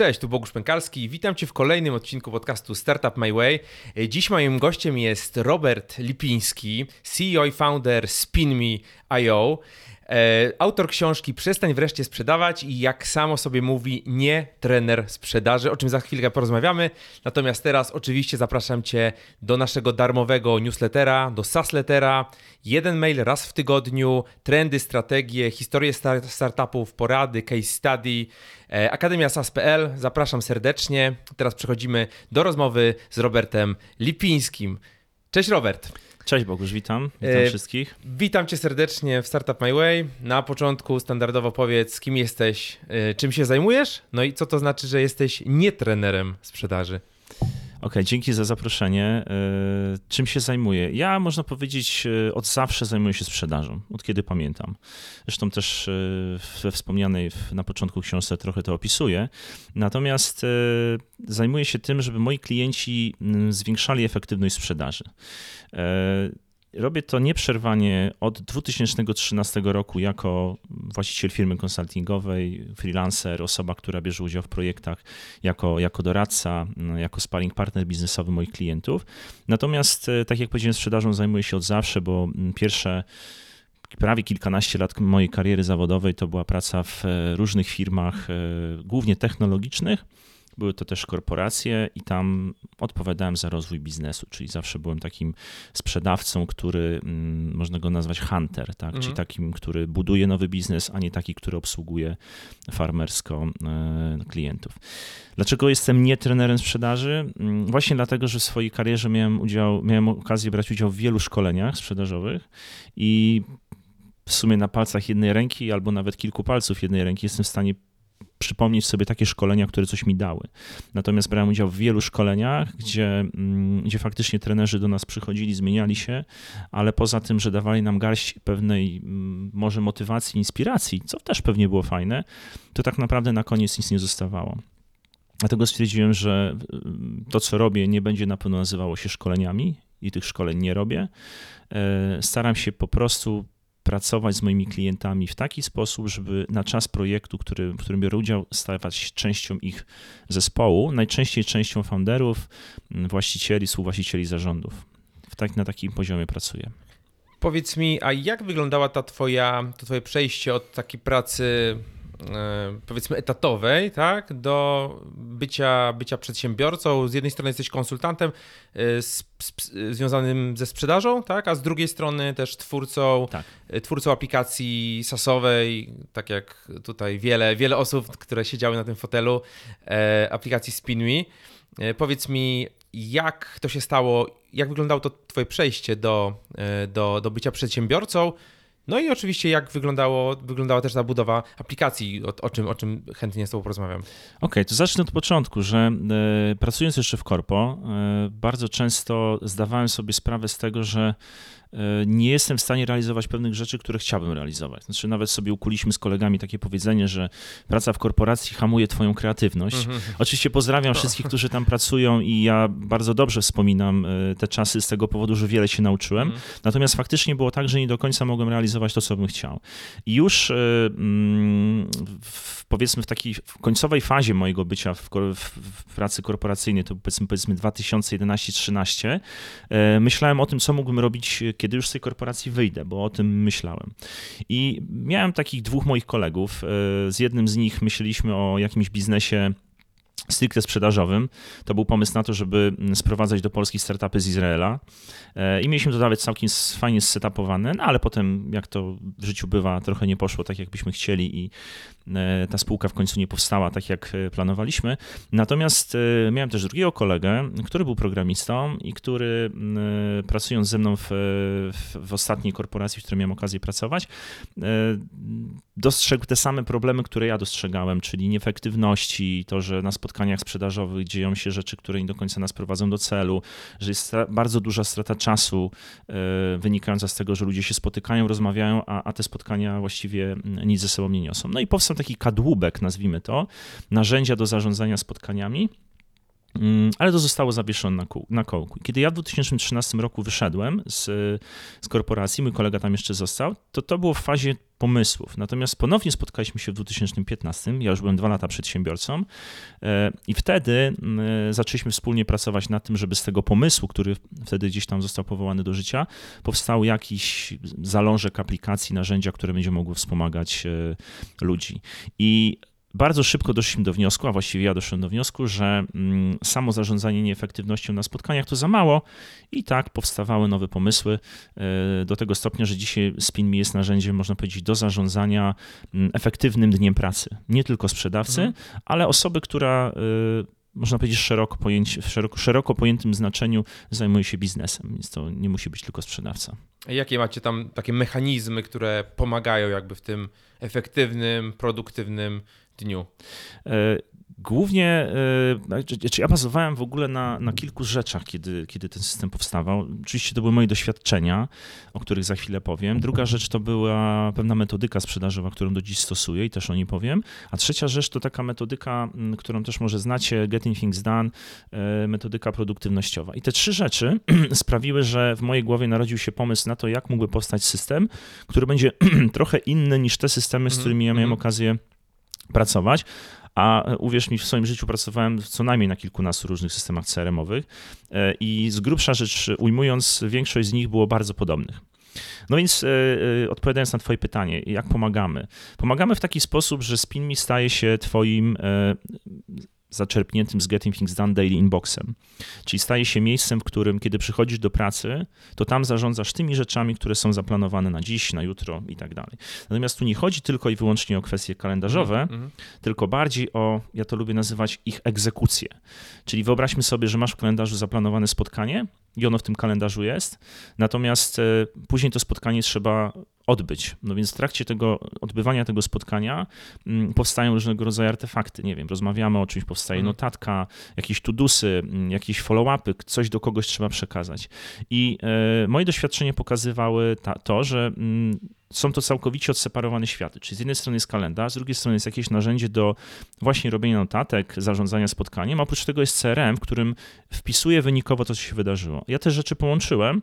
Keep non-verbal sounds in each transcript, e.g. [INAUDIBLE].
Cześć, tu Bogusz Pękalski. Witam Cię w kolejnym odcinku podcastu Startup My Way. Dziś moim gościem jest Robert Lipiński, CEO i founder SpinMe.io. E, autor książki Przestań wreszcie sprzedawać i jak samo sobie mówi, nie trener sprzedaży, o czym za chwilkę porozmawiamy. Natomiast teraz oczywiście zapraszam Cię do naszego darmowego newslettera, do SaaSlettera. Jeden mail raz w tygodniu, trendy, strategie, historie startupów, porady, case study. E, Akademia SAS.pl, zapraszam serdecznie. Teraz przechodzimy do rozmowy z Robertem Lipińskim. Cześć Robert. Cześć Bogusz, witam. Witam e, wszystkich. Witam cię serdecznie w Startup My Way. Na początku standardowo powiedz, kim jesteś, e, czym się zajmujesz, no i co to znaczy, że jesteś nie trenerem sprzedaży. OK, dzięki za zaproszenie. E, czym się zajmuję? Ja, można powiedzieć, e, od zawsze zajmuję się sprzedażą, od kiedy pamiętam. Zresztą też e, we wspomnianej na początku książce trochę to opisuję. Natomiast zajmuję się tym, żeby moi klienci zwiększali efektywność sprzedaży. Robię to nieprzerwanie od 2013 roku jako właściciel firmy konsultingowej, freelancer, osoba, która bierze udział w projektach jako, jako doradca, jako sparring partner biznesowy moich klientów. Natomiast, e, tak jak powiedziałem, sprzedażą zajmuję się od zawsze, bo pierwsze prawie kilkanaście lat mojej kariery zawodowej to była praca w e, różnych firmach, e, głównie technologicznych były to też korporacje i tam odpowiadałem za rozwój biznesu, czyli zawsze byłem takim sprzedawcą, który mm, można go nazwać hunter, tak? Mhm. czyli takim, który buduje nowy biznes, a nie taki, który obsługuje farmersko e, klientów. Dlaczego jestem nie trenerem sprzedaży? Mm, właśnie dlatego, że w swojej karierze miałem, udział, miałem okazję brać udział w wielu szkoleniach sprzedażowych i w sumie na palcach jednej ręki albo nawet kilku palców jednej ręki jestem w stanie przypomnieć sobie takie szkolenia, które coś mi dały. Natomiast brałem udział w wielu szkoleniach, gdzie, mm, gdzie faktycznie trenerzy do nas przychodzili, zmieniali się, ale poza tym, że dawali nam garść pewnej mm, może motywacji, inspiracji, co też pewnie było fajne, to tak naprawdę na koniec nic nie zostawało. Dlatego stwierdziłem, że mm, to, co robię, nie będzie na pewno nazywało się szkoleniami i tych szkoleń nie robię. E, staram się po prostu pracować z moimi klientami w taki sposób, żeby na czas projektu, który, w którym biorę udział, stawać częścią ich zespołu, najczęściej częścią founderów, właścicieli, współwłaścicieli zarządów. W tak, na takim poziomie pracuję. Powiedz mi, a jak wyglądała ta twoja, to twoje przejście od takiej pracy powiedzmy etatowej, tak, do bycia, bycia przedsiębiorcą. Z jednej strony jesteś konsultantem e, z, z, związanym ze sprzedażą, tak, a z drugiej strony też twórcą, tak. E, twórcą aplikacji sasowej, tak jak tutaj wiele, wiele osób, które siedziały na tym fotelu, aplikacji SpinMe. Powiedz mi, jak to się stało, jak wyglądało to twoje przejście do, do, do bycia przedsiębiorcą, no i oczywiście jak wyglądało, wyglądała też ta budowa aplikacji, o, o czym, o czym chętnie z Tobą porozmawiam. Okej, okay, to zacznę od początku, że e, pracując jeszcze w korpo, e, bardzo często zdawałem sobie sprawę z tego, że nie jestem w stanie realizować pewnych rzeczy, które chciałbym realizować. Znaczy, nawet sobie ukuliśmy z kolegami takie powiedzenie, że praca w korporacji hamuje Twoją kreatywność. Mm -hmm. Oczywiście pozdrawiam wszystkich, którzy tam pracują i ja bardzo dobrze wspominam e, te czasy z tego powodu, że wiele się nauczyłem. Mm. Natomiast faktycznie było tak, że nie do końca mogłem realizować to, co bym chciał. I już e, mm, w, powiedzmy w takiej końcowej fazie mojego bycia w, w, w pracy korporacyjnej, to powiedzmy, powiedzmy 2011-13, myślałem o tym, co mógłbym robić kiedy już z tej korporacji wyjdę, bo o tym myślałem. I miałem takich dwóch moich kolegów. E, z jednym z nich myśleliśmy o jakimś biznesie stricte sprzedażowym. To był pomysł na to, żeby sprowadzać do Polski startupy z Izraela e, i mieliśmy to nawet całkiem fajnie zsetapowane, no ale potem, jak to w życiu bywa, trochę nie poszło tak, jakbyśmy chcieli i ta spółka w końcu nie powstała tak, jak e, planowaliśmy. Natomiast miałem też drugiego kolegę, który był programistą i który pracując ze mną w, w, ostatniej korporacji, w której miałem okazję pracować, dostrzegł te same problemy, które ja dostrzegałem, czyli nieefektywności, to, że na spotkaniach sprzedażowych dzieją się rzeczy, które nie do końca nas prowadzą do celu, że jest bardzo duża strata czasu e, wynikająca z tego, że ludzie się spotykają, rozmawiają, a, a te spotkania właściwie nic ze sobą nie niosą. No i powstał taki kadłubek, nazwijmy to, narzędzia do zarządzania spotkaniami ale to zostało zawieszone na, kół, na kołku. Kiedy ja w 2013 roku wyszedłem z, z korporacji, mój kolega tam jeszcze został, to to było w fazie pomysłów. Natomiast ponownie spotkaliśmy się w 2015, ja już byłem dwa lata przedsiębiorcą e, i wtedy mm, zaczęliśmy wspólnie pracować nad tym, żeby z tego pomysłu, który wtedy gdzieś tam został powołany do życia, powstał jakiś zalążek aplikacji, narzędzia, które będzie mogły wspomagać e, ludzi. I bardzo szybko doszliśmy do wniosku, a właściwie ja doszedłem do wniosku, że mm, samo zarządzanie nieefektywnością na spotkaniach to za mało i tak powstawały nowe pomysły e, do tego stopnia, że dzisiaj SpinMe jest narzędziem, można powiedzieć, do zarządzania mm, efektywnym dniem pracy. Nie tylko sprzedawcy, mhm. ale osoby, która e, można powiedzieć, szeroko, pojęci, w szeroko, szeroko pojętym znaczeniu zajmuje się biznesem, więc to nie musi być tylko sprzedawca. Jakie macie tam takie mechanizmy, które pomagają jakby w tym efektywnym, produktywnym dniu? E, głównie, e, znaczy, znaczy ja bazowałem w ogóle na, na kilku rzeczach, kiedy, kiedy ten system powstawał. Oczywiście to były moje doświadczenia, o których za chwilę powiem. Druga rzecz to była pewna metodyka sprzedażowa, którą do dziś stosuję i też o niej powiem. A trzecia rzecz to taka metodyka, którą też może znacie, Getting Things Done, e, metodyka produktywnościowa. I te trzy rzeczy [CLEARS THROAT] sprawiły, że w mojej głowie narodził się pomysł na to, jak mógłby powstać system, który będzie [CLEARS THROAT] trochę inny niż te systemy, z mhm, którymi ja miałem mhm. okazję pracować. A uwierz mi, w swoim życiu pracowałem co najmniej na kilkunastu różnych systemach CRM-owych e, i z grubsza rzecz ujmując, większość z nich było bardzo podobnych. No więc yy, odpowiadając na Twoje pytanie, jak pomagamy? Pomagamy w taki sposób, że SpinMe staje się Twoim zaczerpniętym z Getting Things Done Daily Inboxem. Czyli staje się miejscem, w którym kiedy przychodzisz do pracy, to tam zarządzasz tymi rzeczami, które są zaplanowane na dziś, na jutro i tak dalej. Natomiast tu nie chodzi tylko i wyłącznie o kwestie kalendarzowe, mm -hmm. tylko bardziej o, ja to lubię nazywać ich egzekucję. Czyli wyobraźmy sobie, że masz w kalendarzu zaplanowane spotkanie i ono w tym kalendarzu jest, natomiast e, później to spotkanie trzeba odbyć. No więc w trakcie tego odbywania tego spotkania mm, powstają różnego rodzaju artefakty. Nie wiem, rozmawiamy o czymś, powstaje mhm. notatka, jakieś tudusy, mm, jakieś follow-upy, coś do kogoś trzeba przekazać. I e, moje doświadczenie pokazywały ta, to, że mm, są to całkowicie odseparowane światy. Czyli z jednej strony jest kalendarz, z drugiej strony jest jakieś narzędzie do właśnie robienia notatek, zarządzania spotkaniem, a oprócz tego jest CRM, w którym wpisuję wynikowo to, co się wydarzyło. Ja te rzeczy połączyłem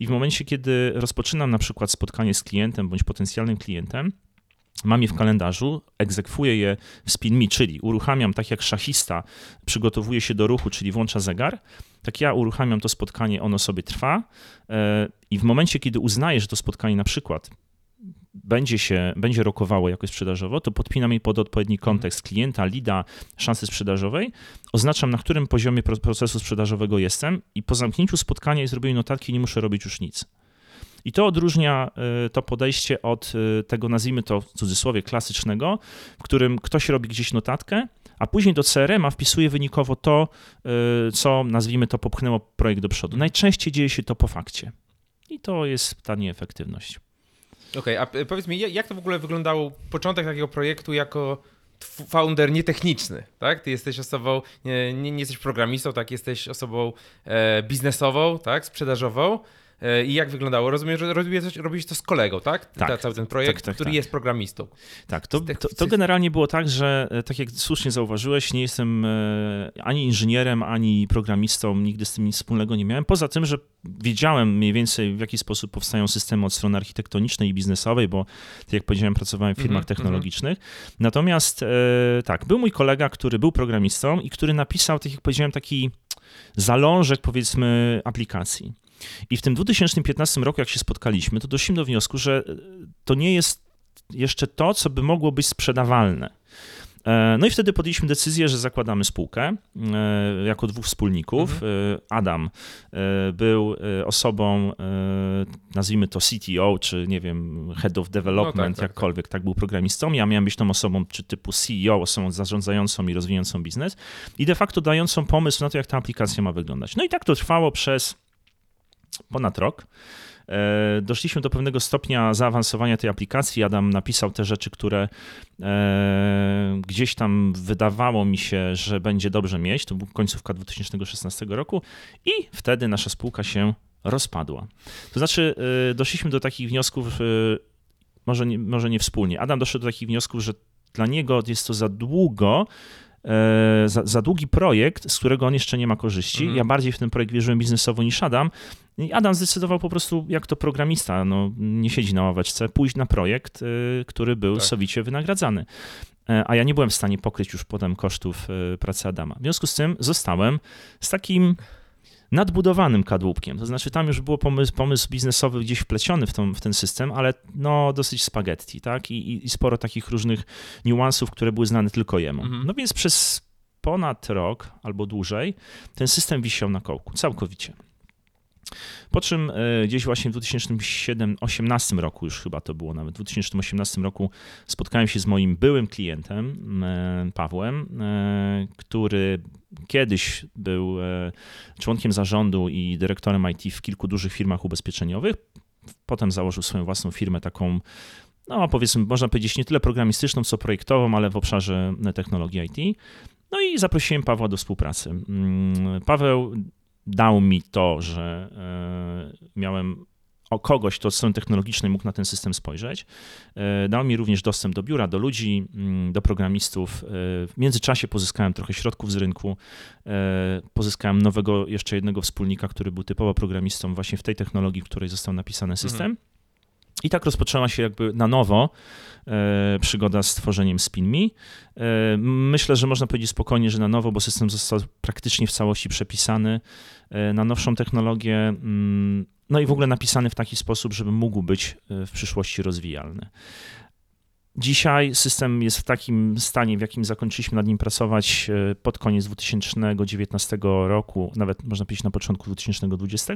i w momencie, kiedy rozpoczynam na przykład spotkanie z klientem bądź potencjalnym klientem, mam je w kalendarzu, egzekwuję je w SpinMe, czyli uruchamiam tak jak szachista przygotowuje się do ruchu, czyli włącza zegar, tak ja uruchamiam to spotkanie, ono sobie trwa e, i w momencie, kiedy uznaję, że to spotkanie na przykład będzie się, będzie rokowało jakoś sprzedażowo, to podpinam je pod odpowiedni mhm. kontekst klienta, lida, szansy sprzedażowej, oznaczam na którym poziomie procesu sprzedażowego jestem i po zamknięciu spotkania i zrobieniu notatki nie muszę robić już nic. I to odróżnia y, to podejście od y, tego, nazwijmy to w cudzysłowie, klasycznego, w którym ktoś robi gdzieś notatkę, a później do CRM-a wpisuje wynikowo to, y, co nazwijmy to popchnęło projekt do przodu. Najczęściej dzieje się to po fakcie. I to jest ta nieefektywność. Okej, okay, a powiedz mi, jak to w ogóle wyglądało początek takiego projektu jako founder nietechniczny, tak? Ty jesteś osobą, nie, nie, jesteś programistą, tak? Jesteś osobą e, biznesową, tak? Sprzedażową. E, I jak wyglądało? Rozumiem, że robiłeś, robiłeś to z kolegą, tak? Tak. Ta, cały ten projekt, tak, tak, który tak. jest programistą. Tak, to, to, to, generalnie było tak, że e, tak jak słusznie zauważyłeś, nie jestem e, ani inżynierem, ani programistą, nigdy z tym nic wspólnego nie miałem. Poza tym, że wiedziałem mniej więcej w jaki sposób powstają systemy od strony architektonicznej i biznesowej, bo tak jak powiedziałem, pracowałem w firmach mm -hmm, technologicznych. Natomiast tak, był mój kolega, który był programistą i który napisał, tak jak powiedziałem, taki zalążek powiedzmy aplikacji. I w tym 2015 roku, jak się spotkaliśmy, to doszliśmy do wniosku, że e, to nie jest jeszcze to, co by mogło być sprzedawalne. E, no i wtedy podjęliśmy decyzję, że zakładamy spółkę e, jako dwóch wspólników. Mhm. Adam był osobą, nazwijmy to CTO, czy nie wiem, Head of Development, no tak, tak, jakkolwiek, tak. tak był programistą. Ja miałem być tą osobą, czy typu CEO, osobą zarządzającą i rozwijającą biznes i de facto dającą pomysł na to, jak ta aplikacja ma wyglądać. No i tak to trwało przez ponad rok. E, doszliśmy do pewnego stopnia zaawansowania tej aplikacji. Adam napisał te rzeczy, które e, gdzieś tam wydawało mi się, że będzie dobrze mieć. To był końcówka 2016 roku i wtedy nasza spółka się rozpadła. To znaczy, e, doszliśmy do takich wniosków, może nie, może nie wspólnie. Adam doszedł do takich wniosków, że dla niego jest to za długo za, za długi projekt, z którego on jeszcze nie ma korzyści. Mhm. Ja bardziej w ten projekt wierzyłem biznesowo niż Adam. I Adam zdecydował po prostu, jak to programista, no, nie siedzi na ławeczce, pójść na projekt, y, który był Tak. sowicie wynagradzany. E, A ja nie byłem w stanie pokryć już potem kosztów pracy Adama. W związku z tym zostałem z takim nadbudowanym kadłubkiem. To znaczy tam już był pomysł, pomysł biznesowy gdzieś wpleciony w, tą, w ten system, ale no dosyć spaghetti, tak? I, i, I sporo takich różnych niuansów, które były znane tylko jemu. Mhm. No więc przez ponad rok albo dłużej ten system wisiał na kołku, całkowicie. Po czym e, gdzieś właśnie w 2018 roku, już chyba to było nawet, w 2018 roku spotkałem się z moim byłym klientem, e, Pawłem, e, który kiedyś był e, członkiem zarządu i dyrektorem IT w kilku dużych firmach ubezpieczeniowych. Potem założył swoją własną firmę, taką, no powiedzmy, można powiedzieć, nie tyle programistyczną, co projektową, ale w obszarze technologii IT. No i zaprosiłem Pawła do współpracy. Mm, Paweł dał mi to, że e, miałem o kogoś, kto od strony technologicznej mógł na ten system spojrzeć. E, Dał mi również dostęp do biura, do ludzi, mm, do programistów. E, W międzyczasie pozyskałem trochę środków z rynku. E, Pozyskałem nowego, jeszcze jednego wspólnika, który był typowo programistą właśnie w tej technologii, w której został napisany system. I tak rozpoczęła się jakby na nowo e, przygoda z tworzeniem SpinMe. E, myślę, że można powiedzieć spokojnie, że na nowo, bo system został praktycznie w całości przepisany e, na nowszą technologię. mm, No i w ogóle napisany w taki sposób, żeby mógł być e, w przyszłości rozwijalny. Dzisiaj system jest w takim stanie, w jakim zakończyliśmy nad nim pracować e, pod koniec 2019 roku, nawet można powiedzieć na początku 2020.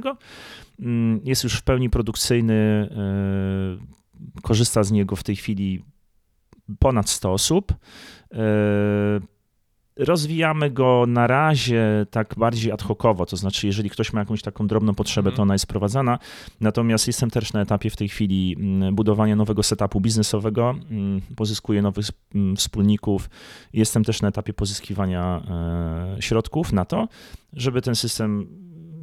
Mm, Jest już w pełni produkcyjny, e, korzysta z niego w tej chwili ponad 100 osób. Rozwijamy go na razie tak bardziej ad hocowo, to znaczy, jeżeli ktoś ma jakąś taką drobną potrzebę, Mhm. to ona jest prowadzana. Natomiast jestem też na etapie w tej chwili mm, budowania nowego setupu biznesowego, mm, pozyskuję nowych mm, wspólników. Jestem też na etapie pozyskiwania e, środków na to, żeby ten system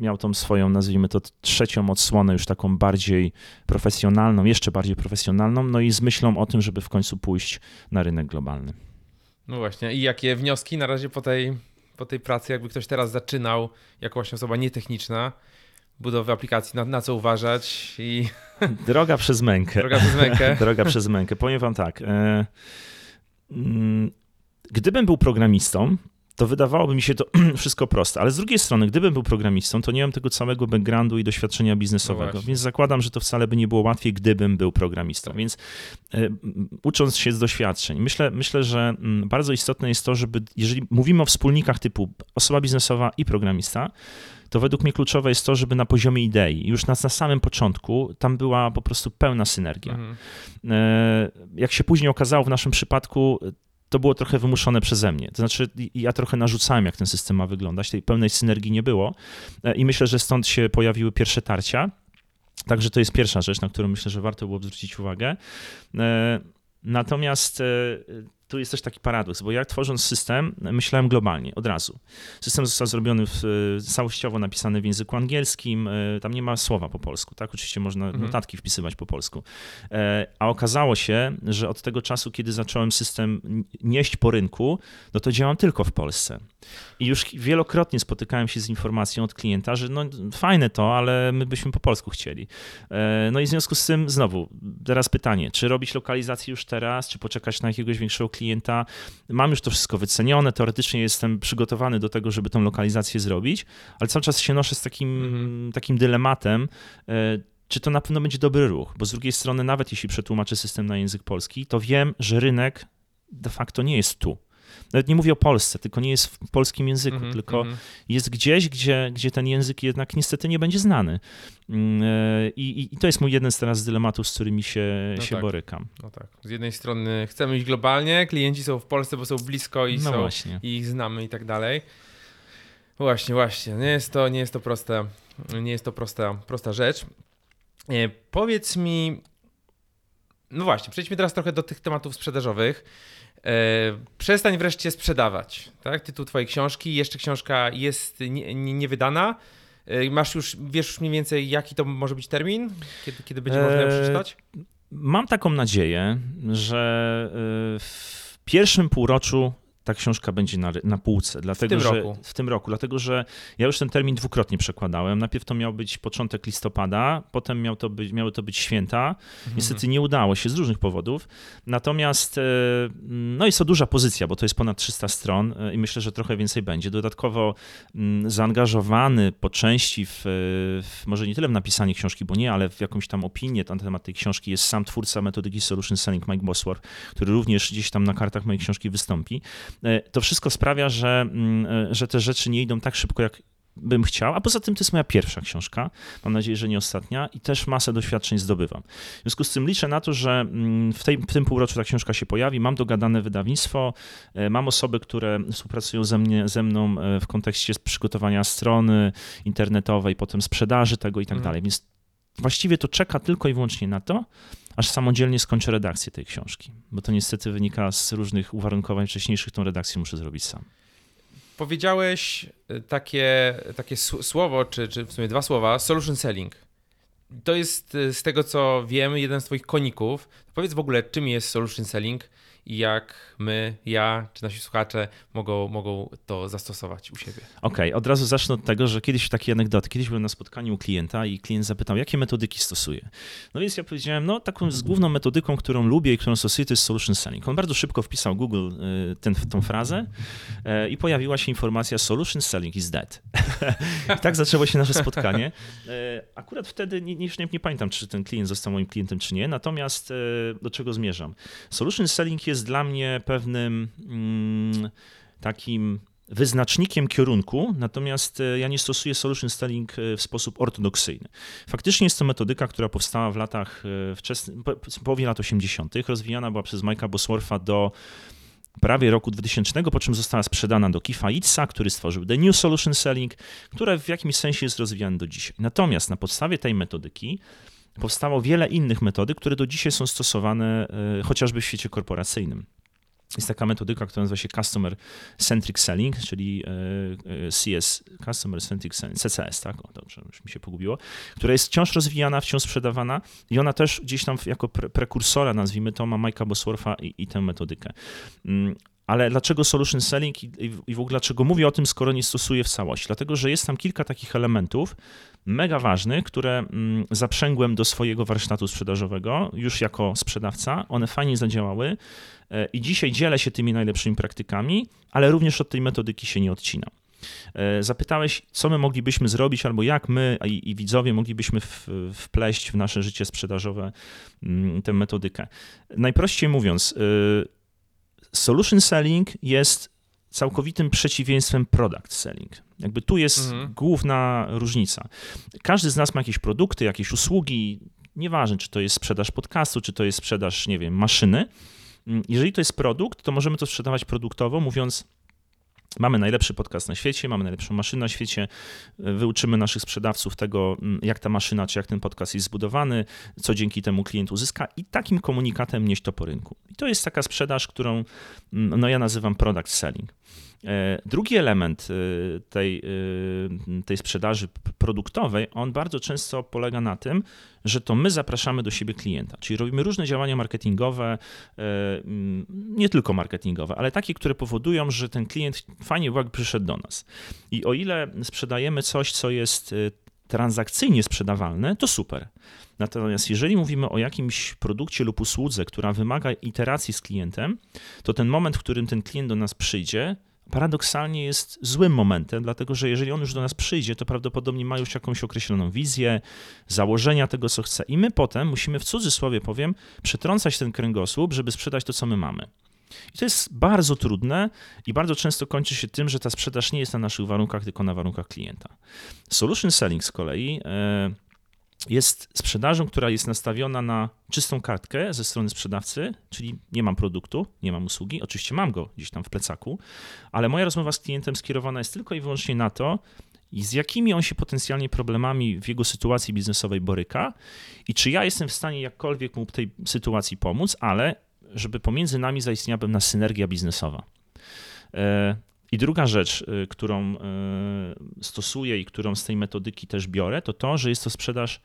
miał tą swoją, nazwijmy to, trzecią odsłonę, już taką bardziej profesjonalną, jeszcze bardziej profesjonalną, no i z myślą o tym, żeby w końcu pójść na rynek globalny. No właśnie. I jakie wnioski na razie po tej, po tej pracy, jakby ktoś teraz zaczynał jako właśnie osoba nietechniczna, budowy aplikacji, na, na co uważać i [LAUGHS] Droga przez mękę. droga przez mękę. [LAUGHS] Droga przez mękę. Powiem wam tak. E, mm, gdybym był programistą, to wydawałoby mi się to [CLEARS THROAT] wszystko proste, ale z drugiej strony, gdybym był programistą, to nie mam tego całego backgroundu i doświadczenia No biznesowego, właśnie. więc zakładam, że to wcale by nie było łatwiej, gdybym był programistą. Tak. Więc m, ucząc się z doświadczeń, myślę, myślę, że bardzo istotne jest to, żeby, jeżeli mówimy o wspólnikach typu osoba biznesowa i programista, to według mnie kluczowe jest to, żeby na poziomie idei, już na, na samym początku, tam była po prostu pełna synergia. Mhm. E, Jak się później okazało w naszym przypadku, to było trochę wymuszone przeze mnie. To znaczy, ja trochę narzucałem, jak ten system ma wyglądać. Tej pełnej synergii nie było. E, I myślę, że stąd się pojawiły pierwsze tarcia. Także to jest pierwsza rzecz, na którą myślę, że warto było zwrócić uwagę. E, Natomiast e, tu jest też taki paradoks, bo ja tworząc system, myślałem globalnie, od razu. System został zrobiony w, e, całościowo napisany w języku angielskim, e, tam nie ma słowa po polsku, tak? Oczywiście można Mhm. notatki wpisywać po polsku. E, A okazało się, że od tego czasu, kiedy zacząłem system nieść po rynku, no to działam tylko w Polsce. I już wielokrotnie spotykałem się z informacją od klienta, że no fajne to, ale my byśmy po polsku chcieli. No i w związku z tym znowu, teraz pytanie, czy robić lokalizację już teraz, czy poczekać na jakiegoś większego klienta? Mam już to wszystko wycenione, teoretycznie jestem przygotowany do tego, żeby tą lokalizację zrobić, ale cały czas się noszę z takim, Mhm. takim dylematem, e, czy to na pewno będzie dobry ruch, bo z drugiej strony nawet jeśli przetłumaczę system na język polski, to wiem, że rynek de facto nie jest tu. Nawet nie mówię o Polsce, tylko nie jest w polskim języku, Mhm, tylko mhm. jest gdzieś, gdzie, gdzie ten język jednak niestety nie będzie znany. Mm, e, I, i- to jest mój jeden z teraz dylematów, z którymi się, No się tak. borykam. No tak. Z jednej strony chcemy iść globalnie, klienci są w Polsce, bo są blisko i No są właśnie. i ich znamy i tak dalej. Właśnie, właśnie. Nie jest to, nie jest to proste, nie jest to prosta, prosta rzecz. E, powiedz mi, no właśnie, przejdźmy teraz trochę do tych tematów sprzedażowych. E, przestań wreszcie sprzedawać, tak? Tytuł twojej książki, jeszcze książka jest nie, nie, niewydana. E, Masz już, wiesz już mniej więcej, jaki to może być termin? Kiedy, kiedy będzie można ją Eee, przeczytać? Mam taką nadzieję, że w pierwszym półroczu ta książka będzie na, na półce. Dlatego, tym że, roku. W tym roku, dlatego że ja już ten termin dwukrotnie przekładałem. Najpierw to miał być początek listopada, potem miał to być, miały to być święta. Mhm. Niestety nie udało się z różnych powodów. Natomiast e, no jest to duża pozycja, bo to jest ponad 300 stron e, i myślę, że trochę więcej będzie. Dodatkowo mm, zaangażowany po części w, w może nie tyle w napisanie książki, bo nie, ale w jakąś tam opinię na temat tej książki jest sam twórca metodyki Solution Selling, Mike Bosworth, który również gdzieś tam na kartach mojej książki wystąpi. E, To wszystko sprawia, że, mm, e, że te rzeczy nie idą tak szybko, jak bym chciał, a poza tym to jest moja pierwsza książka, mam nadzieję, że nie ostatnia. I też masę doświadczeń zdobywam. W związku z tym liczę na to, że mm, w, tej, w tym półroczu ta książka się pojawi, mam dogadane wydawnictwo, e, mam osoby, które współpracują ze, mnie, ze mną w kontekście przygotowania strony internetowej, potem sprzedaży tego i tak Mhm. dalej, więc właściwie to czeka tylko i wyłącznie na to, aż samodzielnie skończę redakcję tej książki, bo to niestety wynika z różnych uwarunkowań wcześniejszych, tą redakcję muszę zrobić sam. Powiedziałeś y, takie, takie słowo, czy, czy w sumie dwa słowa, solution selling. To jest y, z tego co wiem jeden z twoich koników. Powiedz w ogóle, czym jest solution selling i jak my, ja czy nasi słuchacze mogą, mogą to zastosować u siebie. Okej, od razu zacznę od tego, że kiedyś takie anegdoty. Kiedyś byłem na spotkaniu u klienta i klient zapytał, jakie metodyki stosuje. No więc ja powiedziałem, no taką z główną metodyką, którą lubię i którą stosuję, to jest solution selling. On bardzo szybko wpisał Google y, ten, tą frazę e, i pojawiła się informacja solution selling is dead. [LAUGHS] I tak zaczęło się nasze spotkanie. E, Akurat wtedy, nie, nie, nie, pamiętam, czy ten klient został moim klientem, czy nie, natomiast do czego zmierzam? Solution selling jest dla mnie pewnym mm, takim wyznacznikiem kierunku, natomiast e, ja nie stosuję solution selling e, w sposób ortodoksyjny. Faktycznie jest to metodyka, która powstała w latach e, wczesnych, połowie lat 80., rozwijana była przez Mike'a Boswortha do prawie roku 2000, po czym została sprzedana do Kifa Itza, który stworzył The New Solution Selling, które w jakimś sensie jest rozwijane do dzisiaj. Natomiast na podstawie tej metodyki powstało wiele innych metodyk, które do dzisiaj są stosowane chociażby w świecie korporacyjnym. Jest taka metodyka, która nazywa się Customer Centric Selling, czyli e, e, CS, Customer Centric Selling, CCS, tak? O, dobrze, już mi się pogubiło, która jest wciąż rozwijana, wciąż sprzedawana i ona też gdzieś tam jako pre prekursora, nazwijmy to, ma Mike'a Boswortha i, i tę metodykę. Mm, Ale dlaczego solution selling i, i- w ogóle dlaczego mówię o tym, skoro nie stosuję w całości? Dlatego, że jest tam kilka takich elementów mega ważnych, które mm, zaprzęgłem do swojego warsztatu sprzedażowego już jako sprzedawca. One fajnie zadziałały e, i dzisiaj dzielę się tymi najlepszymi praktykami, ale również od tej metodyki się nie odcinam. E, Zapytałeś, co my moglibyśmy zrobić, albo jak my i, i widzowie moglibyśmy w, wpleść w nasze życie sprzedażowe mm, tę metodykę. Najprościej mówiąc, y, solution selling jest całkowitym przeciwieństwem product selling. Jakby tu jest Mhm. główna różnica. Każdy z nas ma jakieś produkty, jakieś usługi, nieważne czy to jest sprzedaż podcastu, czy to jest sprzedaż, nie wiem, maszyny. Jeżeli to jest produkt, to możemy to sprzedawać produktowo, mówiąc Mamy najlepszy podcast na świecie, mamy najlepszą maszynę na świecie, wyuczymy naszych sprzedawców tego, mm, jak ta maszyna czy jak ten podcast jest zbudowany, co dzięki temu klient uzyska i takim komunikatem nieść to po rynku. I to jest taka sprzedaż, którą mm, no ja nazywam product selling. E, Drugi element e, tej, e, tej sprzedaży produktowej, on bardzo często polega na tym, że to my zapraszamy do siebie klienta, czyli robimy różne działania marketingowe, nie tylko marketingowe, ale takie, które powodują, że ten klient fajnie jakby przyszedł do nas. I o ile sprzedajemy coś, co jest transakcyjnie sprzedawalne, to super. Natomiast jeżeli mówimy o jakimś produkcie lub usłudze, która wymaga iteracji z klientem, to ten moment, w którym ten klient do nas przyjdzie, paradoksalnie jest złym momentem, dlatego że jeżeli on już do nas przyjdzie, to prawdopodobnie ma już jakąś określoną wizję, założenia tego, co chce. I my potem musimy, w cudzysłowie powiem, przetrącać ten kręgosłup, żeby sprzedać to, co my mamy. I to jest bardzo trudne i bardzo często kończy się tym, że ta sprzedaż nie jest na naszych warunkach, tylko na warunkach klienta. Solution selling z kolei e, jest sprzedażą, która jest nastawiona na czystą kartkę ze strony sprzedawcy, czyli nie mam produktu, nie mam usługi, oczywiście mam go gdzieś tam w plecaku, ale moja rozmowa z klientem skierowana jest tylko i wyłącznie na to, z jakimi on się potencjalnie problemami w jego sytuacji biznesowej boryka i czy ja jestem w stanie jakkolwiek mu w tej sytuacji pomóc, ale żeby pomiędzy nami zaistniała pewna synergia biznesowa. I druga rzecz, y, którą y, stosuję i którą z tej metodyki też biorę, to to, że jest to sprzedaż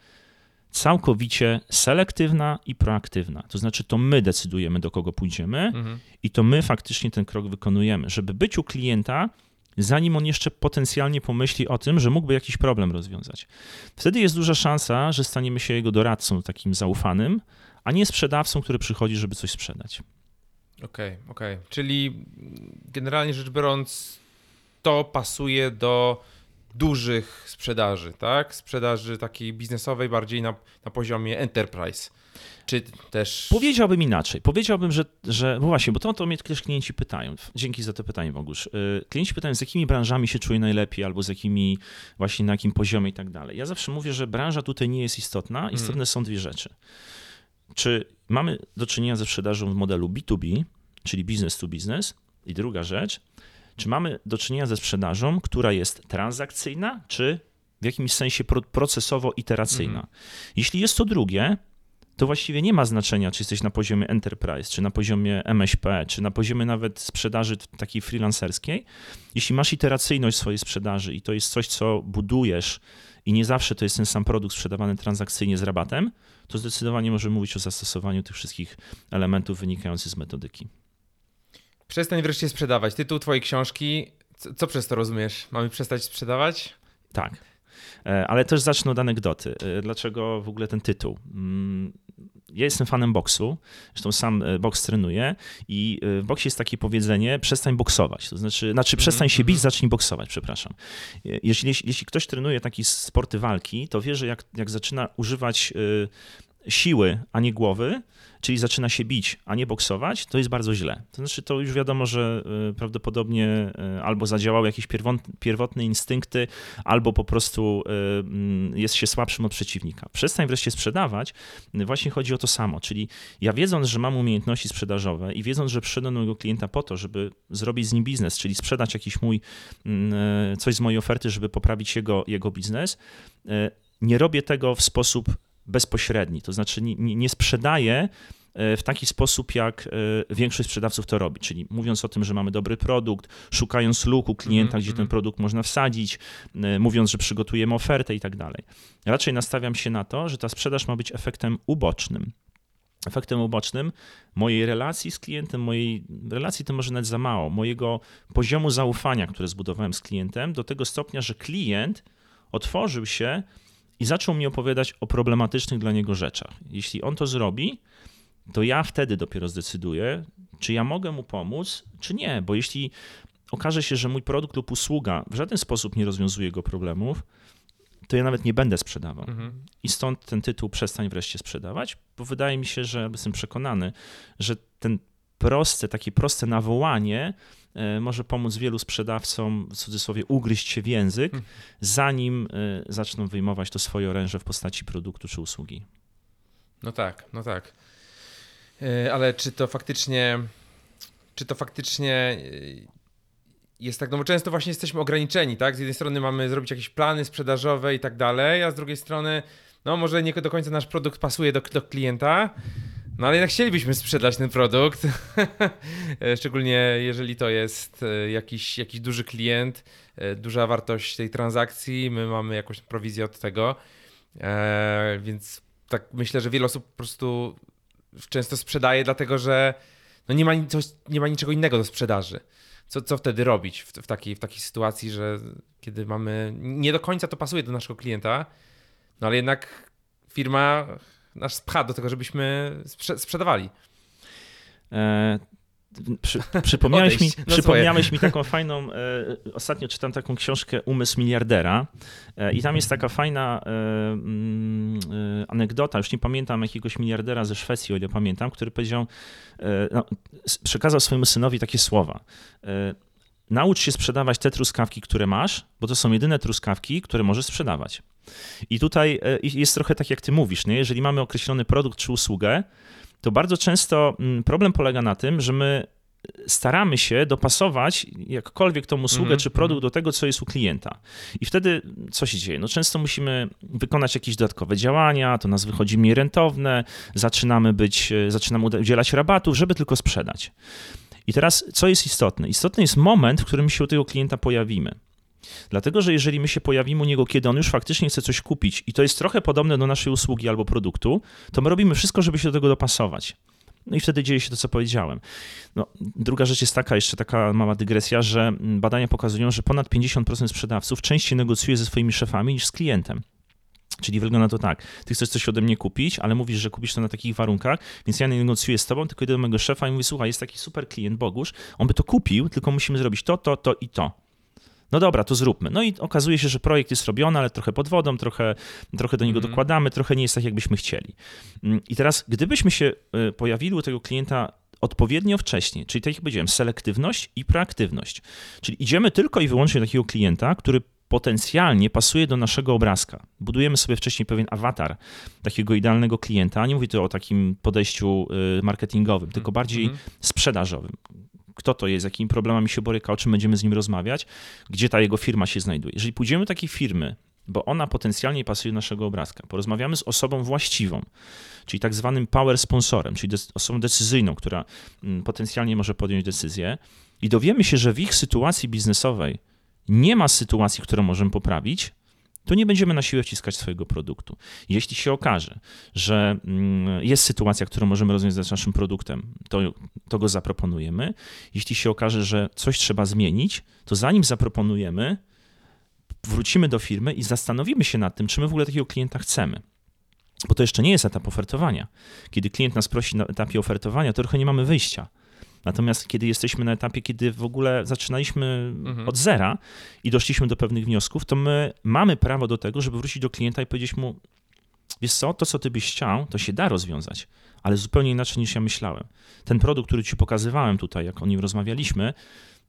całkowicie selektywna i proaktywna. To znaczy, to my decydujemy, do kogo pójdziemy Mhm. i to my faktycznie ten krok wykonujemy, żeby być u klienta, zanim on jeszcze potencjalnie pomyśli o tym, że mógłby jakiś problem rozwiązać. Wtedy jest duża szansa, że staniemy się jego doradcą takim zaufanym, a nie sprzedawcą, który przychodzi, żeby coś sprzedać. Okej, okej. Czyli generalnie rzecz biorąc, to pasuje do dużych sprzedaży, tak? Sprzedaży takiej biznesowej, bardziej na, na poziomie enterprise. Czy też. Powiedziałbym inaczej. Powiedziałbym, że, że bo właśnie, bo to, to mnie też klienci pytają. Dzięki za to pytanie, Bogusz. Y, Klienci pytają, z jakimi branżami się czuje najlepiej, albo z jakimi, właśnie na jakim poziomie i tak dalej. Ja zawsze mówię, że branża tutaj nie jest istotna. Istotne są dwie rzeczy. Czy mamy do czynienia ze sprzedażą w modelu B2B, czyli business to business? I druga rzecz, czy mamy do czynienia ze sprzedażą, która jest transakcyjna, czy w jakimś sensie pro- procesowo-iteracyjna? Mhm. Jeśli jest to drugie, to właściwie nie ma znaczenia, czy jesteś na poziomie enterprise, czy na poziomie MŚP, czy na poziomie nawet sprzedaży takiej freelancerskiej. Jeśli masz iteracyjność swojej sprzedaży i to jest coś, co budujesz i nie zawsze to jest ten sam produkt sprzedawany transakcyjnie z rabatem, to zdecydowanie możemy mówić o zastosowaniu tych wszystkich elementów wynikających z metodyki. Przestań wreszcie sprzedawać. Tytuł twojej książki. Co, co przez to rozumiesz? Mamy przestać sprzedawać? Tak. E, Ale też zacznę od anegdoty. E, Dlaczego w ogóle ten tytuł? Mm, Ja jestem fanem boksu, zresztą sam e, boks trenuję i w boksie jest takie powiedzenie przestań boksować, to znaczy, znaczy przestań się bić, mhm. zacznij boksować, przepraszam. Jeśli, jeśli ktoś trenuje takie sporty walki, to wie, że jak, jak zaczyna używać siły, a nie głowy, czyli zaczyna się bić, a nie boksować, to jest bardzo źle. To znaczy, to już wiadomo, że e, prawdopodobnie e, albo zadziałały jakieś pierwotne, instynkty, albo po prostu mm, jest się słabszym od przeciwnika. Przestań wreszcie sprzedawać. Właśnie chodzi o to samo, czyli ja wiedząc, że mam umiejętności sprzedażowe i wiedząc, że przyszedłem do mojego klienta po to, żeby zrobić z nim biznes, czyli sprzedać jakiś mój, mm, e, coś z mojej oferty, żeby poprawić jego, jego biznes, nie robię tego w sposób bezpośredni, to znaczy nie, nie, sprzedaję e, w taki sposób, jak e, większość sprzedawców to robi, czyli mówiąc o tym, że mamy dobry produkt, szukając luku klienta, Mhm, gdzie ten mhm. produkt można wsadzić, e, mówiąc, że przygotujemy ofertę i tak dalej. Raczej nastawiam się na to, że ta sprzedaż ma być efektem ubocznym. Efektem ubocznym mojej relacji z klientem, mojej relacji to może nawet za mało, mojego poziomu zaufania, które zbudowałem z klientem, do tego stopnia, że klient otworzył się i zaczął mi opowiadać o problematycznych dla niego rzeczach. Jeśli on to zrobi, to ja wtedy dopiero zdecyduję, czy ja mogę mu pomóc, czy nie. Bo jeśli okaże się, że mój produkt lub usługa w żaden sposób nie rozwiązuje jego problemów, to ja nawet nie będę sprzedawał. Mhm. I stąd ten tytuł Przestań wreszcie sprzedawać, bo wydaje mi się, że jestem przekonany, że ten proste, takie proste nawołanie może pomóc wielu sprzedawcom, w cudzysłowie, ugryźć się w język, Hmm. zanim e, zaczną wyjmować to swoje oręże w postaci produktu czy usługi. No tak, no tak. Yy, Ale czy to faktycznie, czy to faktycznie jest tak, no bo często właśnie jesteśmy ograniczeni, tak? Z jednej strony mamy zrobić jakieś plany sprzedażowe i tak dalej, a z drugiej strony, no może nie do końca nasz produkt pasuje do, do klienta, no ale jednak chcielibyśmy sprzedać ten produkt, [LAUGHS] szczególnie jeżeli to jest e, jakiś, jakiś duży klient, e, duża wartość tej transakcji, my mamy jakąś prowizję od tego, e, więc tak myślę, że wiele osób po prostu często sprzedaje, dlatego że no nie, ma, coś, nie ma niczego innego do sprzedaży. Co, co wtedy robić w, w, takiej, w takiej sytuacji, że kiedy mamy. Nie do końca to pasuje do naszego klienta, no ale jednak firma nas pcha do tego, żebyśmy sprze- sprzedawali. E, przy, przypomniałeś, mi, Odejść na przypomniałeś mi taką fajną, e, ostatnio czytam taką książkę Umysł miliardera e, i tam jest taka fajna e, mm, e, anegdota, już nie pamiętam jakiegoś miliardera ze Szwecji, o ile pamiętam, który powiedział, e, no, przekazał swojemu synowi takie słowa. Naucz się sprzedawać te truskawki, które masz, bo to są jedyne truskawki, które możesz sprzedawać. I tutaj e, jest trochę tak, jak ty mówisz, nie? jeżeli mamy określony produkt czy usługę, to bardzo często mm, problem polega na tym, że my staramy się dopasować jakkolwiek tą usługę Mhm, czy produkt mhm. do tego, co jest u klienta. I wtedy co się dzieje? No często musimy wykonać jakieś dodatkowe działania, to nas wychodzi mniej rentowne, zaczynamy być, e, zaczynamy udzielać rabatów, żeby tylko sprzedać. I teraz co jest istotne? Istotny jest moment, w którym się u tego klienta pojawimy. Dlatego, że jeżeli my się pojawimy u niego, kiedy on już faktycznie chce coś kupić i to jest trochę podobne do naszej usługi albo produktu, to my robimy wszystko, żeby się do tego dopasować. No i wtedy dzieje się to, co powiedziałem. No, druga rzecz jest taka, jeszcze taka mała dygresja, że badania pokazują, że ponad 50% sprzedawców częściej negocjuje ze swoimi szefami niż z klientem. Czyli wygląda to tak, ty chcesz coś ode mnie kupić, ale mówisz, że kupisz to na takich warunkach, więc ja nie negocjuję z tobą, tylko idę do mojego szefa i mówię, słuchaj, jest taki super klient Bogusz, on by to kupił, tylko musimy zrobić to, to, to i to. No dobra, to zróbmy. No i okazuje się, że projekt jest robiony, ale trochę pod wodą, trochę, trochę do niego Mhm. dokładamy, trochę nie jest tak, jakbyśmy chcieli. Mm, I teraz, gdybyśmy się y, pojawili u tego klienta odpowiednio wcześnie, czyli tak jak powiedziałem, selektywność i proaktywność. Czyli idziemy tylko i wyłącznie do takiego klienta, który potencjalnie pasuje do naszego obrazka. Budujemy sobie wcześniej pewien awatar takiego idealnego klienta. Nie mówię tu o takim podejściu y, marketingowym, tylko bardziej Mhm. sprzedażowym. Kto to jest, jakimi problemami się boryka, o czym będziemy z nim rozmawiać, gdzie ta jego firma się znajduje. Jeżeli pójdziemy do takiej firmy, bo ona potencjalnie pasuje do naszego obrazka, porozmawiamy z osobą właściwą, czyli tak zwanym power sponsorem, czyli osobą decyzyjną, która mm, potencjalnie może podjąć decyzję i dowiemy się, że w ich sytuacji biznesowej nie ma sytuacji, którą możemy poprawić, to nie będziemy na siłę wciskać swojego produktu. Jeśli się okaże, że mm, jest sytuacja, którą możemy rozwiązać naszym produktem, to, to go zaproponujemy. Jeśli się okaże, że coś trzeba zmienić, to zanim zaproponujemy, wrócimy do firmy i zastanowimy się nad tym, czy my w ogóle takiego klienta chcemy. Bo to jeszcze nie jest etap ofertowania. Kiedy klient nas prosi na etapie ofertowania, to trochę nie mamy wyjścia. Natomiast kiedy jesteśmy na etapie, kiedy w ogóle zaczynaliśmy Mhm. od zera i doszliśmy do pewnych wniosków, to my mamy prawo do tego, żeby wrócić do klienta i powiedzieć mu: Wiesz co, to co ty byś chciał, to się da rozwiązać, ale zupełnie inaczej niż ja myślałem. Ten produkt, który ci pokazywałem tutaj, jak o nim rozmawialiśmy,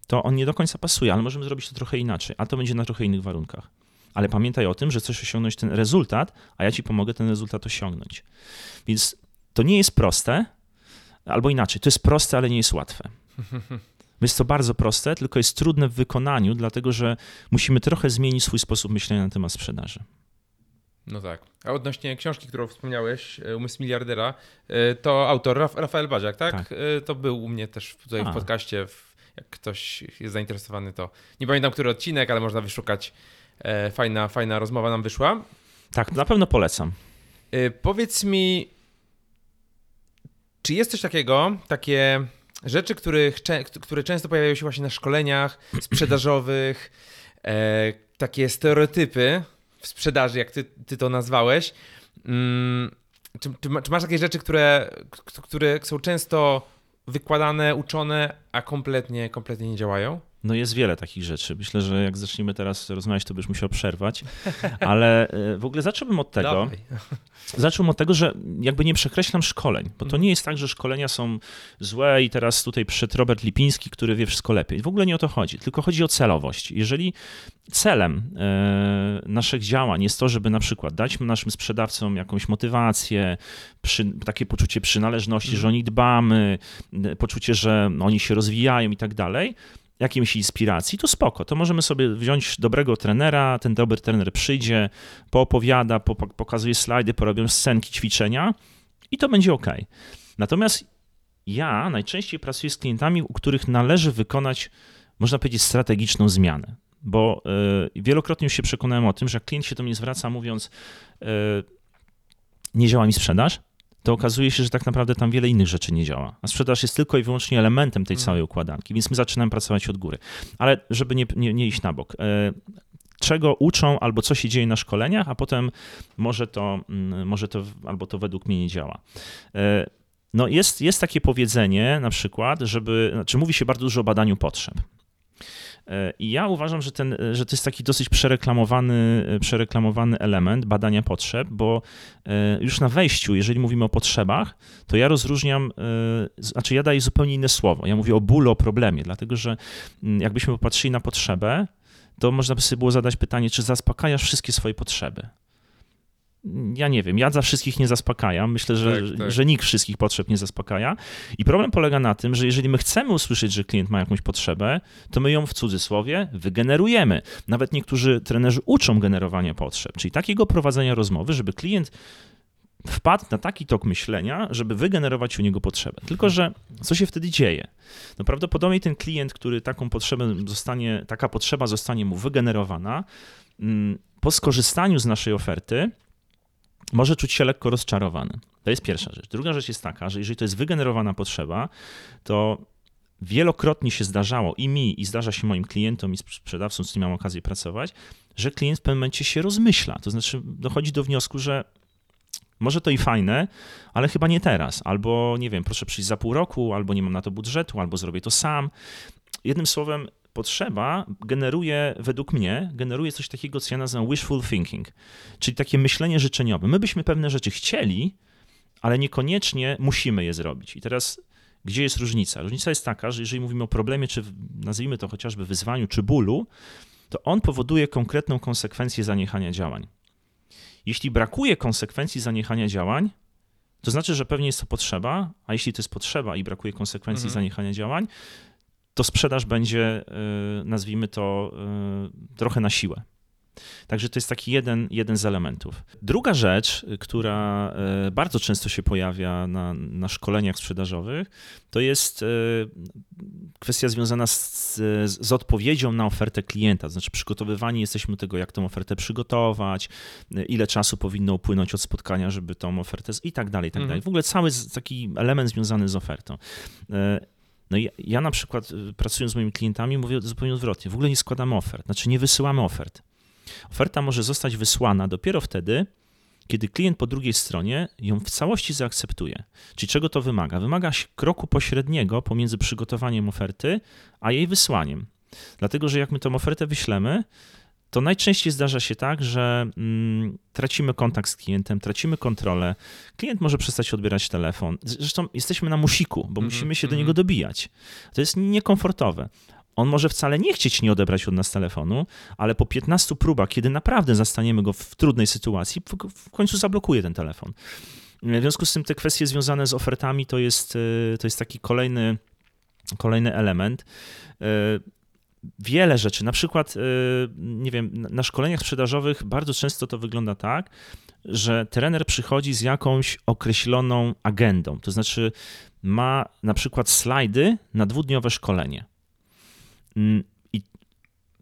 to on nie do końca pasuje, ale możemy zrobić to trochę inaczej, a to będzie na trochę innych warunkach. Ale pamiętaj o tym, że chcesz osiągnąć ten rezultat, a ja ci pomogę ten rezultat osiągnąć. Więc to nie jest proste, albo inaczej, to jest proste, ale nie jest łatwe. [LAUGHS] Jest to bardzo proste, tylko jest trudne w wykonaniu, dlatego że musimy trochę zmienić swój sposób myślenia na temat sprzedaży. No tak. A odnośnie książki, którą wspomniałeś, e, Umysł miliardera, e, to autor Raf Rafael Baziak, tak? Tak. E, To był u mnie też tutaj A. w podcaście. Jak ktoś jest zainteresowany, to nie pamiętam, który odcinek, ale można wyszukać. Fajna, fajna rozmowa nam wyszła. Tak, na pewno polecam. Powiedz mi, czy jest coś takiego, takie rzeczy, których, które często pojawiają się właśnie na szkoleniach sprzedażowych, e, takie stereotypy w sprzedaży, jak ty, ty to nazwałeś. Mm, czy, czy, ma- czy masz takie rzeczy, które, które są często wykładane, uczone, a kompletnie, kompletnie nie działają? No jest wiele takich rzeczy. Myślę, że jak zaczniemy teraz rozmawiać, to byś musiał przerwać. Ale e, w ogóle zacząłbym od tego, Dawaj. Zacząłem od tego, że jakby nie przekreślam szkoleń, bo to Mhm. nie jest tak, że szkolenia są złe i teraz tutaj przyszedł Robert Lipiński, który wie wszystko lepiej. W ogóle nie o to chodzi, tylko chodzi o celowość. Jeżeli celem e, naszych działań jest to, żeby na przykład dać naszym sprzedawcom jakąś motywację, przy, takie poczucie przynależności, Mhm. że o nich dbamy, poczucie, że oni się rozwijają i tak dalej, jakimś inspiracji, to spoko. To możemy sobie wziąć dobrego trenera, ten dobry trener przyjdzie, poopowiada, po, pokazuje slajdy, porobią scenki, ćwiczenia i to będzie ok. Natomiast ja najczęściej pracuję z klientami, u których należy wykonać, można powiedzieć, strategiczną zmianę. Bo y, wielokrotnie już się przekonałem o tym, że klient się do mnie zwraca mówiąc, y, nie działa mi sprzedaż, to okazuje się, że tak naprawdę tam wiele innych rzeczy nie działa. A sprzedaż jest tylko i wyłącznie elementem tej Mhm. całej układanki, więc my zaczynamy pracować od góry. Ale żeby nie, nie, nie iść na bok. E, Czego uczą albo co się dzieje na szkoleniach, a potem może to, mm, może to albo to według mnie nie działa. E, No jest, jest takie powiedzenie na przykład, żeby, znaczy mówi się bardzo dużo o badaniu potrzeb. E, I ja uważam, że, ten, że to jest taki dosyć przereklamowany, przereklamowany element badania potrzeb, bo e, już na wejściu, jeżeli mówimy o potrzebach, to ja rozróżniam, e, znaczy ja daję zupełnie inne słowo. Ja mówię o bólu, o problemie, dlatego że mm, jakbyśmy popatrzyli na potrzebę, to można by sobie było zadać pytanie, czy zaspokajasz wszystkie swoje potrzeby. Ja nie wiem, ja za wszystkich nie zaspokajam. Myślę, że, Tak, tak. że nikt wszystkich potrzeb nie zaspokaja. I problem polega na tym, że jeżeli my chcemy usłyszeć, że klient ma jakąś potrzebę, to my ją w cudzysłowie wygenerujemy. Nawet niektórzy trenerzy uczą generowania potrzeb, czyli takiego prowadzenia rozmowy, żeby klient wpadł na taki tok myślenia, żeby wygenerować u niego potrzebę. Tylko, że co się wtedy dzieje? No prawdopodobnie ten klient, który taką potrzebę zostanie, taka potrzeba zostanie mu wygenerowana, mm, po skorzystaniu z naszej oferty może czuć się lekko rozczarowany. To jest pierwsza rzecz. Druga rzecz jest taka, że jeżeli to jest wygenerowana potrzeba, to wielokrotnie się zdarzało i mi, i zdarza się moim klientom i sprzedawcom, z którymi mam okazję pracować, że klient w pewnym momencie się rozmyśla. To znaczy dochodzi do wniosku, że może to i fajne, ale chyba nie teraz. Albo nie wiem, proszę przyjść za pół roku, albo nie mam na to budżetu, albo zrobię to sam. Jednym słowem, potrzeba generuje, według mnie, generuje coś takiego, co ja nazywam wishful thinking, czyli takie myślenie życzeniowe. My byśmy pewne rzeczy chcieli, ale niekoniecznie musimy je zrobić. I teraz gdzie jest różnica? Różnica jest taka, że jeżeli mówimy o problemie, czy nazwijmy to chociażby wyzwaniu, czy bólu, to on powoduje konkretną konsekwencję zaniechania działań. Jeśli brakuje konsekwencji zaniechania działań, to znaczy, że pewnie jest to potrzeba, a jeśli to jest potrzeba i brakuje konsekwencji mhm. zaniechania działań, to sprzedaż będzie, y, nazwijmy to, y, trochę na siłę. Także to jest taki jeden, jeden z elementów. Druga rzecz, która y, bardzo często się pojawia na, na szkoleniach sprzedażowych, to jest kwestia związana z, z, odpowiedzią na ofertę klienta. znaczy, przygotowywani jesteśmy do tego, jak tę ofertę przygotować, ile czasu powinno upłynąć od spotkania, żeby tą ofertę i tak dalej, i tak mhm. dalej. W ogóle cały taki element związany z ofertą. No i ja na przykład y, pracując z moimi klientami mówię zupełnie odwrotnie. W ogóle nie składamy ofert, znaczy nie wysyłamy ofert. Oferta może zostać wysłana dopiero wtedy, kiedy klient po drugiej stronie ją w całości zaakceptuje. Czyli czego to wymaga? Wymaga kroku pośredniego pomiędzy przygotowaniem oferty a jej wysłaniem. Dlatego, że jak my tą ofertę wyślemy, to najczęściej zdarza się tak, że mm, tracimy kontakt z klientem, tracimy kontrolę. Klient może przestać odbierać telefon. Zresztą jesteśmy na musiku, bo mm -hmm, musimy się mm -hmm. do niego dobijać. To jest niekomfortowe. On może wcale nie chcieć nie odebrać od nas telefonu, ale po 15 próbach, kiedy naprawdę zastaniemy go w trudnej sytuacji, w końcu zablokuje ten telefon. W związku z tym te kwestie związane z ofertami to jest, y, to jest taki kolejny, kolejny element. Wiele rzeczy. Na przykład, y, nie wiem, na szkoleniach sprzedażowych bardzo często to wygląda tak, że trener przychodzi z jakąś określoną agendą. To znaczy, ma na przykład slajdy na dwudniowe szkolenie. Mm, I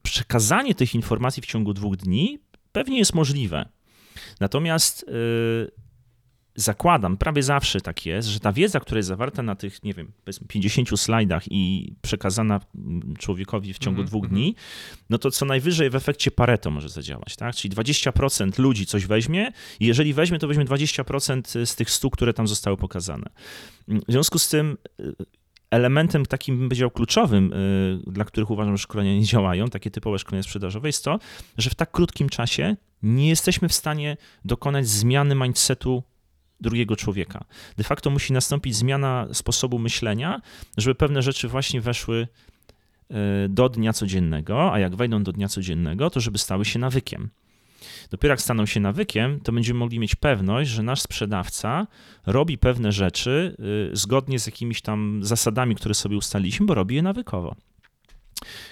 przekazanie tych informacji w ciągu dwóch dni pewnie jest możliwe. Natomiast y, zakładam, prawie zawsze tak jest, że ta wiedza, która jest zawarta na tych, nie wiem, 50 slajdach i przekazana mm, człowiekowi w ciągu mm -hmm. dwóch dni, no to co najwyżej w efekcie Pareto może zadziałać, tak? Czyli 20% ludzi coś weźmie i jeżeli weźmie, to weźmie 20% z tych 100, które tam zostały pokazane. W związku z tym y, elementem takim, bym powiedział, kluczowym, y, dla których uważam, że szkolenia nie działają, takie typowe szkolenia sprzedażowe, jest to, że w tak krótkim czasie nie jesteśmy w stanie dokonać zmiany mindsetu drugiego człowieka. De facto musi nastąpić zmiana sposobu myślenia, żeby pewne rzeczy właśnie weszły e, do dnia codziennego, a jak wejdą do dnia codziennego, to żeby stały się nawykiem. Dopiero jak staną się nawykiem, to będziemy mogli mieć pewność, że nasz sprzedawca robi pewne rzeczy e, zgodnie z jakimiś tam zasadami, które sobie ustaliliśmy, bo robi je nawykowo.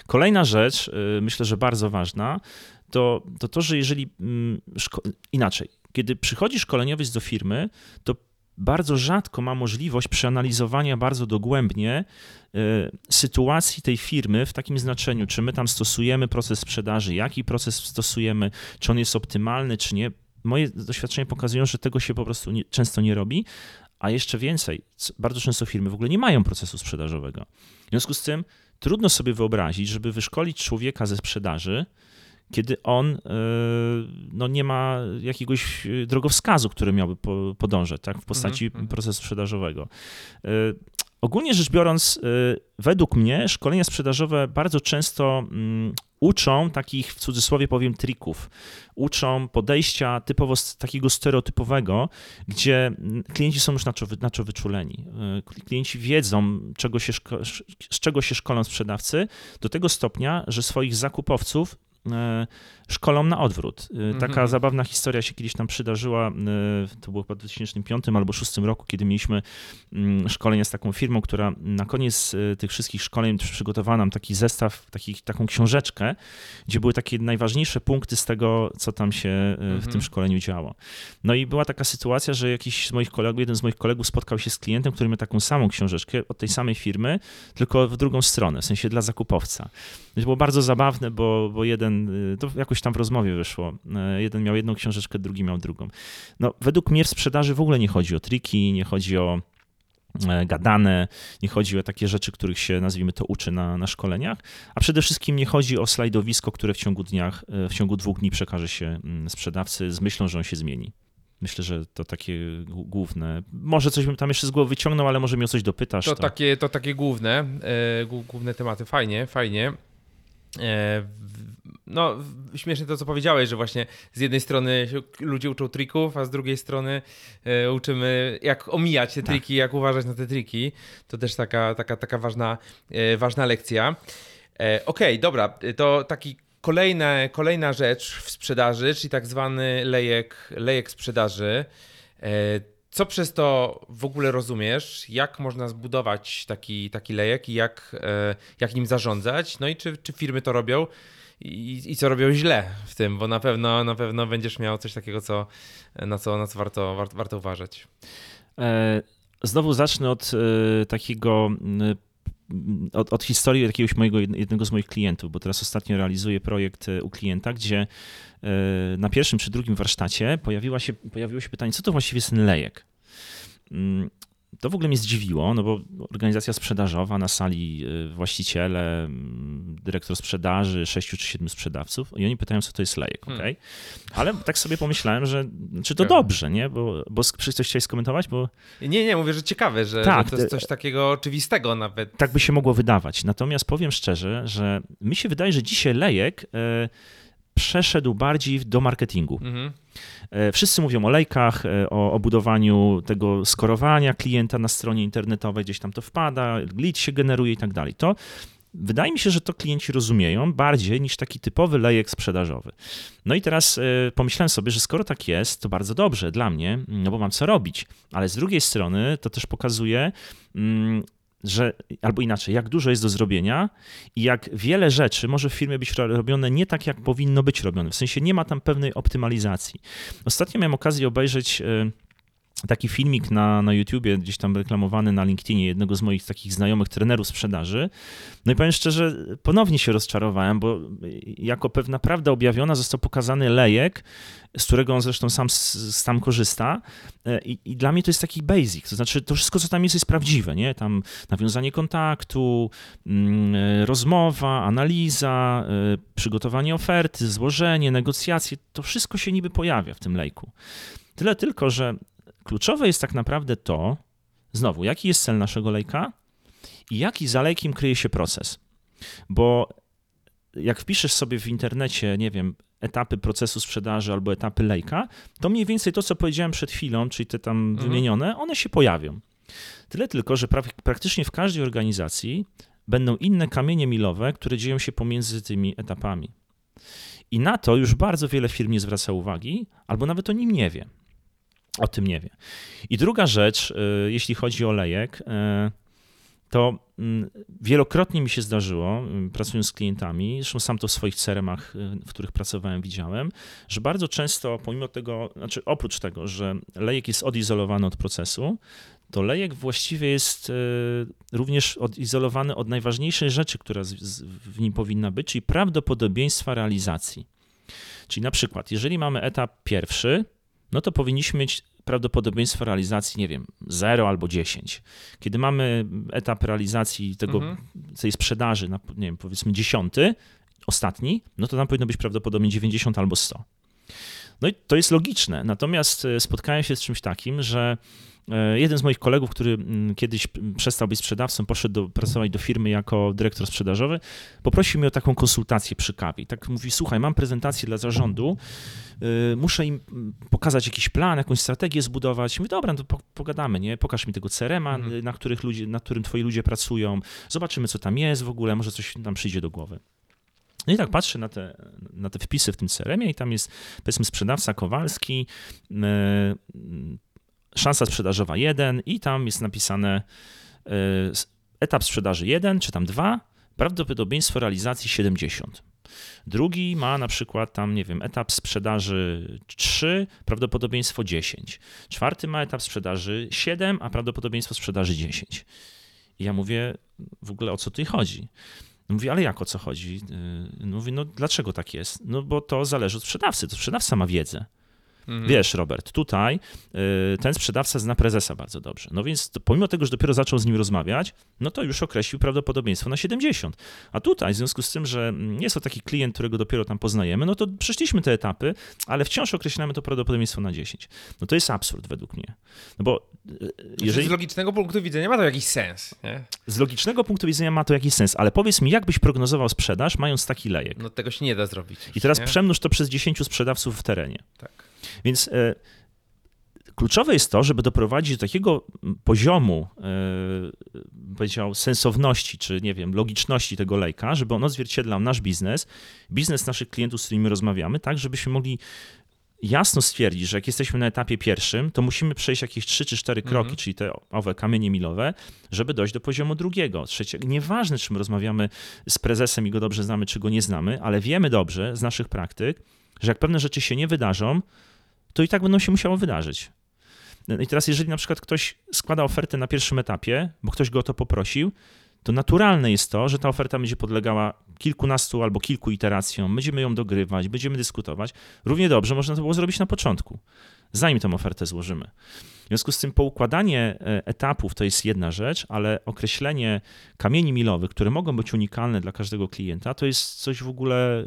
Kolejna rzecz, e, myślę, że bardzo ważna, to to, to że jeżeli mm, inaczej, kiedy przychodzi szkoleniowiec do firmy, to bardzo rzadko ma możliwość przeanalizowania bardzo dogłębnie y, sytuacji tej firmy w takim znaczeniu, czy my tam stosujemy proces sprzedaży, jaki proces stosujemy, czy on jest optymalny, czy nie. Moje doświadczenia pokazują, że tego się po prostu nie, często nie robi, a jeszcze więcej, bardzo często firmy w ogóle nie mają procesu sprzedażowego. W związku z tym trudno sobie wyobrazić, żeby wyszkolić człowieka ze sprzedaży, kiedy on e, no, nie ma jakiegoś e, drogowskazu, który miałby podążać tak, w postaci mm -hmm. procesu sprzedażowego. E, ogólnie rzecz biorąc, według mnie szkolenia sprzedażowe bardzo często mm, uczą takich, w cudzysłowie powiem, trików. Uczą podejścia typowo takiego stereotypowego, gdzie mm, klienci są już na to, na wyczuleni. Klienci wiedzą, czego się z czego się szkolą sprzedawcy, do tego stopnia, że swoich zakupowców szkolą na odwrót. E, Taka Mhm. zabawna historia się kiedyś nam przydarzyła, e, to było chyba w 2005 albo 2006 roku, kiedy mieliśmy mm, szkolenie z taką firmą, która na koniec e, tych wszystkich szkoleń przygotowała nam taki zestaw, taki, taką książeczkę, gdzie były takie najważniejsze punkty z tego, co tam się e, w Mhm. tym szkoleniu działo. No i była taka sytuacja, że jakiś z moich kolegów, jeden z moich kolegów spotkał się z klientem, który miał taką samą książeczkę od tej samej firmy, tylko w drugą stronę, w sensie dla zakupowca. To było bardzo zabawne, bo, bo jeden, y, to jakoś tam w rozmowie wyszło, y, jeden miał jedną książeczkę, drugi miał drugą. No, według mnie w sprzedaży w ogóle nie chodzi o triki, nie chodzi o e, gadane, nie chodzi o takie rzeczy, których się, nazwijmy to, uczy na, na szkoleniach, a przede wszystkim nie chodzi o slajdowisko, które w ciągu dniach, e, w ciągu dwóch dni przekaże się mm, sprzedawcy z myślą, że on się zmieni. Myślę, że to takie główne. Może coś bym tam jeszcze z głowy wyciągnął, ale może mi o coś dopytasz. To, takie, to takie główne, głó- główne tematy. Fajnie, fajnie. E, no, śmieszne to, co powiedziałeś, że właśnie z jednej strony ludzie uczą trików, a z drugiej strony e, uczymy, jak omijać te Tak. triki, jak uważać na te triki. To też taka, taka, taka ważna, e, ważna lekcja. Okej, dobra, to taki kolejna, kolejna rzecz w sprzedaży, czyli tak zwany lejek, lejek sprzedaży. Co przez to w ogóle rozumiesz? Jak można zbudować taki, taki lejek i jak, e, jak nim zarządzać? No i czy, czy firmy to robią? I, I co robią źle w tym, bo na pewno, na pewno będziesz miał coś takiego, co, na co, na co warto, warto, warto uważać. E, Znowu zacznę od e, takiego, od, od historii jakiegoś mojego, jednego z moich klientów, bo teraz ostatnio realizuję projekt e, u klienta, gdzie e, na pierwszym czy drugim warsztacie pojawiła się, pojawiło się pytanie, co to właściwie jest ten lejek? To w ogóle mnie zdziwiło, no bo organizacja sprzedażowa, na sali e, właściciele, mm, dyrektor sprzedaży, sześciu czy siedmiu sprzedawców i oni pytają, co to jest lejek, Hmm. okej? Ale tak sobie pomyślałem, że czy to Ciekawe. dobrze, nie? Bo, bo coś chciałeś skomentować? Bo Nie, nie, mówię, że ciekawe, że, Tak, że to jest te- coś takiego oczywistego nawet. tak by się mogło wydawać. Natomiast powiem szczerze, że mi się wydaje, że dzisiaj lejek przeszedł bardziej do marketingu. Mhm. E, Wszyscy mówią o lejkach, e, o, o budowaniu tego skorowania klienta na stronie internetowej, gdzieś tam to wpada, lead się generuje i tak dalej. To wydaje mi się, że to klienci rozumieją bardziej niż taki typowy lejek sprzedażowy. No i teraz e, pomyślałem sobie, że skoro tak jest, to bardzo dobrze dla mnie, no bo mam co robić. Ale z drugiej strony to też pokazuje, mm, że albo inaczej, jak dużo jest do zrobienia i jak wiele rzeczy może w firmie być ro- robione nie tak, jak powinno być robione. W sensie nie ma tam pewnej optymalizacji. Ostatnio miałem okazję obejrzeć e, taki filmik na, na YouTubie, gdzieś tam reklamowany na LinkedInie jednego z moich takich znajomych trenerów sprzedaży. No i powiem szczerze, ponownie się rozczarowałem, bo jako pewna prawda objawiona został pokazany lejek, z którego on zresztą sam, sam korzysta. E, I, I dla mnie to jest taki basic, to znaczy to wszystko, co tam jest, jest prawdziwe, nie? Tam nawiązanie kontaktu, mm, e, rozmowa, analiza, e, przygotowanie oferty, złożenie, negocjacje, to wszystko się niby pojawia w tym lejku. Tyle tylko, że kluczowe jest tak naprawdę to, znowu, jaki jest cel naszego lejka i jaki za lejkiem kryje się proces. Bo jak wpiszesz sobie w internecie, nie wiem, etapy procesu sprzedaży albo etapy lejka, to mniej więcej to, co powiedziałem przed chwilą, czyli te tam Mhm. wymienione, one się pojawią. Tyle tylko, że pra- praktycznie w każdej organizacji będą inne kamienie milowe, które dzieją się pomiędzy tymi etapami. I na to już bardzo wiele firm nie zwraca uwagi, albo nawet o nim nie wie. O tym nie wie. I druga rzecz, y, jeśli chodzi o lejek, y, to mm, wielokrotnie mi się zdarzyło, y, pracując z klientami, zresztą sam to w swoich ceremach, w których pracowałem, widziałem, że bardzo często, pomimo tego, znaczy oprócz tego, że lejek jest odizolowany od procesu, to lejek właściwie jest również odizolowany od najważniejszej rzeczy, która w nim powinna być, czyli prawdopodobieństwa realizacji. Czyli na przykład, jeżeli mamy etap pierwszy, no to powinniśmy mieć prawdopodobieństwo realizacji, nie wiem, 0 albo 10. Kiedy mamy etap realizacji tego, Mhm. tej sprzedaży, na, nie wiem, powiedzmy 10, ostatni, no to tam powinno być prawdopodobnie 90 albo 100. No i to jest logiczne. Natomiast e, spotkałem się z czymś takim, że jeden z moich kolegów, który mm, kiedyś przestał być sprzedawcą, poszedł pracować do firmy jako dyrektor sprzedażowy, poprosił mnie o taką konsultację przy kawie. I tak mówi, słuchaj, mam prezentację dla zarządu, y, muszę im mm, pokazać jakiś plan, jakąś strategię zbudować. Mówi, dobra, no to po, pogadamy, nie? Pokaż mi tego CRM-a, Mhm. y, na, których ludzie, na którym twoi ludzie pracują, zobaczymy, co tam jest w ogóle, może coś nam przyjdzie do głowy. No i tak patrzę na te, na te wpisy w tym crm i tam jest, powiedzmy, sprzedawca Kowalski, yy, szansa sprzedażowa 1 i tam jest napisane yy, etap sprzedaży 1 czy tam 2, prawdopodobieństwo realizacji 70. Drugi ma na przykład tam, nie wiem, etap sprzedaży 3, prawdopodobieństwo 10. Czwarty ma etap sprzedaży 7, a prawdopodobieństwo sprzedaży 10. I ja mówię, w ogóle o co tu chodzi? Mówi, ale jak o co chodzi? Yy, Mówi, no dlaczego tak jest? No bo to zależy od sprzedawcy, to sprzedawca ma wiedzę. Mhm. Wiesz, Robert, tutaj y, ten sprzedawca zna prezesa bardzo dobrze. No więc to, pomimo tego, że dopiero zaczął z nim rozmawiać, no to już określił prawdopodobieństwo na 70. A tutaj, w związku z tym, że jest to taki klient, którego dopiero tam poznajemy, no to przeszliśmy te etapy, ale wciąż określamy to prawdopodobieństwo na 10. No to jest absurd według mnie. No bo y, jeżeli Z logicznego punktu widzenia ma to jakiś sens, nie? z logicznego punktu widzenia ma to jakiś sens, ale powiedz mi, jak byś prognozował sprzedaż, mając taki lejek? No tego się nie da zrobić. I teraz nie? przemnóż to przez 10 sprzedawców w terenie. Tak. Więc e, kluczowe jest to, żeby doprowadzić do takiego poziomu, e, powiedział, sensowności, czy nie wiem, logiczności tego lejka, żeby on odzwierciedlał nasz biznes, biznes naszych klientów, z którymi rozmawiamy, tak, żebyśmy mogli jasno stwierdzić, że jak jesteśmy na etapie pierwszym, to musimy przejść jakieś trzy czy cztery kroki, Mhm. czyli te owe kamienie milowe, żeby dojść do poziomu drugiego, trzeciego. Nieważne, czy my rozmawiamy z prezesem i go dobrze znamy, czy go nie znamy, ale wiemy dobrze z naszych praktyk, że jak pewne rzeczy się nie wydarzą, to i tak będą się musiało wydarzyć. No I teraz, jeżeli na przykład ktoś składa ofertę na pierwszym etapie, bo ktoś go o to poprosił, to naturalne jest to, że ta oferta będzie podlegała kilkunastu albo kilku iteracjom, będziemy ją dogrywać, będziemy dyskutować. Równie dobrze można to było zrobić na początku, zanim tę ofertę złożymy. W związku z tym poukładanie e, etapów to jest jedna rzecz, ale określenie kamieni milowych, które mogą być unikalne dla każdego klienta, to jest coś w ogóle e,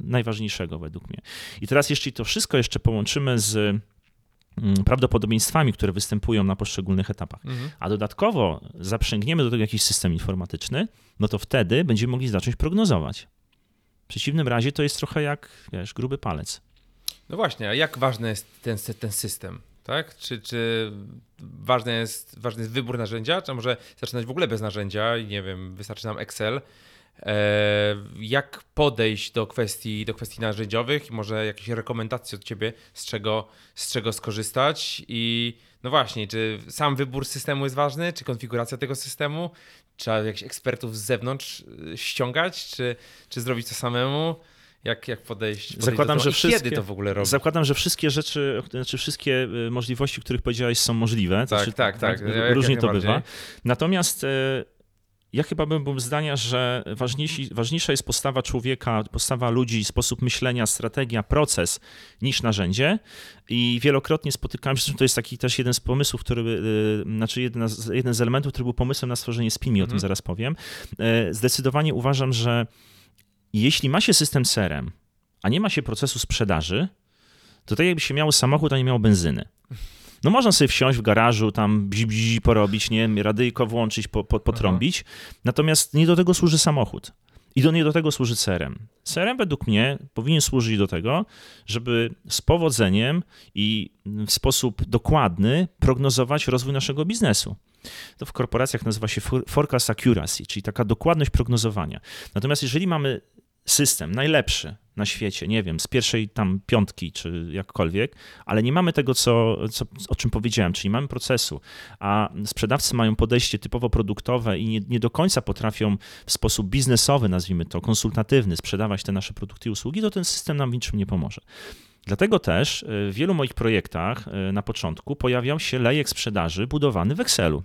najważniejszego według mnie. I teraz, jeśli to wszystko jeszcze połączymy z mm, prawdopodobieństwami, które występują na poszczególnych etapach, Mhm. a dodatkowo zaprzęgniemy do tego jakiś system informatyczny, no to wtedy będziemy mogli zacząć prognozować. W przeciwnym razie to jest trochę jak, wiesz, gruby palec. No właśnie, a jak ważny jest ten, ten system? Tak? Czy, czy ważny, jest, ważny jest wybór narzędzia, czy może zaczynać w ogóle bez narzędzia i nie wiem, wystarczy nam Excel? E, jak podejść do kwestii, do kwestii narzędziowych i może jakieś rekomendacje od ciebie, z czego, z czego skorzystać? I no właśnie, czy sam wybór systemu jest ważny, czy konfiguracja tego systemu? Trzeba jakichś ekspertów z zewnątrz y, ściągać, czy, czy zrobić to samemu? Jak, jak podejść, podejść Zakładam, do tego? że wszystkie- kiedy to w ogóle robić? Zakładam, że wszystkie rzeczy, znaczy wszystkie y, możliwości, których powiedziałeś, są możliwe. Znaczy, tak, tak. Jak- Różnie to bywa. Natomiast e, ja chyba bym był zdania, że ważniejsza jest postawa człowieka, postawa ludzi, sposób myślenia, strategia, proces niż narzędzie. I wielokrotnie spotykałem się, to jest taki też jeden z pomysłów, który, e, znaczy jedna z, jeden z elementów, który był pomysłem na stworzenie Spimi, o tym Mhm. zaraz powiem. Zdecydowanie uważam, że jeśli ma się system CRM, a nie ma się procesu sprzedaży, to tak jakby się miało samochód, a nie miało benzyny. No można sobie wsiąść w garażu, tam bzi, bzi porobić, nie radyjko włączyć, po, po, potrąbić, natomiast nie do tego służy samochód. I do, nie do tego służy CRM. CRM według mnie powinien służyć do tego, żeby z powodzeniem i w sposób dokładny prognozować rozwój naszego biznesu. To w korporacjach nazywa się for- forecast accuracy, czyli taka dokładność prognozowania. Natomiast jeżeli mamy system najlepszy na świecie, nie wiem, z pierwszej tam piątki czy jakkolwiek, ale nie mamy tego, co, co, o czym powiedziałem, czyli mamy procesu, a sprzedawcy mają podejście typowo produktowe i nie, nie do końca potrafią w sposób biznesowy, nazwijmy to, konsultatywny, sprzedawać te nasze produkty i usługi, to ten system nam niczym nie pomoże. Dlatego też y, w wielu moich projektach y, na początku pojawiał się lejek sprzedaży budowany w Excelu.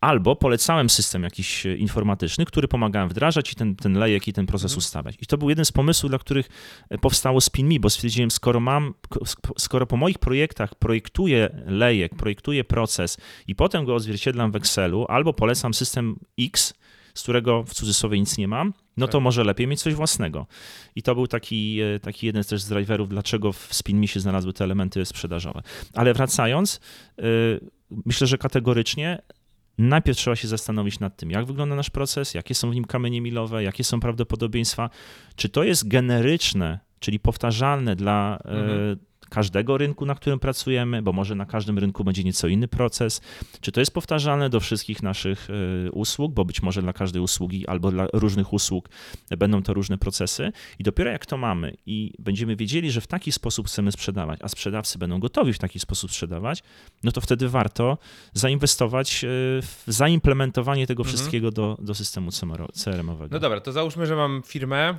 Albo polecałem system jakiś e, informatyczny, który pomagałem wdrażać i ten, ten lejek i ten proces Mhm. ustawiać. I to był jeden z pomysłów, dla których e, powstało SpinMe, bo stwierdziłem, skoro mam, ko- sk- skoro po moich projektach projektuję lejek, projektuję proces i potem go odzwierciedlam w Excelu, albo polecam system X, z którego w cudzysłowie nic nie mam, no to Tak. może lepiej mieć coś własnego. I to był taki, e, taki jeden też z driverów, dlaczego w SpinMe się znalazły te elementy sprzedażowe. Ale wracając, myślę, że kategorycznie najpierw trzeba się zastanowić nad tym, jak wygląda nasz proces, jakie są w nim kamienie milowe, jakie są prawdopodobieństwa, czy to jest generyczne, czyli powtarzalne dla e, Mhm. Każdego rynku, na którym pracujemy, bo może na każdym rynku będzie nieco inny proces. Czy to jest powtarzalne do wszystkich naszych y, usług, bo być może dla każdej usługi albo dla różnych usług będą to różne procesy. I dopiero jak to mamy i będziemy wiedzieli, że w taki sposób chcemy sprzedawać, a sprzedawcy będą gotowi w taki sposób sprzedawać, no to wtedy warto zainwestować y, w zaimplementowanie tego Mhm. wszystkiego do, do systemu CRM-owego. No dobra, to załóżmy, że mam firmę,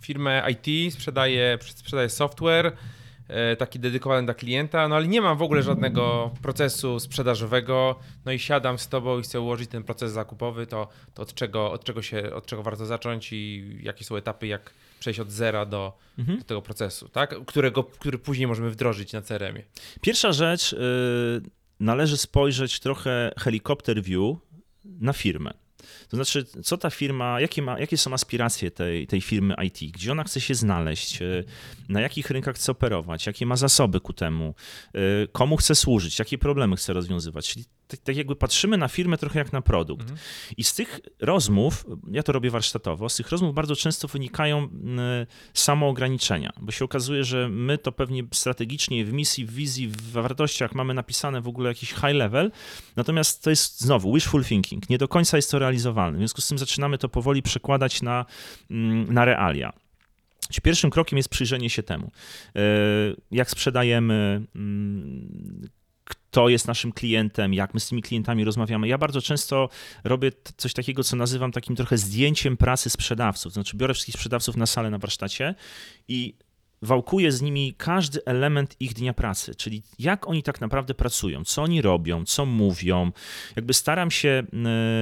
firmę IT, sprzedaję, sprzedaję software, taki dedykowany dla klienta, no ale nie mam w ogóle żadnego procesu sprzedażowego, no i siadam z tobą i chcę ułożyć ten proces zakupowy, to, to od, czego, od, czego się, od czego warto zacząć i jakie są etapy, jak przejść od zera do, Mhm. do tego procesu, tak? Którego, który później możemy wdrożyć na CRM-ie. Pierwsza rzecz, y, należy spojrzeć trochę helikopter view na firmę. To znaczy, co ta firma, jakie, ma, jakie są aspiracje tej, tej firmy IT, gdzie ona chce się znaleźć, y, na jakich rynkach chce operować, jakie ma zasoby ku temu, y, komu chce służyć, jakie problemy chce rozwiązywać. Czyli tak, tak jakby patrzymy na firmę trochę jak na produkt. Mhm. I z tych rozmów, ja to robię warsztatowo, z tych rozmów bardzo często wynikają y, samoograniczenia, bo się okazuje, że my to pewnie strategicznie w misji, w wizji, w wartościach mamy napisane w ogóle jakiś high level, natomiast to jest znowu wishful thinking, nie do końca jest to realizowalne. W związku z tym zaczynamy to powoli przekładać na, mm, na realia. Pierwszym krokiem jest przyjrzenie się temu, y, jak sprzedajemy, mm, kto jest naszym klientem, jak my z tymi klientami rozmawiamy. Ja bardzo często robię coś takiego, co nazywam takim trochę zdjęciem pracy sprzedawców. Znaczy biorę wszystkich sprzedawców na salę na warsztacie i wałkuję z nimi każdy element ich dnia pracy, czyli jak oni tak naprawdę pracują, co oni robią, co mówią. Jakby staram się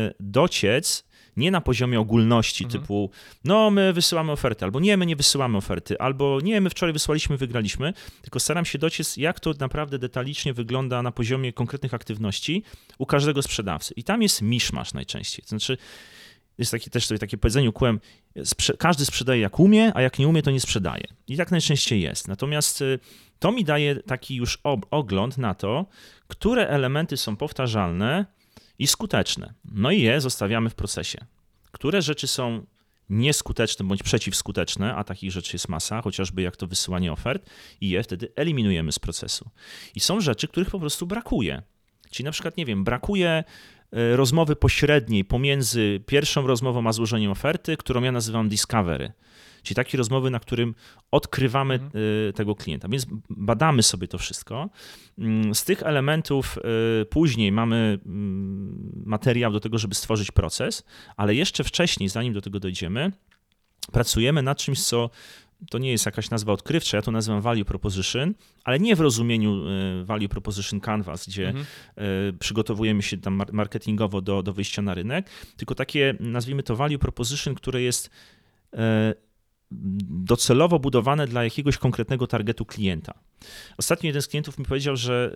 y, dociec nie na poziomie ogólności Mhm. typu no my wysyłamy oferty, albo nie, my nie wysyłamy oferty, albo nie, my wczoraj wysłaliśmy, wygraliśmy, tylko staram się dociec, jak to naprawdę detalicznie wygląda na poziomie konkretnych aktywności u każdego sprzedawcy. I tam jest miszmasz najczęściej. To znaczy, jest taki, też sobie takie powiedzenie ukułem, sprze- każdy sprzedaje jak umie, a jak nie umie, to nie sprzedaje. I tak najczęściej jest. Natomiast y, to mi daje taki już ogląd na to, które elementy są powtarzalne i skuteczne. No i je zostawiamy w procesie. Które rzeczy są nieskuteczne bądź przeciwskuteczne, a takich rzeczy jest masa, chociażby jak to wysyłanie ofert, i je wtedy eliminujemy z procesu. I są rzeczy, których po prostu brakuje. Czyli na przykład, nie wiem, brakuje e, rozmowy pośredniej pomiędzy pierwszą rozmową a złożeniem oferty, którą ja nazywam discovery. Czyli takie rozmowy, na którym odkrywamy e, tego klienta. Więc badamy sobie to wszystko. Mm, Z tych elementów e, później mamy mm, materiał do tego, żeby stworzyć proces, ale jeszcze wcześniej, zanim do tego dojdziemy, pracujemy nad czymś, co to nie jest jakaś nazwa odkrywcza, ja to nazywam value proposition, ale nie w rozumieniu e, value proposition canvas, gdzie Mhm. przygotowujemy się tam mar- marketingowo do, do wyjścia na rynek, tylko takie, nazwijmy to value proposition, które jest docelowo budowane dla jakiegoś konkretnego targetu klienta. Ostatnio jeden z klientów mi powiedział, że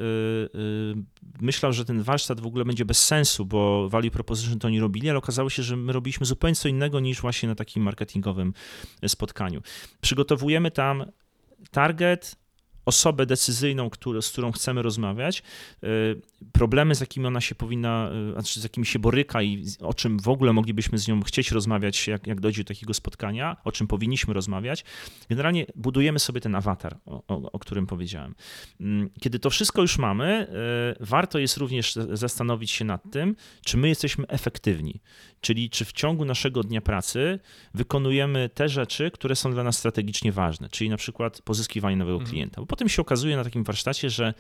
y, y, myślał, że ten warsztat w ogóle będzie bez sensu, bo value proposition to oni robili, ale okazało się, że my robiliśmy zupełnie co innego niż właśnie na takim marketingowym spotkaniu. Przygotowujemy tam target, osobę decyzyjną, które, z którą chcemy rozmawiać, y, problemy, z jakimi ona się powinna, znaczy z jakimi się boryka i o czym w ogóle moglibyśmy z nią chcieć rozmawiać, jak, jak dojdzie do takiego spotkania, o czym powinniśmy rozmawiać. Generalnie budujemy sobie ten awatar, o, o, o którym powiedziałem. Mm, Kiedy to wszystko już mamy, y, warto jest również zastanowić się nad tym, czy my jesteśmy efektywni, czyli czy w ciągu naszego dnia pracy wykonujemy te rzeczy, które są dla nas strategicznie ważne, czyli na przykład pozyskiwanie nowego Mhm. klienta. Potem się okazuje na takim warsztacie, że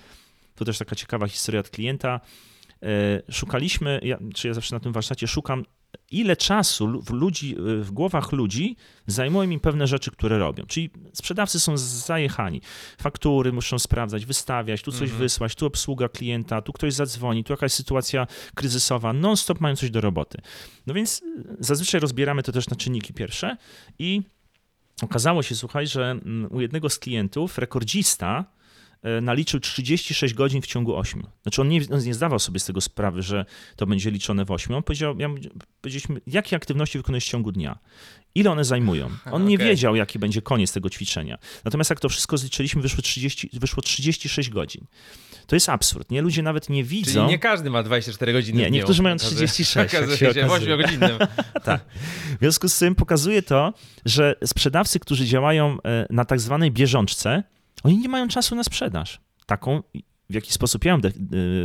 to też taka ciekawa historia od klienta. e, Szukaliśmy, ja, czy ja zawsze na tym warsztacie szukam, ile czasu w, ludzi, e, w głowach ludzi zajmują im pewne rzeczy, które robią. Czyli sprzedawcy są zajechani. Faktury muszą sprawdzać, wystawiać, tu coś Mhm. wysłać, tu obsługa klienta, tu ktoś zadzwoni, tu jakaś sytuacja kryzysowa. Non-stop mają coś do roboty. No więc e, zazwyczaj rozbieramy to też na czynniki pierwsze i okazało się, słuchaj, że mm, u jednego z klientów rekordzista e, naliczył 36 godzin w ciągu 8. Znaczy on nie, on nie zdawał sobie z tego sprawy, że to będzie liczone w 8. On powiedział, ja, powiedzieliśmy, jakie aktywności wykonujesz w ciągu dnia? Ile one zajmują? [LAUGHS] On nie Okej. wiedział, jaki będzie koniec tego ćwiczenia. Natomiast jak to wszystko zliczyliśmy, wyszło, 30, wyszło 36 godzin. To jest absurd, nie? Ludzie nawet nie widzą... Czyli nie każdy ma 24 godziny Nie, niektórzy mają Okazuje- 36, jak Okazuje się się, w okazuje. 8-godzinnym. [LAUGHS] W związku z tym pokazuje to, że sprzedawcy, którzy działają e, na tak zwanej bieżączce, Oni nie mają czasu na sprzedaż. Taką, w jaki sposób ja ją... De-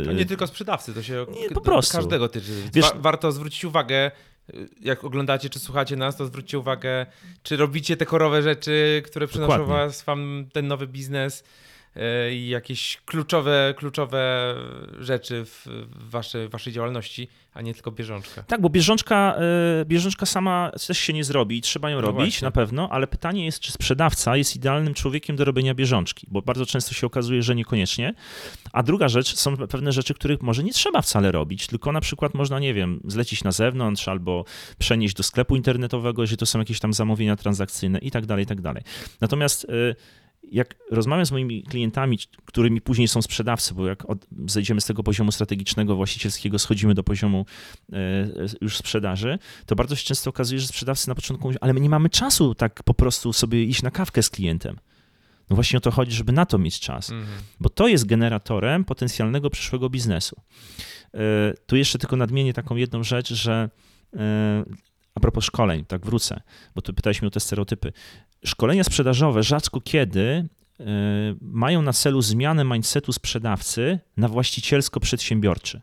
To nie tylko sprzedawcy, to się Nie, po prostu. każdego tyczy. Wiesz- Wa- warto zwrócić uwagę, y, jak oglądacie czy słuchacie nas, to zwróćcie uwagę, czy robicie te korowe rzeczy, które przynoszą Dokładnie. was, wam ten nowy biznes jakieś kluczowe, kluczowe rzeczy w w waszej, działalności, a nie tylko bieżączka. Tak, bo bieżączka, y, bieżączka sama też się nie zrobi, trzeba ją No robić właśnie. na pewno, ale pytanie jest, czy sprzedawca jest idealnym człowiekiem do robienia bieżączki, bo bardzo często się okazuje, że niekoniecznie. A druga rzecz, są pewne rzeczy, których może nie trzeba wcale robić, tylko na przykład można, nie wiem, zlecić na zewnątrz albo przenieść do sklepu internetowego, jeżeli to są jakieś tam zamówienia transakcyjne i tak dalej, i tak dalej. Natomiast y, jak rozmawiam z moimi klientami, którymi później są sprzedawcy, bo jak od, zejdziemy z tego poziomu strategicznego, właścicielskiego, schodzimy do poziomu e, już sprzedaży, to bardzo się często okazuje, że sprzedawcy na początku mówią, ale my nie mamy czasu tak po prostu sobie iść na kawkę z klientem. No właśnie o to chodzi, żeby na to mieć czas, Mhm. bo to jest generatorem potencjalnego przyszłego biznesu. E, Tu jeszcze tylko nadmienię taką jedną rzecz, że e, a propos szkoleń, tak wrócę, bo tu pytałeś mnie o te stereotypy. Szkolenia sprzedażowe rzadko kiedy e, mają na celu zmianę mindsetu sprzedawcy na właścicielsko-przedsiębiorczy.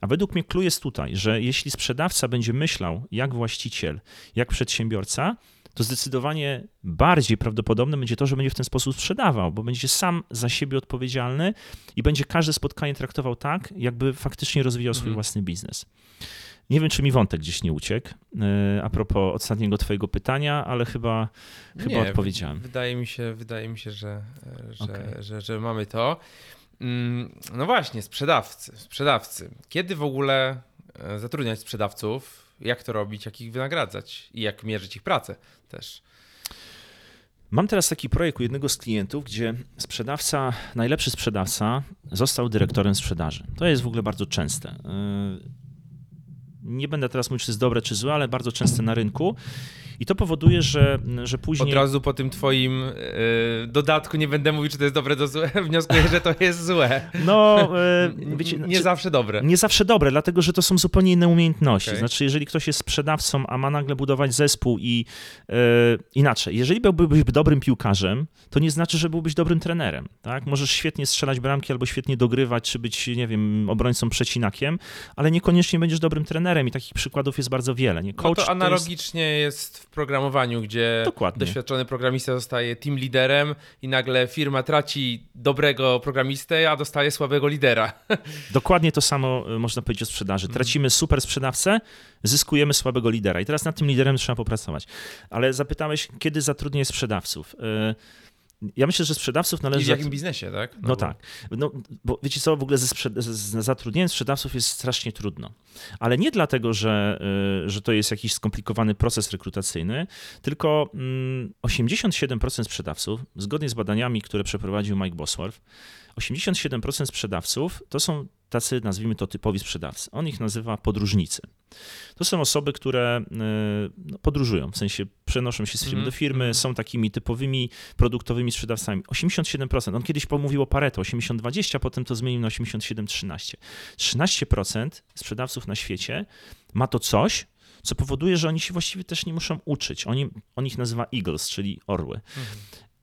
A według mnie clue jest tutaj, że jeśli sprzedawca będzie myślał jak właściciel, jak przedsiębiorca, to zdecydowanie bardziej prawdopodobne będzie to, że będzie w ten sposób sprzedawał, bo będzie sam za siebie odpowiedzialny i będzie każde spotkanie traktował tak, jakby faktycznie rozwijał swój Mhm. własny biznes. Nie wiem, czy mi wątek gdzieś nie uciekł e, a propos ostatniego twojego pytania, ale chyba, chyba Nie, odpowiedziałem. Wydaje mi się, wydaje mi się że, że, Okej. że, że mamy to. Mm, No właśnie, sprzedawcy. Sprzedawcy. Kiedy w ogóle e, zatrudniać sprzedawców? Jak to robić? Jak ich wynagradzać? I jak mierzyć ich pracę też? Mam teraz taki projekt u jednego z klientów, gdzie sprzedawca, najlepszy sprzedawca został dyrektorem sprzedaży. To jest w ogóle bardzo częste. Nie będę teraz mówić, czy jest dobre, czy złe, ale bardzo częste na rynku. I to powoduje, że, że później. Od razu po tym twoim e, dodatku nie będę mówił, czy to jest dobre, to złe. [LAUGHS] Wnioskuję, że to jest złe. No, yy, [LAUGHS] wiecie, nie czy- zawsze dobre. Nie zawsze dobre, dlatego że to są zupełnie inne umiejętności. Okej. Znaczy, jeżeli ktoś jest sprzedawcą, a ma nagle budować zespół i e, inaczej, jeżeli byłbyś dobrym piłkarzem, to nie znaczy, że byłbyś dobrym trenerem. Tak? Możesz świetnie strzelać bramki albo świetnie dogrywać, czy być, nie wiem, obrońcą przecinakiem, ale niekoniecznie będziesz dobrym trenerem i takich przykładów jest bardzo wiele. Nie? No Coach to jest- analogicznie jest w programowaniu, gdzie Dokładnie. doświadczony programista zostaje team liderem i nagle firma traci dobrego programistę, a dostaje słabego lidera. [LAUGHS] Dokładnie to samo e, można powiedzieć o sprzedaży. Tracimy super sprzedawcę, zyskujemy słabego lidera. I teraz nad tym liderem trzeba popracować. Ale zapytałeś, kiedy zatrudniać sprzedawców? E, Ja myślę, że sprzedawców I należy. w jakim biznesie, tak? No, bo- tak. No, bo wiecie co, w ogóle ze, z zatrudnieniem sprzedawców jest strasznie trudno. Ale nie dlatego, że, y, że to jest jakiś skomplikowany proces rekrutacyjny, tylko mm, 87% sprzedawców, zgodnie z badaniami, które przeprowadził Mike Bosworth, 87% sprzedawców to są tacy, nazwijmy to, typowi sprzedawcy. On ich nazywa podróżnicy. To są osoby, które y, no, podróżują, w sensie przenoszą się z firmy Mhm, do firmy, mhm. są takimi typowymi produktowymi sprzedawcami. 87%. On kiedyś pomówił o Pareto, 80-20, potem to zmienił na 87-13. 13% sprzedawców na świecie ma to coś, co powoduje, że oni się właściwie też nie muszą uczyć. Oni, on ich nazywa eagles, czyli orły. Mhm.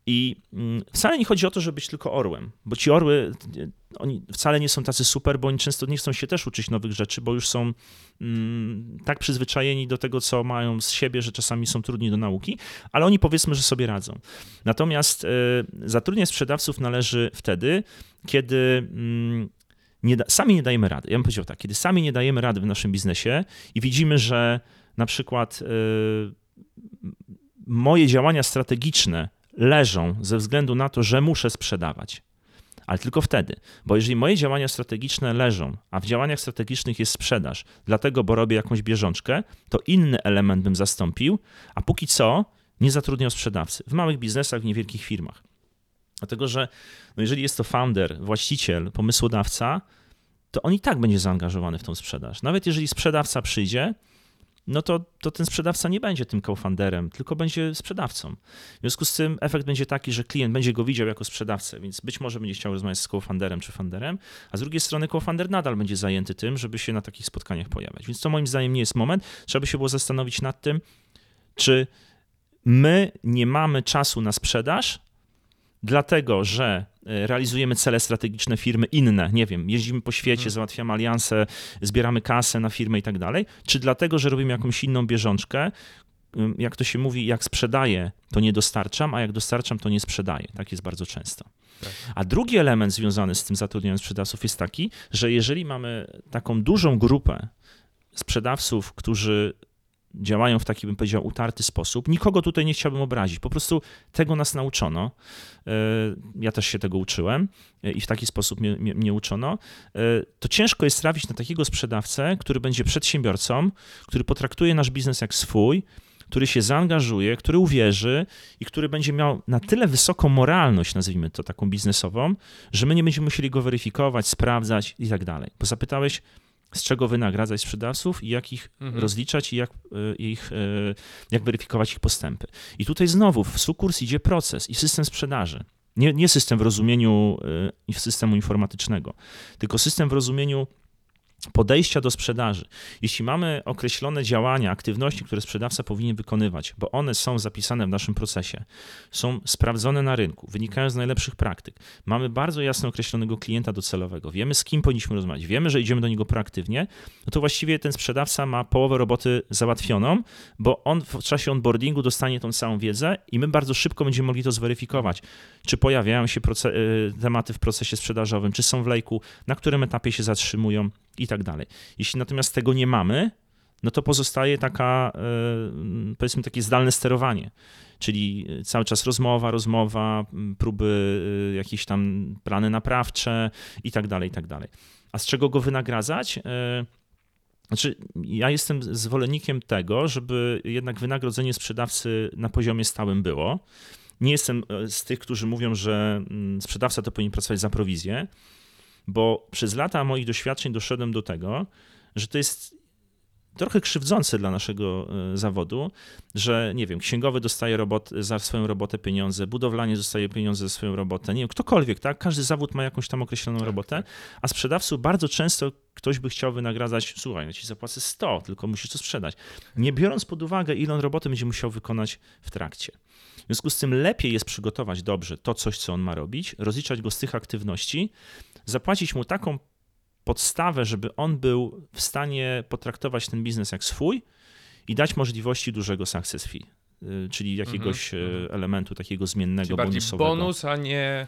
I mm, wcale nie chodzi o to, żeby być tylko orłem, bo ci orły, e, oni wcale nie są tacy super, bo oni często nie chcą się też uczyć nowych rzeczy, bo już są mm, tak przyzwyczajeni do tego, co mają z siebie, że czasami są trudni do nauki, ale oni powiedzmy, że sobie radzą. Natomiast y, sprzedawców należy wtedy, kiedy mm, nie da, sami nie dajemy rady. Ja bym powiedział tak, kiedy sami nie dajemy rady w naszym biznesie i widzimy, że na przykład y, moje działania strategiczne leżą ze względu na to, że muszę sprzedawać. Ale tylko wtedy, bo jeżeli moje działania strategiczne leżą, a w działaniach strategicznych jest sprzedaż, dlatego, bo robię jakąś bieżączkę, to inny element bym zastąpił, a póki co nie zatrudniał sprzedawcy w małych biznesach, w niewielkich firmach. Dlatego, że no jeżeli jest to founder, właściciel, pomysłodawca, to on i tak będzie zaangażowany w tą sprzedaż. Nawet jeżeli sprzedawca przyjdzie, no to, to ten sprzedawca nie będzie tym co-founderem, tylko będzie sprzedawcą. W związku z tym efekt będzie taki, że klient będzie go widział jako sprzedawcę, więc być może będzie chciał rozmawiać z co-founderem czy founderem, a z drugiej strony co-founder nadal będzie zajęty tym, żeby się na takich spotkaniach pojawiać. Więc to moim zdaniem nie jest moment. Trzeba by się było zastanowić nad tym, czy my nie mamy czasu na sprzedaż, dlatego, że e, realizujemy cele strategiczne firmy inne, nie wiem, jeździmy po świecie, Mhm. załatwiamy alianse, zbieramy kasę na firmę i tak dalej, czy dlatego, że robimy jakąś inną bieżączkę, jak to się mówi, jak sprzedaję, to nie dostarczam, a jak dostarczam, to nie sprzedaję. Tak jest bardzo często. Tak. A drugi element związany z tym zatrudnianiem sprzedawców jest taki, że jeżeli mamy taką dużą grupę sprzedawców, którzy działają w taki, bym powiedział, utarty sposób. Nikogo tutaj nie chciałbym obrazić. Po prostu tego nas nauczono. E, Ja też się tego uczyłem e, i w taki sposób mnie, mnie, mnie uczono. E, To ciężko jest trafić na takiego sprzedawcę, który będzie przedsiębiorcą, który potraktuje nasz biznes jak swój, który się zaangażuje, który uwierzy i który będzie miał na tyle wysoką moralność, nazwijmy to taką biznesową, że my nie będziemy musieli go weryfikować, sprawdzać i tak dalej. Bo zapytałeś, z czego wynagradzać sprzedawców i jak ich Mhm. rozliczać i jak, e, ich, e, jak weryfikować ich postępy. I tutaj znowu w sukurs idzie proces i system sprzedaży. Nie, nie system w rozumieniu e, systemu informatycznego, tylko system w rozumieniu podejścia do sprzedaży. Jeśli mamy określone działania, aktywności, które sprzedawca powinien wykonywać, bo one są zapisane w naszym procesie, są sprawdzone na rynku, wynikają z najlepszych praktyk, mamy bardzo jasno określonego klienta docelowego, wiemy z kim powinniśmy rozmawiać, wiemy, że idziemy do niego proaktywnie, no to właściwie ten sprzedawca ma połowę roboty załatwioną, bo on w czasie onboardingu dostanie tą całą wiedzę i my bardzo szybko będziemy mogli to zweryfikować, czy pojawiają się y, tematy w procesie sprzedażowym, czy są w lejku, na którym etapie się zatrzymują i tak dalej. Jeśli natomiast tego nie mamy, no to pozostaje taka, y, powiedzmy, takie zdalne sterowanie. Czyli cały czas rozmowa, rozmowa, próby, y, jakieś tam plany naprawcze i tak dalej, i tak dalej. A z czego go wynagradzać? Znaczy, ja jestem zwolennikiem tego, żeby jednak wynagrodzenie sprzedawcy na poziomie stałym było. Nie jestem e, z tych, którzy mówią, że sprzedawca to powinien pracować za prowizję, bo przez lata moich doświadczeń doszedłem do tego, że to jest trochę krzywdzące dla naszego e, zawodu, że nie wiem, księgowy dostaje robot, za swoją robotę pieniądze, budowlanie dostaje pieniądze za swoją robotę, nie wiem, ktokolwiek, tak? Każdy zawód ma jakąś tam określoną Tak, robotę, tak. a sprzedawców bardzo często ktoś by chciał wynagradzać, słuchaj, ja ci zapłacę 100, tylko musisz to sprzedać. Nie biorąc pod uwagę, ile on roboty będzie musiał wykonać w trakcie. W związku z tym lepiej jest przygotować dobrze to coś, co on ma robić, rozliczać go z tych aktywności, zapłacić mu taką podstawę, żeby on był w stanie potraktować ten biznes jak swój i dać możliwości dużego success fee, y, czyli jakiegoś Mhm, y, elementu takiego zmiennego, Czyli bonusowego. bonus, a nie,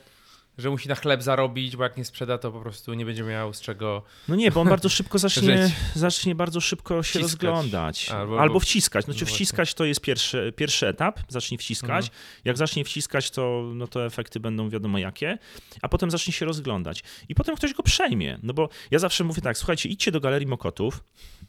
że musi na chleb zarobić, bo jak nie sprzeda, to po prostu nie będzie miał z czego. No nie, bo on bardzo szybko [LAUGHS] zacznie, zacznie bardzo szybko się Wciskać. rozglądać. Albo- Albo, wciskać. Znaczy no właśnie. wciskać to jest pierwszy, pierwszy etap, zacznie wciskać. Mhm. Jak zacznie wciskać, to, no to efekty będą wiadomo jakie, a potem zacznie się rozglądać. I potem ktoś go przejmie. No bo ja zawsze mówię tak, słuchajcie, idźcie do Galerii Mokotów,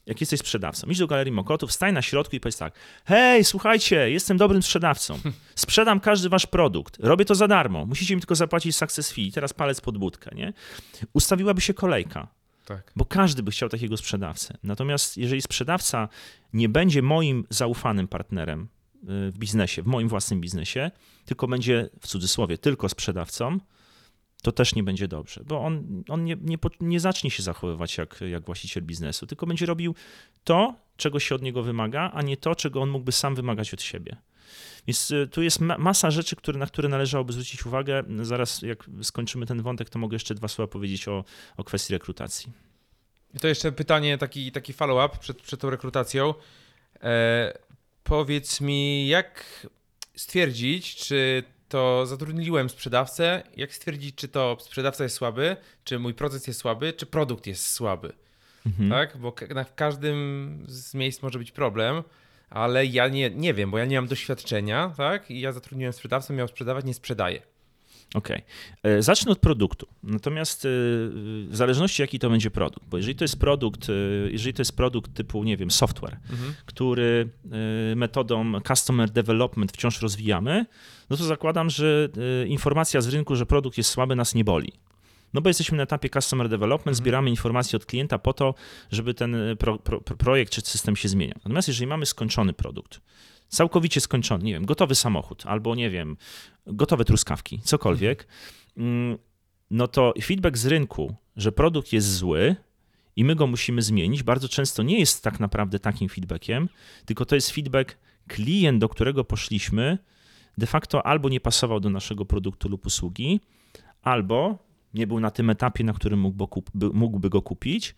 jak jesteś sprzedawcą, idź do Galerii Mokotów, stań na środku i powiedz tak, hej, słuchajcie, jestem dobrym sprzedawcą, [LAUGHS] sprzedam każdy wasz produkt, robię to za darmo, musicie mi tylko zapłacić success fee, teraz palec pod budkę, nie? Ustawiłaby się kolejka. Tak. Bo każdy by chciał takiego sprzedawcę. Natomiast jeżeli sprzedawca nie będzie moim zaufanym partnerem y, w biznesie, w moim własnym biznesie, tylko będzie w cudzysłowie tylko sprzedawcą, to też nie będzie dobrze, bo on, on nie, nie, nie zacznie się zachowywać jak, jak właściciel biznesu, tylko będzie robił to, czego się od niego wymaga, a nie to, czego on mógłby sam wymagać od siebie. Więc y, tu jest ma- masa rzeczy, które, na które należałoby zwrócić uwagę. Zaraz, jak skończymy ten wątek, to mogę jeszcze dwa słowa powiedzieć o, o kwestii rekrutacji. I to jeszcze pytanie, taki, taki follow-up przed, przed tą rekrutacją. E, powiedz mi, jak stwierdzić, czy to zatrudniłem sprzedawcę, jak stwierdzić, czy to sprzedawca jest słaby, czy mój proces jest słaby, czy produkt jest słaby, Mhm. tak? Bo na- w każdym z miejsc może być problem, ale ja nie, nie wiem, bo ja nie mam doświadczenia, tak? I ja zatrudniłem sprzedawcę, miał sprzedawać, nie sprzedaję. Okej. E, Zacznę od produktu. Natomiast e, w zależności jaki to będzie produkt, bo jeżeli to jest produkt, e, jeżeli to jest produkt typu, nie wiem, software, Mhm. który metodą customer development wciąż rozwijamy, no to zakładam, że informacja z rynku, że produkt jest słaby, nas nie boli. No bo jesteśmy na etapie customer development, Mhm. zbieramy informacje od klienta po to, żeby ten e, pro, pro, pro- projekt czy system się zmieniał. Natomiast jeżeli mamy skończony produkt, całkowicie skończony, nie wiem, gotowy samochód albo nie wiem, gotowe truskawki, cokolwiek, mm, no to feedback z rynku, że produkt jest zły i my go musimy zmienić, bardzo często nie jest tak naprawdę takim feedbackiem, tylko to jest feedback klient, do którego poszliśmy, de facto albo nie pasował do naszego produktu lub usługi, albo nie był na tym etapie, na którym mógłby, go kupić,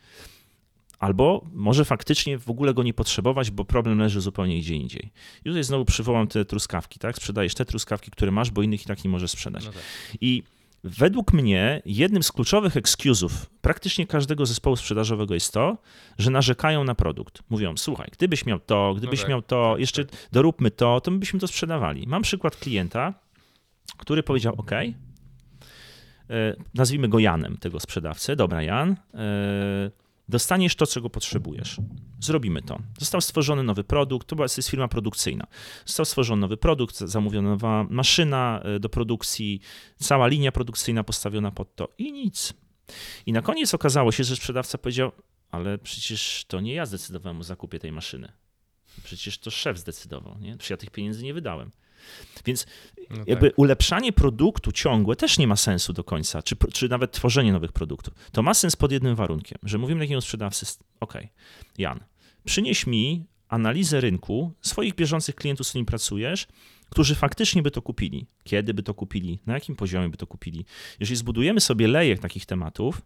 albo może faktycznie w ogóle go nie potrzebować, bo problem leży zupełnie gdzie indziej. I tutaj znowu przywołam te truskawki, tak? Sprzedajesz te truskawki, które masz, bo innych i tak nie możesz sprzedać. No tak. I według mnie jednym z kluczowych excuse'ów praktycznie każdego zespołu sprzedażowego jest to, że narzekają na produkt. Mówią, słuchaj, gdybyś miał to, gdybyś no tak, miał to, tak, jeszcze tak. doróbmy to, to my byśmy to sprzedawali. Mam przykład klienta, który powiedział, OK, nazwijmy go Janem, tego sprzedawcę. Dobra, Jan, e, Dostaniesz to, czego potrzebujesz. Zrobimy to. Został stworzony nowy produkt, to jest firma produkcyjna. Został stworzony nowy produkt, zamówiona nowa maszyna e, do produkcji, cała linia produkcyjna postawiona pod to i nic. I na koniec okazało się, że sprzedawca powiedział: Ale przecież to nie ja zdecydowałem o zakupie tej maszyny. Przecież to szef zdecydował. Nie? Przecież ja tych pieniędzy nie wydałem. Więc no jakby tak. ulepszanie produktu ciągłe też nie ma sensu do końca, czy, czy nawet tworzenie nowych produktów. To ma sens pod jednym warunkiem, że mówimy takiemu sprzedawcy, ok, Jan, przynieś mi analizę rynku swoich bieżących klientów, z którymi pracujesz, którzy faktycznie by to kupili. Kiedy by to kupili, na jakim poziomie by to kupili. Jeżeli zbudujemy sobie lejek takich tematów,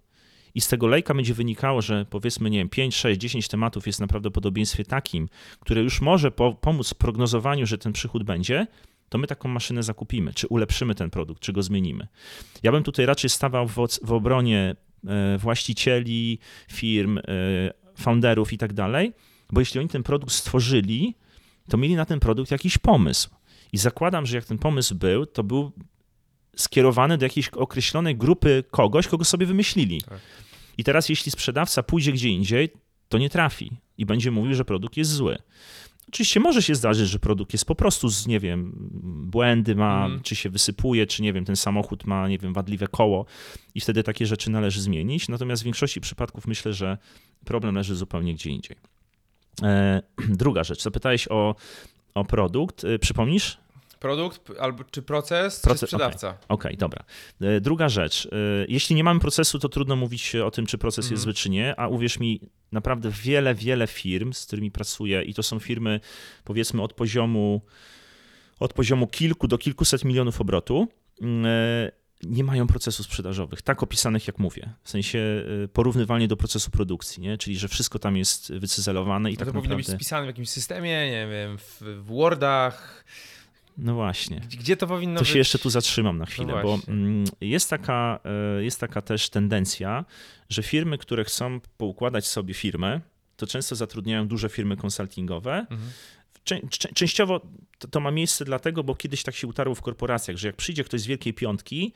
i z tego lejka będzie wynikało, że powiedzmy, nie wiem, 5, 6, 10 tematów jest na prawdopodobieństwie takim, które już może po, pomóc w prognozowaniu, że ten przychód będzie, to my taką maszynę zakupimy, czy ulepszymy ten produkt, czy go zmienimy. Ja bym tutaj raczej stawał w, w obronie e, właścicieli, firm, e, founderów i tak dalej, bo jeśli oni ten produkt stworzyli, to mieli na ten produkt jakiś pomysł. I zakładam, że jak ten pomysł był, to był skierowany do jakiejś określonej grupy kogoś, kogo sobie wymyślili. Tak. I teraz, jeśli sprzedawca pójdzie gdzie indziej, to nie trafi i będzie mówił, że produkt jest zły. Oczywiście może się zdarzyć, że produkt jest po prostu z, nie wiem, błędy ma, mm. czy się wysypuje, czy nie wiem, ten samochód ma, nie wiem, wadliwe koło i wtedy takie rzeczy należy zmienić. Natomiast w większości przypadków myślę, że problem leży zupełnie gdzie indziej. E, [CLEARS THROAT] druga rzecz, zapytałeś o, o produkt. E, przypomnisz? Produkt albo czy proces, proces czy sprzedawca. Okej, okay, okay, dobra. E, druga rzecz. E, jeśli nie mamy procesu, to trudno mówić o tym, czy proces jest mhm. zły, czy nie, a uwierz mi, naprawdę wiele, wiele firm, z którymi pracuję i to są firmy powiedzmy od poziomu od poziomu kilku do kilkuset milionów obrotu, mm, e, nie mają procesów sprzedażowych, tak opisanych jak mówię, w sensie porównywalnie do procesu produkcji, nie? czyli że wszystko tam jest wycyzelowane i A tak to naprawdę... powinno być spisane w jakimś systemie, nie wiem, w, w Wordach, no właśnie. Gdzie to powinno to być? To się jeszcze tu zatrzymam na chwilę, no bo mm, jest taka, e, jest taka też tendencja, że firmy, które chcą poukładać sobie firmę, to często zatrudniają duże firmy konsultingowe. Mhm. Częściowo to, ma miejsce dlatego, bo kiedyś tak się utarło w korporacjach, że jak przyjdzie ktoś z Wielkiej Piątki,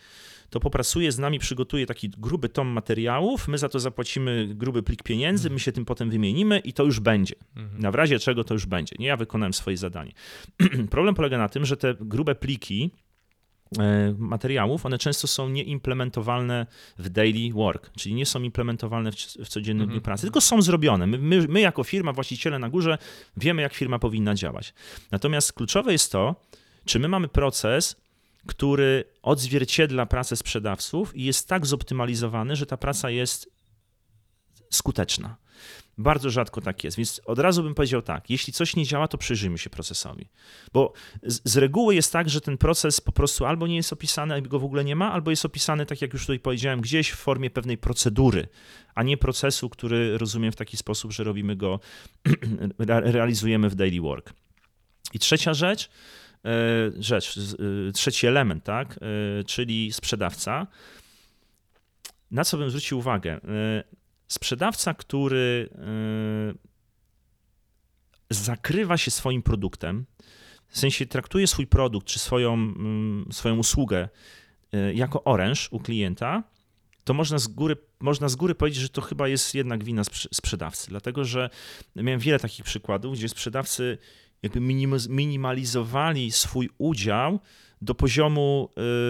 to popracuje z nami, przygotuje taki gruby tom materiałów, my za to zapłacimy gruby plik pieniędzy, my się tym potem wymienimy i to już będzie. Mhm. Na razie czego to już będzie. Nie ja wykonałem swoje zadanie. [CLEARS THROAT] Problem polega na tym, że te grube pliki, e, materiałów, one często są nieimplementowalne w daily work, czyli nie są implementowalne w, w codziennym mm -hmm. dniu pracy, tylko są zrobione. My, my, my, jako firma, właściciele na górze, wiemy, jak firma powinna działać. Natomiast kluczowe jest to, czy my mamy proces, który odzwierciedla pracę sprzedawców i jest tak zoptymalizowany, że ta praca jest skuteczna. Bardzo rzadko tak jest, więc od razu bym powiedział tak, jeśli coś nie działa, to przyjrzyjmy się procesowi. Bo z, z, reguły jest tak, że ten proces po prostu albo nie jest opisany, albo go w ogóle nie ma, albo jest opisany, tak jak już tutaj powiedziałem, gdzieś w formie pewnej procedury, a nie procesu, który rozumiem w taki sposób, że robimy go, [CLEARS THROAT] realizujemy w daily work. I trzecia rzecz, rzecz, e, trzeci element, tak, e, czyli sprzedawca. Na co bym zwrócił uwagę? Sprzedawca, który zakrywa się swoim produktem, w sensie traktuje swój produkt czy swoją, mm, swoją usługę jako oręż u klienta, to można z, góry, można z góry powiedzieć, że to chyba jest jednak wina sprzedawcy. Dlatego, że miałem wiele takich przykładów, gdzie sprzedawcy jakby minimalizowali swój udział do poziomu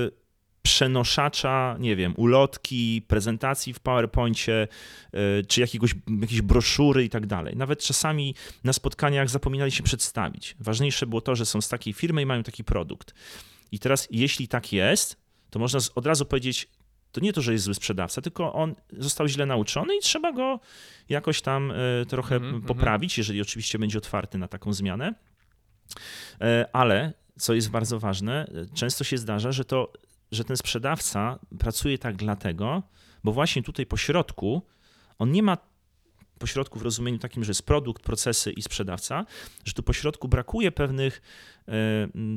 y, przenoszacza, nie wiem, ulotki, prezentacji w PowerPoincie, y, czy jakiegoś, jakiejś broszury i tak dalej. Nawet czasami na spotkaniach zapominali się przedstawić. Ważniejsze było to, że są z takiej firmy i mają taki produkt. I teraz, jeśli tak jest, to można od razu powiedzieć, to nie to, że jest zły sprzedawca, tylko on został źle nauczony i trzeba go jakoś tam e, trochę mm -hmm. poprawić, jeżeli oczywiście będzie otwarty na taką zmianę. E, ale co jest bardzo ważne, często się zdarza, że, to, że ten sprzedawca pracuje tak dlatego, bo właśnie tutaj po środku on nie ma pośrodku w rozumieniu takim, że jest produkt, procesy i sprzedawca, że tu pośrodku brakuje pewnych e,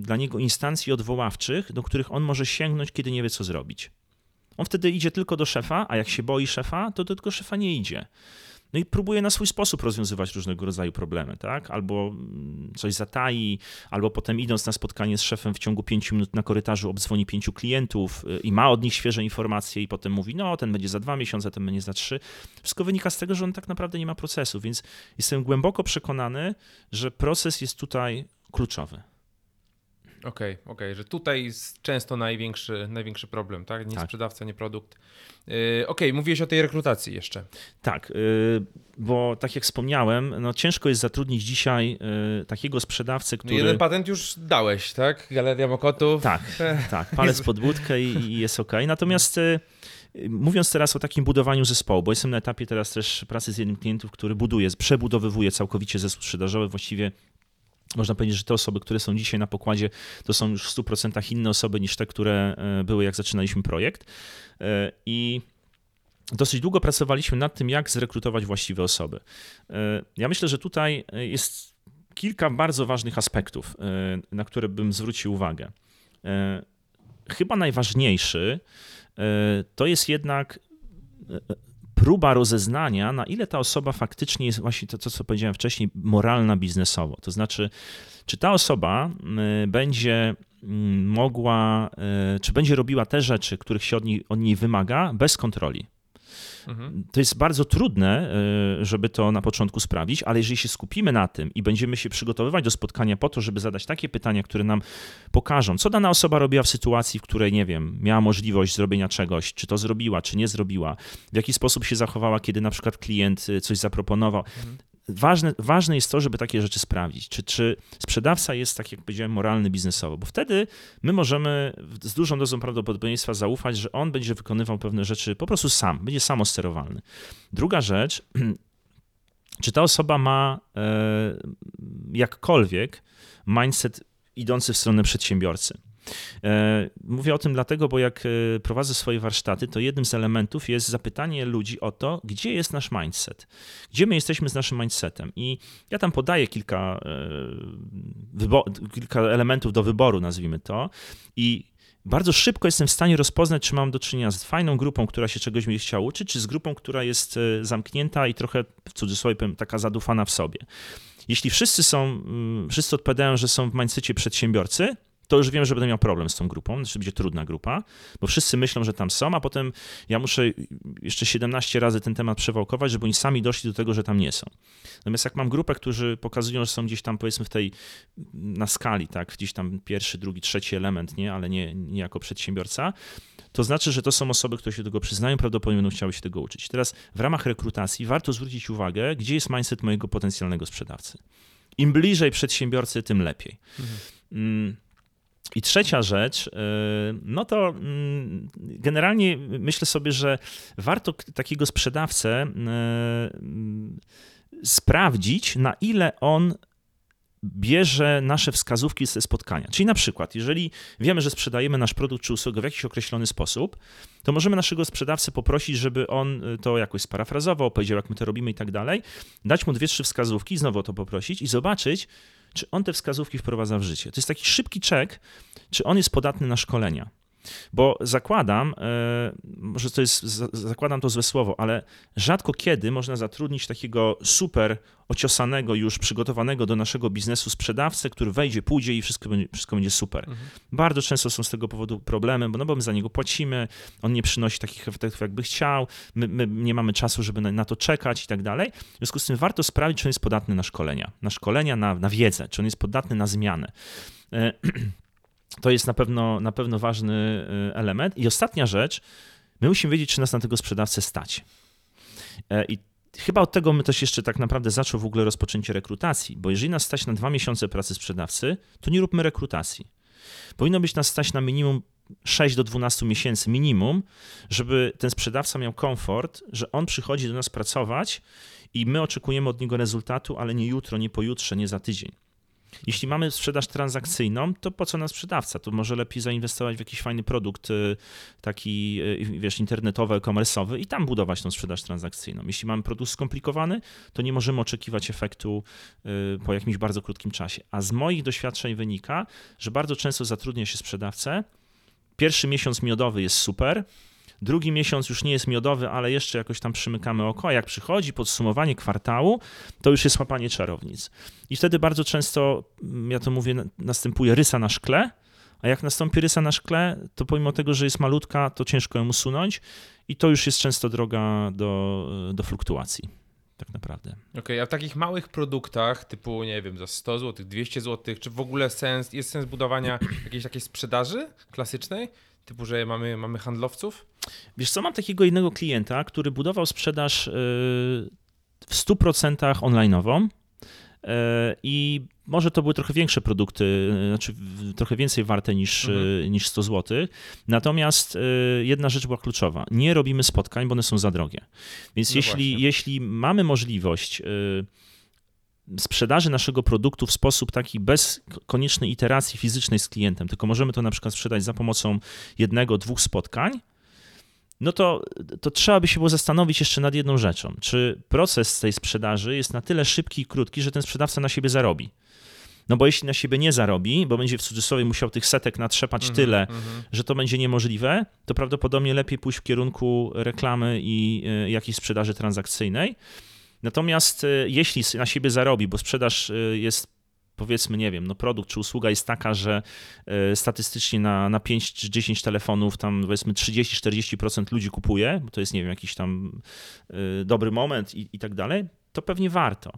dla niego instancji odwoławczych, do których on może sięgnąć, kiedy nie wie, co zrobić. On wtedy idzie tylko do szefa, a jak się boi szefa, to do tego szefa nie idzie. No i próbuje na swój sposób rozwiązywać różnego rodzaju problemy, tak? Albo mm, coś zatai, albo potem idąc na spotkanie z szefem w ciągu pięciu minut na korytarzu obdzwoni pięciu klientów y, i ma od nich świeże informacje i potem mówi, no ten będzie za dwa miesiące, ten będzie za trzy. Wszystko wynika z tego, że on tak naprawdę nie ma procesu, więc jestem głęboko przekonany, że proces jest tutaj kluczowy. Okej, okay, okej, okay, że tutaj jest często największy, największy problem, tak? Nie tak. sprzedawca, nie produkt. Yy, okej, okay, mówiłeś o tej rekrutacji jeszcze. Tak, yy, bo tak jak wspomniałem, no ciężko jest zatrudnić dzisiaj yy, takiego sprzedawcę, no który... No jeden patent już dałeś, tak? Galeria Mokotów. Tak, [LAUGHS] tak, palec pod budkę i, i jest ok. Natomiast y, Mówiąc teraz o takim budowaniu zespołu, bo jestem na etapie teraz też pracy z jednym klientów, który buduje, przebudowywuje całkowicie zespół sprzedażowy, właściwie można powiedzieć, że te osoby, które są dzisiaj na pokładzie, to są już w 100% inne osoby niż te, które e, były, jak zaczynaliśmy projekt. E, I dosyć długo pracowaliśmy nad tym, jak zrekrutować właściwe osoby. E, ja myślę, że tutaj jest kilka bardzo ważnych aspektów, na które bym zwrócił uwagę. Chyba najważniejszy to jest jednak próba rozeznania, na ile ta osoba faktycznie jest właśnie to, co powiedziałem wcześniej, moralna biznesowo. To znaczy, czy ta osoba będzie mogła, e, czy będzie robiła te rzeczy, których się od niej, od niej wymaga, bez kontroli. Mhm. To jest bardzo trudne, e, żeby to na początku sprawić, ale jeżeli się skupimy na tym i będziemy się przygotowywać do spotkania po to, żeby zadać takie pytania, które nam pokażą, co dana osoba robiła w sytuacji, w której, nie wiem, miała możliwość zrobienia czegoś, czy to zrobiła, czy nie zrobiła, w jaki sposób się zachowała, kiedy na przykład klient e, coś zaproponował. Mhm. Ważne, ważne jest to, żeby takie rzeczy sprawdzić. Czy, czy sprzedawca jest, tak jak powiedziałem, moralny biznesowo, bo wtedy my możemy z dużą dozą prawdopodobieństwa zaufać, że on będzie wykonywał pewne rzeczy po prostu sam, będzie samosterowalny. Druga rzecz, [CLEARS THROAT] czy ta osoba ma e, jakkolwiek mindset idący w stronę przedsiębiorcy. E, mówię o tym dlatego, bo jak e, prowadzę swoje warsztaty, to jednym z elementów jest zapytanie ludzi o to, gdzie jest nasz mindset, gdzie my jesteśmy z naszym mindsetem. I ja tam podaję kilka, e, kilka elementów do wyboru, nazwijmy to, i bardzo szybko jestem w stanie rozpoznać, czy mam do czynienia z fajną grupą, która się czegoś będzie chciała uczyć, czy z grupą, która jest zamknięta i trochę, w cudzysłowie powiem, taka zadufana w sobie. Jeśli wszyscy są, mm, wszyscy odpowiadają, że są w mindsetie przedsiębiorcy, to już wiem, że będę miał problem z tą grupą, znaczy będzie trudna grupa, bo wszyscy myślą, że tam są, a potem ja muszę jeszcze 17 razy ten temat przewałkować, żeby oni sami doszli do tego, że tam nie są. Natomiast jak mam grupę, którzy pokazują, że są gdzieś tam powiedzmy w tej, na skali, tak, gdzieś tam pierwszy, drugi, trzeci element, nie, ale nie, nie jako przedsiębiorca, to znaczy, że to są osoby, które się do tego przyznają, prawdopodobnie będą chciały się tego uczyć. Teraz w ramach rekrutacji warto zwrócić uwagę, gdzie jest mindset mojego potencjalnego sprzedawcy. Im bliżej przedsiębiorcy, tym lepiej. Mhm. Mm, i trzecia rzecz, y, no to mm, generalnie myślę sobie, że warto takiego sprzedawcę y, sprawdzić, na ile on bierze nasze wskazówki ze spotkania. Czyli na przykład, jeżeli wiemy, że sprzedajemy nasz produkt czy usługę w jakiś określony sposób, to możemy naszego sprzedawcę poprosić, żeby on y, to jakoś sparafrazował, powiedział, jak my to robimy i tak dalej, dać mu dwie, trzy wskazówki, znowu o to poprosić i zobaczyć, czy on te wskazówki wprowadza w życie. To jest taki szybki czek, czy on jest podatny na szkolenia. Bo zakładam, e, może to jest, zakładam to złe słowo, ale rzadko kiedy można zatrudnić takiego super ociosanego, już przygotowanego do naszego biznesu sprzedawcę, który wejdzie, pójdzie i wszystko będzie, wszystko będzie super. Mhm. Bardzo często są z tego powodu problemy, bo, no bo my za niego płacimy, on nie przynosi takich efektów, jakby chciał, my, my nie mamy czasu, żeby na, na, to czekać i tak dalej. W związku z tym warto sprawdzić, czy on jest podatny na szkolenia, na szkolenia, na, na wiedzę, czy on jest podatny na zmianę. [CLEARS THROAT] To jest na pewno, na pewno ważny y, element. I ostatnia rzecz, my musimy wiedzieć, czy nas na tego sprzedawcę stać. E, I chyba od tego my też jeszcze tak naprawdę zaczął w ogóle rozpoczęcie rekrutacji, bo jeżeli nas stać na dwa miesiące pracy sprzedawcy, to nie róbmy rekrutacji. Powinno być nas stać na minimum 6 do 12 miesięcy minimum, żeby ten sprzedawca miał komfort, że on przychodzi do nas pracować i my oczekujemy od niego rezultatu, ale nie jutro, nie pojutrze, nie za tydzień. Jeśli mamy sprzedaż transakcyjną, to po co nam sprzedawca? To może lepiej zainwestować w jakiś fajny produkt y, taki, y, wiesz, internetowy, e-commerce'owy i tam budować tą sprzedaż transakcyjną. Jeśli mamy produkt skomplikowany, to nie możemy oczekiwać efektu y, po jakimś bardzo krótkim czasie. A z moich doświadczeń wynika, że bardzo często zatrudnia się sprzedawcę. Pierwszy miesiąc miodowy jest super, Drugi miesiąc już nie jest miodowy, ale jeszcze jakoś tam przymykamy oko, a jak przychodzi podsumowanie kwartału, to już jest łapanie czarownic. I wtedy bardzo często, mm, ja to mówię, następuje rysa na szkle, a jak nastąpi rysa na szkle, to pomimo tego, że jest malutka, to ciężko ją usunąć i to już jest często droga do, do fluktuacji. Tak naprawdę. Okej, okay, a w takich małych produktach, typu, nie wiem, za 100 zł, 200 zł, czy w ogóle sens, jest sens budowania [CLEARS THROAT] jakiejś takiej sprzedaży klasycznej? Typu, że mamy, mamy handlowców? Wiesz co, mam takiego jednego klienta, który budował sprzedaż y, w 100% online'ową y, i może to były trochę większe produkty, y, znaczy trochę więcej warte niż, mhm. niż 100 zł. Natomiast jedna rzecz była kluczowa. Nie robimy spotkań, bo one są za drogie. Więc no jeśli, jeśli mamy możliwość sprzedaży naszego produktu w sposób taki bez koniecznej iteracji fizycznej z klientem, tylko możemy to na przykład sprzedać za pomocą jednego, dwóch spotkań, no to, to trzeba by się było zastanowić jeszcze nad jedną rzeczą. Czy proces tej sprzedaży jest na tyle szybki i krótki, że ten sprzedawca na siebie zarobi? No bo jeśli na siebie nie zarobi, bo będzie w cudzysłowie musiał tych setek natrzepać mm -hmm, tyle, mm -hmm. że to będzie niemożliwe, to prawdopodobnie lepiej pójść w kierunku reklamy i y, jakiejś sprzedaży transakcyjnej. Natomiast y, jeśli na siebie zarobi, bo sprzedaż y, jest powiedzmy, nie wiem, no produkt czy usługa jest taka, że y, statystycznie na, na 5 czy 10 telefonów tam powiedzmy 30-40% ludzi kupuje, bo to jest, nie wiem, jakiś tam dobry moment i, i tak dalej, to pewnie warto.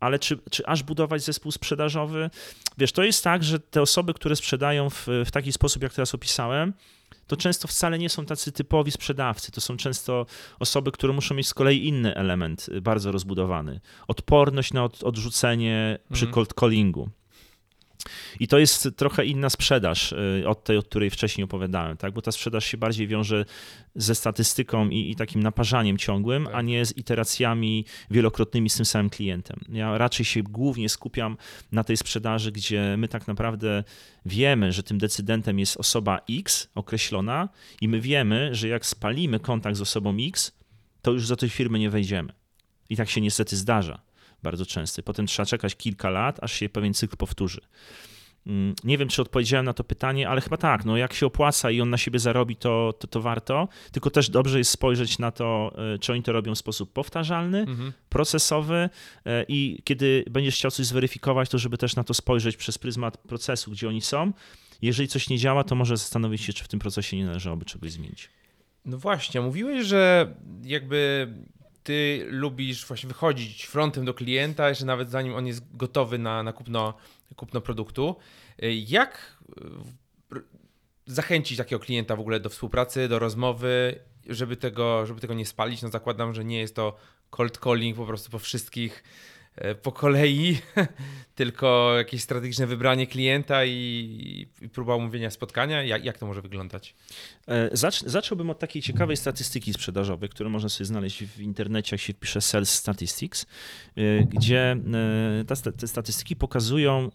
Ale czy, czy aż budować zespół sprzedażowy? Wiesz, to jest tak, że te osoby, które sprzedają w, w taki sposób, jak teraz opisałem, to często wcale nie są tacy typowi sprzedawcy. To są często osoby, które muszą mieć z kolei inny element y, bardzo rozbudowany. Odporność na odrzucenie przy mhm. cold callingu. I to jest trochę inna sprzedaż y, od tej, o której wcześniej opowiadałem, tak? bo ta sprzedaż się bardziej wiąże ze statystyką i, i takim naparzaniem ciągłym, tak. a nie z iteracjami wielokrotnymi z tym samym klientem. Ja raczej się głównie skupiam na tej sprzedaży, gdzie my tak naprawdę wiemy, że tym decydentem jest osoba X określona i my wiemy, że jak spalimy kontakt z osobą X, to już do tej firmy nie wejdziemy. I tak się niestety zdarza bardzo częsty. Potem trzeba czekać kilka lat, aż się pewien cykl powtórzy. Mm, nie wiem, czy odpowiedziałem na to pytanie, ale chyba tak. No, jak się opłaca i on na siebie zarobi, to, to, to warto. Tylko też dobrze jest spojrzeć na to, e, czy oni to robią w sposób powtarzalny, mhm. procesowy e, i kiedy będziesz chciał coś zweryfikować, to żeby też na to spojrzeć przez pryzmat procesu, gdzie oni są. Jeżeli coś nie działa, to może zastanowić się, czy w tym procesie nie należałoby czegoś zmienić. No właśnie, mówiłeś, że jakby ty lubisz właśnie wychodzić frontem do klienta, jeszcze nawet zanim on jest gotowy na, na kupno, kupno produktu. Jak e, zachęcić takiego klienta w ogóle do współpracy, do rozmowy, żeby tego, żeby tego nie spalić? No zakładam, że nie jest to cold calling po prostu po wszystkich po kolei, [LAUGHS] tylko jakieś strategiczne wybranie klienta i, i próba umówienia spotkania? Jak, jak to może wyglądać? E, zacz, zacząłbym od takiej ciekawej statystyki sprzedażowej, którą można sobie znaleźć w internecie, jak się wpisze Sales Statistics, e, gdzie te statystyki pokazują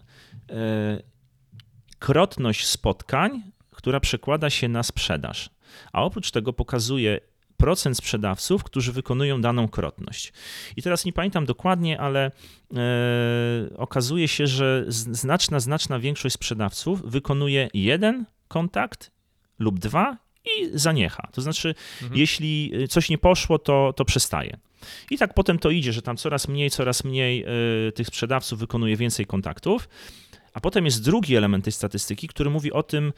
krotność spotkań, która przekłada się na sprzedaż. A oprócz tego pokazuje, procent sprzedawców, którzy wykonują daną krotność. I teraz nie pamiętam dokładnie, ale e, okazuje się, że znaczna, znaczna większość sprzedawców wykonuje jeden kontakt lub dwa i zaniecha. To znaczy, mhm. jeśli coś nie poszło, to, to przestaje. I tak potem to idzie, że tam coraz mniej, coraz mniej y, tych sprzedawców wykonuje więcej kontaktów. A potem jest drugi element tej statystyki, który mówi o tym,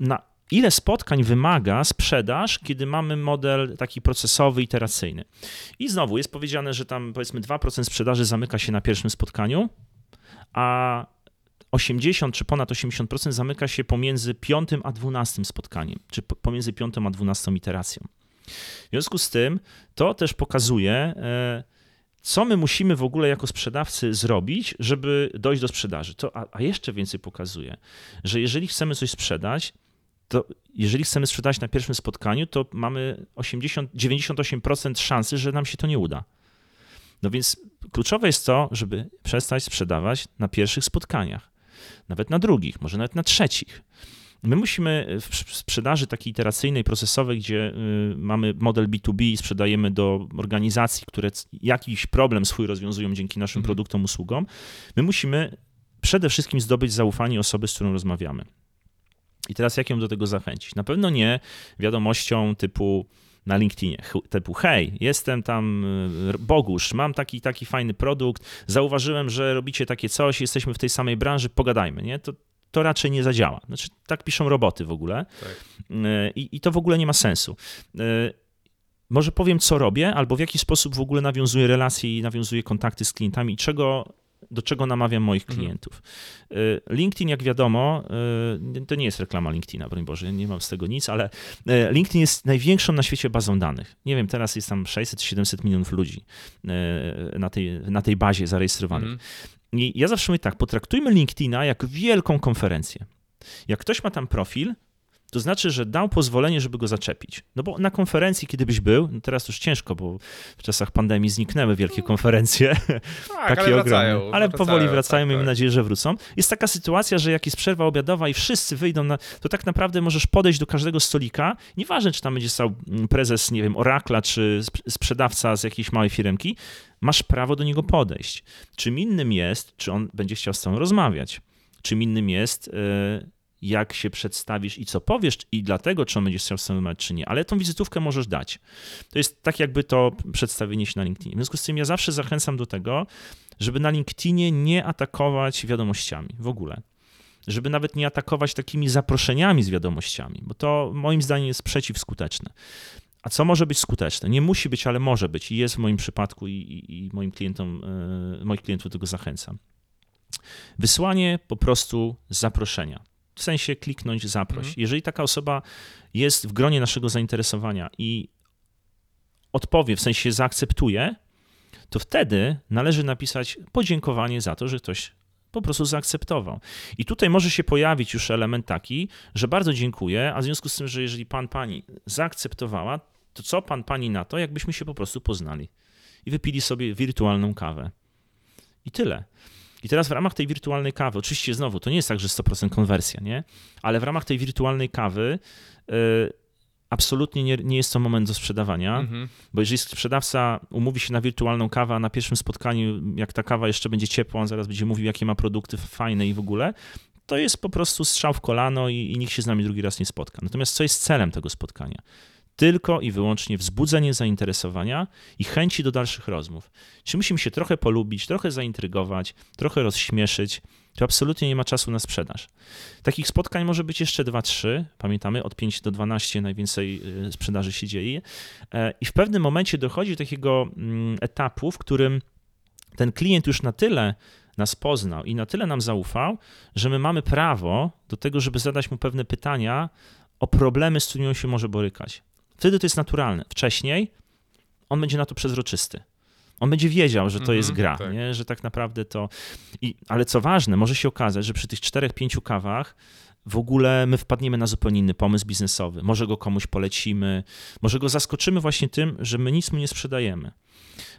na ile spotkań wymaga sprzedaż, kiedy mamy model taki procesowy, iteracyjny. I znowu jest powiedziane, że tam powiedzmy 2% sprzedaży zamyka się na pierwszym spotkaniu, a 80 czy ponad 80% zamyka się pomiędzy 5 a 12 spotkaniem, czy pomiędzy 5 a 12 iteracją. W związku z tym to też pokazuje, e, co my musimy w ogóle jako sprzedawcy zrobić, żeby dojść do sprzedaży. To, a, a jeszcze więcej pokazuje, że jeżeli chcemy coś sprzedać, to jeżeli chcemy sprzedać na pierwszym spotkaniu, to mamy 80, 98% szansy, że nam się to nie uda. No więc kluczowe jest to, żeby przestać sprzedawać na pierwszych spotkaniach, nawet na drugich, może nawet na trzecich. My musimy w sprzedaży takiej iteracyjnej, procesowej, gdzie y, mamy model B2B i sprzedajemy do organizacji, które jakiś problem swój rozwiązują dzięki naszym mhm. produktom, usługom, my musimy przede wszystkim zdobyć zaufanie osoby, z którą rozmawiamy. I teraz jak ją do tego zachęcić? Na pewno nie wiadomością typu na LinkedInie, typu hej, jestem tam y, Bogusz, mam taki taki fajny produkt, zauważyłem, że robicie takie coś, jesteśmy w tej samej branży, pogadajmy, nie? To, to raczej nie zadziała. Znaczy, tak piszą roboty w ogóle tak. Y, I, i to w ogóle nie ma sensu. Y, może powiem, co robię, albo w jaki sposób w ogóle nawiązuję relacje i nawiązuję kontakty z klientami, czego do czego namawiam moich mhm. klientów. Mhm. LinkedIn, jak wiadomo, y, to nie jest reklama LinkedIna, broń Boże, nie mam z tego nic, ale y, LinkedIn jest największą na świecie bazą danych. Nie wiem, teraz jest tam 600-700 milionów ludzi na tej, na tej bazie zarejestrowanych. Mhm. I ja zawsze mówię tak, potraktujmy LinkedIna jak wielką konferencję. Jak ktoś ma tam profil, to znaczy, że dał pozwolenie, żeby go zaczepić. No bo na konferencji, kiedy byś był, no teraz już ciężko, bo w czasach pandemii zniknęły wielkie no. konferencje, tak, [LAUGHS] takie ale wracają, ogromne, ale wracają, powoli wracają, tak, miejmy tak. nadzieję, że wrócą. Jest taka sytuacja, że jak jest przerwa obiadowa i wszyscy wyjdą na, to tak naprawdę możesz podejść do każdego stolika, nieważne, czy tam będzie stał mm, prezes, nie wiem, Orakla, czy sprzedawca z jakiejś małej firmki, masz prawo do niego podejść. Czym innym jest, czy on będzie chciał z tobą rozmawiać. Czym innym jest, yy, jak się przedstawisz i co powiesz, i dlatego, czy on będzie chciał samym czy nie, ale tą wizytówkę możesz dać. To jest tak jakby to przedstawienie się na LinkedInie. W związku z tym ja zawsze zachęcam do tego, żeby na LinkedInie nie atakować wiadomościami w ogóle. Żeby nawet nie atakować takimi zaproszeniami z wiadomościami, bo to moim zdaniem jest przeciwskuteczne. A co może być skuteczne? Nie musi być, ale może być i jest w moim przypadku i, i, i moim klientom, yy, moich klientów tego zachęcam. Wysłanie po prostu zaproszenia w sensie kliknąć zaproś. Mhm. Jeżeli taka osoba jest w gronie naszego zainteresowania i odpowie, w sensie zaakceptuje, to wtedy należy napisać podziękowanie za to, że ktoś po prostu zaakceptował. I tutaj może się pojawić już element taki, że bardzo dziękuję, a w związku z tym, że jeżeli pan pani zaakceptowała, to co pan pani na to, jakbyśmy się po prostu poznali i wypili sobie wirtualną kawę. I tyle. I teraz w ramach tej wirtualnej kawy, oczywiście znowu, to nie jest tak, że 100% konwersja, nie? Ale w ramach tej wirtualnej kawy yy, absolutnie nie, nie, jest to moment do sprzedawania, mhm. bo jeżeli sprzedawca umówi się na wirtualną kawę, a na pierwszym spotkaniu, jak ta kawa jeszcze będzie ciepła, on zaraz będzie mówił, jakie ma produkty fajne i w ogóle, to jest po prostu strzał w kolano i, i nikt się z nami drugi raz nie spotka. Natomiast co jest celem tego spotkania? Tylko i wyłącznie wzbudzenie zainteresowania i chęci do dalszych rozmów. Czy musimy się trochę polubić, trochę zaintrygować, trochę rozśmieszyć, to absolutnie nie ma czasu na sprzedaż. Takich spotkań może być jeszcze 2-3, pamiętamy, od 5 do 12 najwięcej y, sprzedaży się dzieje. E, I w pewnym momencie dochodzi do takiego mm, etapu, w którym ten klient już na tyle nas poznał i na tyle nam zaufał, że my mamy prawo do tego, żeby zadać mu pewne pytania o problemy, z którymi on się może borykać. Wtedy to jest naturalne. Wcześniej on będzie na to przezroczysty. On będzie wiedział, że to jest mhm, gra, tak. Nie? że tak naprawdę to. I, ale co ważne, może się okazać, że przy tych czterech, pięciu kawach w ogóle my wpadniemy na zupełnie inny pomysł biznesowy. Może go komuś polecimy, może go zaskoczymy właśnie tym, że my nic mu nie sprzedajemy.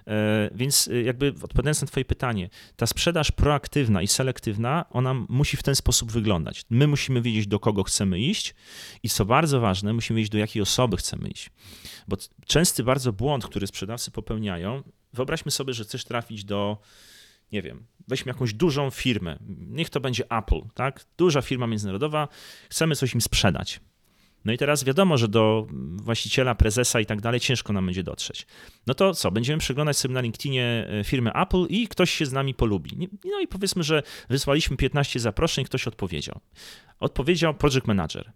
E, więc e, jakby odpowiadając na twoje pytanie, ta sprzedaż proaktywna i selektywna, ona musi w ten sposób wyglądać. My musimy wiedzieć, do kogo chcemy iść i co bardzo ważne, musimy wiedzieć, do jakiej osoby chcemy iść. Bo częsty bardzo błąd, który sprzedawcy popełniają, wyobraźmy sobie, że chcesz trafić do nie wiem, weźmy jakąś dużą firmę, niech to będzie Apple, tak? Duża firma międzynarodowa, chcemy coś im sprzedać. No i teraz wiadomo, że do właściciela, prezesa i tak dalej ciężko nam będzie dotrzeć. No to co, będziemy przeglądać sobie na LinkedInie e, firmy Apple i ktoś się z nami polubi. No i powiedzmy, że wysłaliśmy 15 zaproszeń, ktoś odpowiedział. Odpowiedział project manager.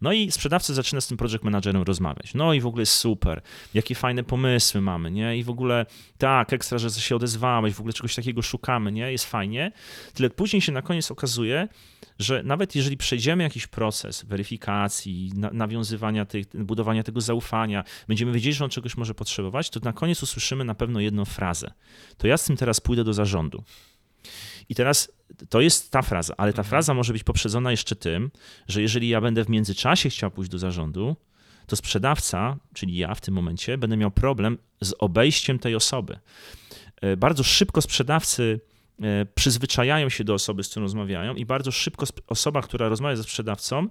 No i sprzedawca zaczyna z tym project managerem rozmawiać. No i w ogóle super, jakie fajne pomysły mamy, nie? I w ogóle tak, ekstra, że się odezwałeś, w ogóle czegoś takiego szukamy, nie? Jest fajnie. Tyle później się na koniec okazuje, że nawet jeżeli przejdziemy jakiś proces weryfikacji, na, nawiązywania, tych, budowania tego zaufania, będziemy wiedzieli, że on czegoś może potrzebować, to na koniec usłyszymy na pewno jedną frazę. To ja z tym teraz pójdę do zarządu. I teraz to jest ta fraza, ale ta mhm. fraza może być poprzedzona jeszcze tym, że jeżeli ja będę w międzyczasie chciał pójść do zarządu, to sprzedawca, czyli ja w tym momencie, będę miał problem z obejściem tej osoby. E, bardzo szybko sprzedawcy przyzwyczajają się do osoby, z którą rozmawiają i bardzo szybko osoba, która rozmawia ze sprzedawcą,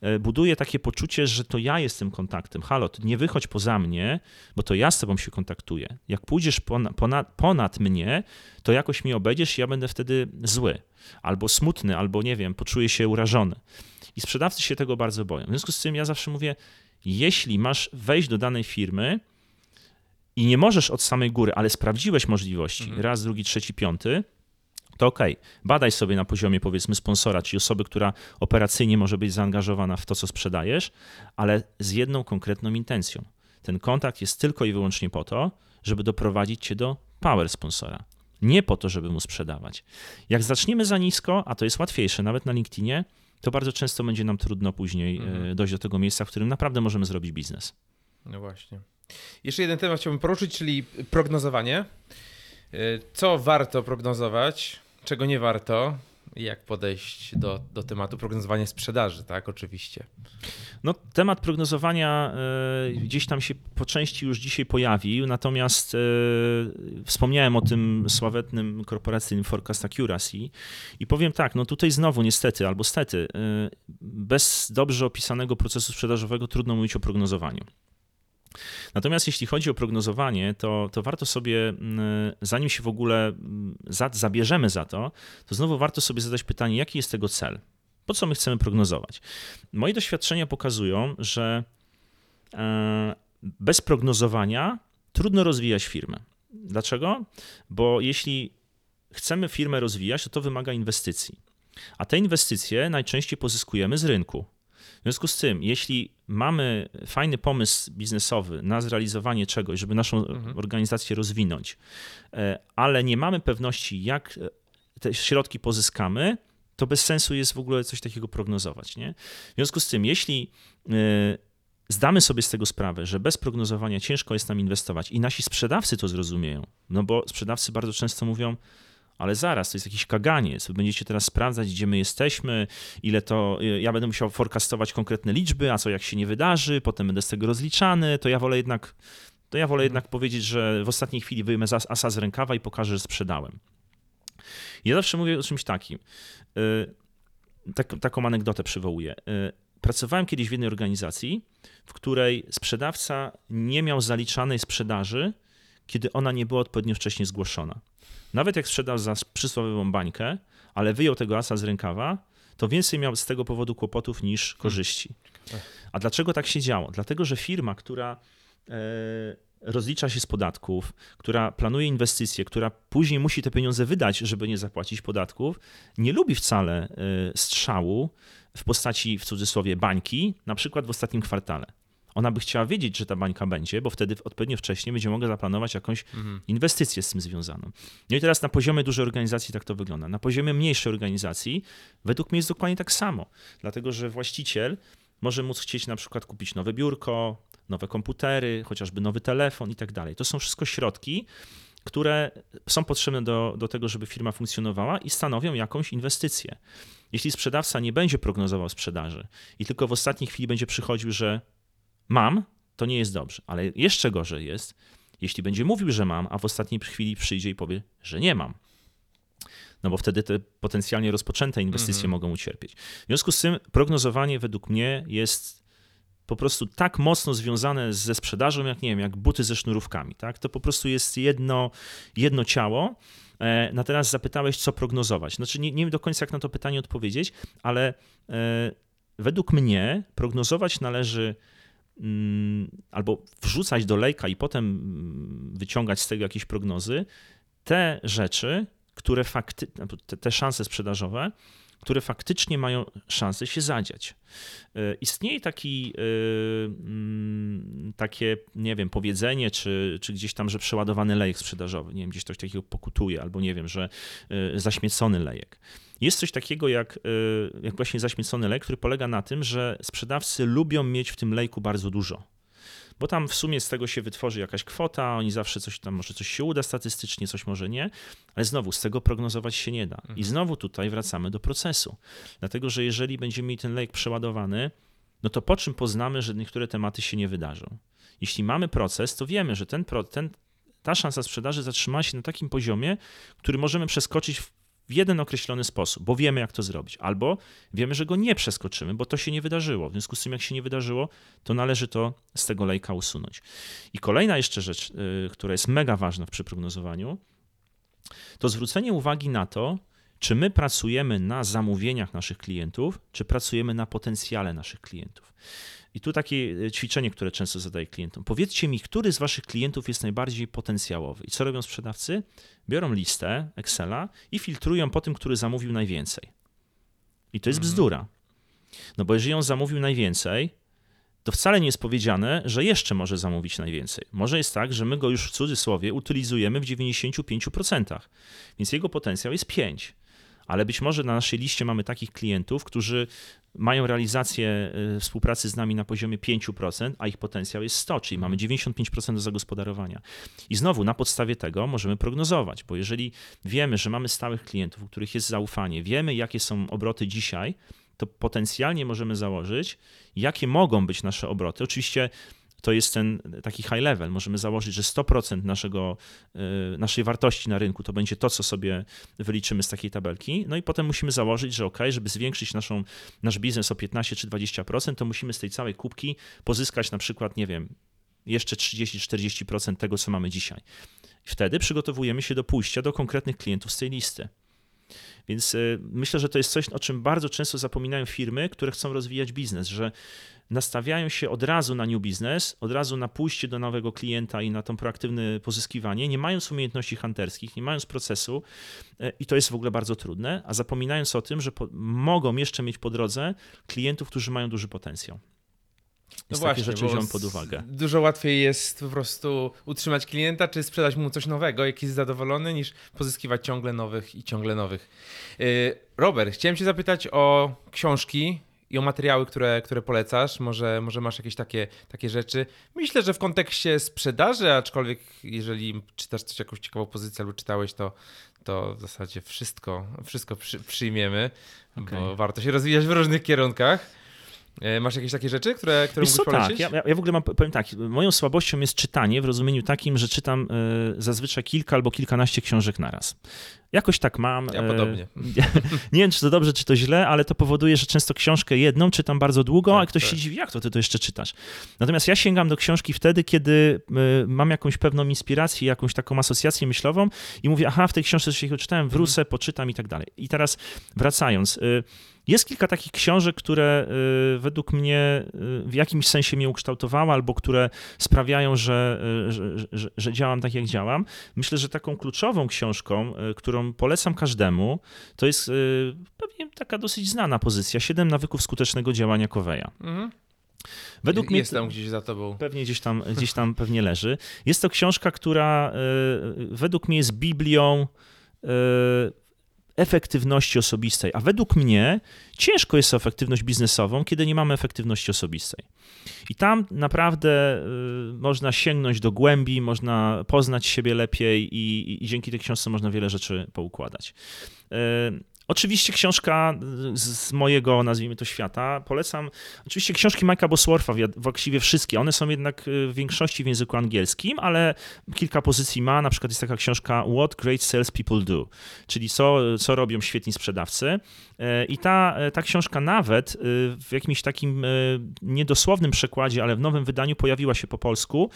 e, buduje takie poczucie, że to ja jestem kontaktem. Halo, nie wychodź poza mnie, bo to ja z tobą się kontaktuję. Jak pójdziesz ponad, ponad mnie, to jakoś mi obejdziesz i ja będę wtedy zły, albo smutny, albo nie wiem, poczuję się urażony. I sprzedawcy się tego bardzo boją. W związku z tym ja zawsze mówię, jeśli masz wejść do danej firmy i nie możesz od samej góry, ale sprawdziłeś możliwości, mhm. raz, drugi, trzeci, piąty, to ok, badaj sobie na poziomie powiedzmy sponsora, czyli osoby, która operacyjnie może być zaangażowana w to, co sprzedajesz, ale z jedną konkretną intencją. Ten kontakt jest tylko i wyłącznie po to, żeby doprowadzić cię do power sponsora. Nie po to, żeby mu sprzedawać. Jak zaczniemy za nisko, a to jest łatwiejsze, nawet na LinkedInie, to bardzo często będzie nam trudno później mhm. E, dojść do tego miejsca, w którym naprawdę możemy zrobić biznes. No właśnie. Jeszcze jeden temat chciałbym poruszyć, czyli prognozowanie. E, co warto prognozować, czego nie warto? jak podejść do, do tematu prognozowania sprzedaży, tak, oczywiście. No, temat prognozowania y, gdzieś tam się po części już dzisiaj pojawił, natomiast y, wspomniałem o tym sławetnym korporacyjnym Forecast Accuracy i powiem tak, no tutaj znowu niestety albo stety, y, bez dobrze opisanego procesu sprzedażowego trudno mówić o prognozowaniu. Natomiast jeśli chodzi o prognozowanie, to, to warto sobie, mm, zanim się w ogóle mm, za, zabierzemy za to, to znowu warto sobie zadać pytanie, jaki jest tego cel? Po co my chcemy prognozować? Moje doświadczenia pokazują, że e, bez prognozowania trudno rozwijać firmę. Dlaczego? Bo jeśli chcemy firmę rozwijać, to to wymaga inwestycji. A te inwestycje najczęściej pozyskujemy z rynku. W związku z tym, jeśli mamy fajny pomysł biznesowy na zrealizowanie czegoś, żeby naszą mhm. organizację rozwinąć, e, ale nie mamy pewności, jak e, te środki pozyskamy, to bez sensu jest w ogóle coś takiego prognozować. Nie? W związku z tym, jeśli e, zdamy sobie z tego sprawę, że bez prognozowania ciężko jest nam inwestować i nasi sprzedawcy to zrozumieją, no bo sprzedawcy bardzo często mówią, ale zaraz, to jest jakiś kaganiec. Wy będziecie teraz sprawdzać, gdzie my jesteśmy, ile to. Ja będę musiał forecastować konkretne liczby, a co jak się nie wydarzy, potem będę z tego rozliczany, to ja wolę jednak. To ja wolę mhm. jednak powiedzieć, że w ostatniej chwili wyjmę asa z rękawa i pokażę, że sprzedałem. Ja zawsze mówię o czymś takim. Y, tak, taką anegdotę przywołuję. Y, pracowałem kiedyś w jednej organizacji, w której sprzedawca nie miał zaliczanej sprzedaży, kiedy ona nie była odpowiednio wcześnie zgłoszona. Nawet jak sprzedał za przysłowiową bańkę, ale wyjął tego asa z rękawa, to więcej miał z tego powodu kłopotów niż korzyści. A dlaczego tak się działo? Dlatego, że firma, która e, rozlicza się z podatków, która planuje inwestycje, która później musi te pieniądze wydać, żeby nie zapłacić podatków, nie lubi wcale e, strzału w postaci, w cudzysłowie, bańki, na przykład w ostatnim kwartale. Ona by chciała wiedzieć, że ta bańka będzie, bo wtedy odpowiednio wcześnie będzie mogła zaplanować jakąś mhm. inwestycję z tym związaną. No i teraz na poziomie dużej organizacji tak to wygląda. Na poziomie mniejszej organizacji według mnie jest dokładnie tak samo, dlatego że właściciel może móc chcieć na przykład kupić nowe biurko, nowe komputery, chociażby nowy telefon i tak dalej. To są wszystko środki, które są potrzebne do, do tego, żeby firma funkcjonowała i stanowią jakąś inwestycję. Jeśli sprzedawca nie będzie prognozował sprzedaży i tylko w ostatniej chwili będzie przychodził, że mam, to nie jest dobrze. Ale jeszcze gorzej jest, jeśli będzie mówił, że mam, a w ostatniej chwili przyjdzie i powie, że nie mam. No bo wtedy te potencjalnie rozpoczęte inwestycje mhm. mogą ucierpieć. W związku z tym prognozowanie według mnie jest po prostu tak mocno związane ze sprzedażą, jak nie wiem, jak buty ze sznurówkami. Tak? To po prostu jest jedno, jedno ciało. E, teraz zapytałeś, co prognozować. Znaczy nie, nie wiem do końca, jak na to pytanie odpowiedzieć, ale e, według mnie prognozować należy albo wrzucać do lejka i potem mm, wyciągać z tego jakieś prognozy, te rzeczy, które fakty, te, te szanse sprzedażowe, które faktycznie mają szansę się zadziać. E, istnieje taki, e, mm, takie, nie wiem, powiedzenie, czy, czy gdzieś tam, że przeładowany lejek sprzedażowy, nie wiem, gdzieś coś takiego pokutuje, albo nie wiem, że e, zaśmiecony lejek. Jest coś takiego jak, jak właśnie zaśmiecony lejek, który polega na tym, że sprzedawcy lubią mieć w tym lejku bardzo dużo bo tam w sumie z tego się wytworzy jakaś kwota, oni zawsze coś tam, może coś się uda statystycznie, coś może nie, ale znowu z tego prognozować się nie da. I mhm. znowu tutaj wracamy do procesu, dlatego że jeżeli będziemy mieli ten lejek przeładowany, no to po czym poznamy, że niektóre tematy się nie wydarzą? Jeśli mamy proces, to wiemy, że ten, ten ta szansa sprzedaży zatrzymała się na takim poziomie, który możemy przeskoczyć w w jeden określony sposób, bo wiemy, jak to zrobić, albo wiemy, że go nie przeskoczymy, bo to się nie wydarzyło. W związku z tym, jak się nie wydarzyło, to należy to z tego lejka usunąć. I kolejna jeszcze rzecz, yy, która jest mega ważna w przeprognozowaniu, to zwrócenie uwagi na to, czy my pracujemy na zamówieniach naszych klientów, czy pracujemy na potencjale naszych klientów. I tu takie e, ćwiczenie, które często zadaję klientom. Powiedzcie mi, który z waszych klientów jest najbardziej potencjałowy. I co robią sprzedawcy? Biorą listę Excela i filtrują po tym, który zamówił najwięcej. I to jest mhm. bzdura. No bo jeżeli on zamówił najwięcej, to wcale nie jest powiedziane, że jeszcze może zamówić najwięcej. Może jest tak, że my go już w cudzysłowie utylizujemy w 95%, więc jego potencjał jest 5 ale być może na naszej liście mamy takich klientów, którzy mają realizację y, współpracy z nami na poziomie 5%, a ich potencjał jest 100, czyli mamy 95% do zagospodarowania. I znowu na podstawie tego możemy prognozować, bo jeżeli wiemy, że mamy stałych klientów, u których jest zaufanie, wiemy jakie są obroty dzisiaj, to potencjalnie możemy założyć, jakie mogą być nasze obroty. Oczywiście to jest ten taki high level. Możemy założyć, że 100% naszego, y, naszej wartości na rynku to będzie to, co sobie wyliczymy z takiej tabelki. No i potem musimy założyć, że ok, żeby zwiększyć naszą, nasz biznes o 15 czy 20%, to musimy z tej całej kubki pozyskać na przykład, nie wiem, jeszcze 30-40% tego, co mamy dzisiaj. Wtedy przygotowujemy się do pójścia do konkretnych klientów z tej listy. Więc y, myślę, że to jest coś, o czym bardzo często zapominają firmy, które chcą rozwijać biznes, że nastawiają się od razu na new business, od razu na pójście do nowego klienta i na to proaktywne pozyskiwanie, nie mając umiejętności hunterskich, nie mając procesu y, i to jest w ogóle bardzo trudne, a zapominając o tym, że po, mogą jeszcze mieć po drodze klientów, którzy mają duży potencjał. No właśnie, rzeczy wziąłem pod uwagę. Dużo łatwiej jest po prostu utrzymać klienta, czy sprzedać mu coś nowego, jaki jest zadowolony, niż pozyskiwać ciągle nowych i ciągle nowych. Y, Robert, chciałem Cię zapytać o książki i o materiały, które, które polecasz. Może, może masz jakieś takie, takie rzeczy. Myślę, że w kontekście sprzedaży, aczkolwiek jeżeli czytasz coś, jakąś ciekawą pozycję albo czytałeś, to, to w zasadzie wszystko, wszystko przy, przyjmiemy, okay. bo warto się rozwijać w różnych kierunkach. E, masz jakieś takie rzeczy, które, które mógłbyś tak, ja, ja w ogóle mam, powiem tak, moją słabością jest czytanie w rozumieniu takim, że czytam y, zazwyczaj kilka albo kilkanaście książek naraz. Jakoś tak mam. Ja podobnie. [LAUGHS] nie wiem, czy to dobrze, czy to źle, ale to powoduje, że często książkę jedną czytam bardzo długo, tak, a ktoś tak. się dziwi, jak to ty to jeszcze czytasz. Natomiast ja sięgam do książki wtedy, kiedy mam jakąś pewną inspirację, jakąś taką asocjację myślową i mówię, aha, w tej książce coś czytałem, wrócę, poczytam i tak dalej. I teraz wracając, y, jest kilka takich książek, które y, według mnie y, w jakimś sensie mnie ukształtowały, albo które sprawiają, że, y, że, że, że, działam tak, jak działam. Myślę, że taką kluczową książką, którą polecam każdemu, to jest pewnie taka dosyć znana pozycja: Siedem nawyków skutecznego działania Coveya. Mhm. Według mnie. Jest tam gdzieś za tobą. Pewnie gdzieś tam, gdzieś tam pewnie leży. Jest to książka, która według mnie jest Biblią efektywności osobistej. A według mnie ciężko jest efektywność biznesową, kiedy nie mamy efektywności osobistej. I tam naprawdę y, można sięgnąć do głębi, można poznać siebie lepiej i, i, dzięki tej książce można wiele rzeczy poukładać. Y, Oczywiście książka z mojego, nazwijmy to, świata. Polecam oczywiście książki Mike'a Boswortha, właściwie wszystkie. One są jednak y, w większości w języku angielskim, ale kilka pozycji ma. Na przykład jest taka książka What Great Sales People Do, czyli co, co robią świetni sprzedawcy. E, I ta, e, ta książka nawet y, w jakimś takim niedosłownym przekładzie, ale w nowym wydaniu pojawiła się po polsku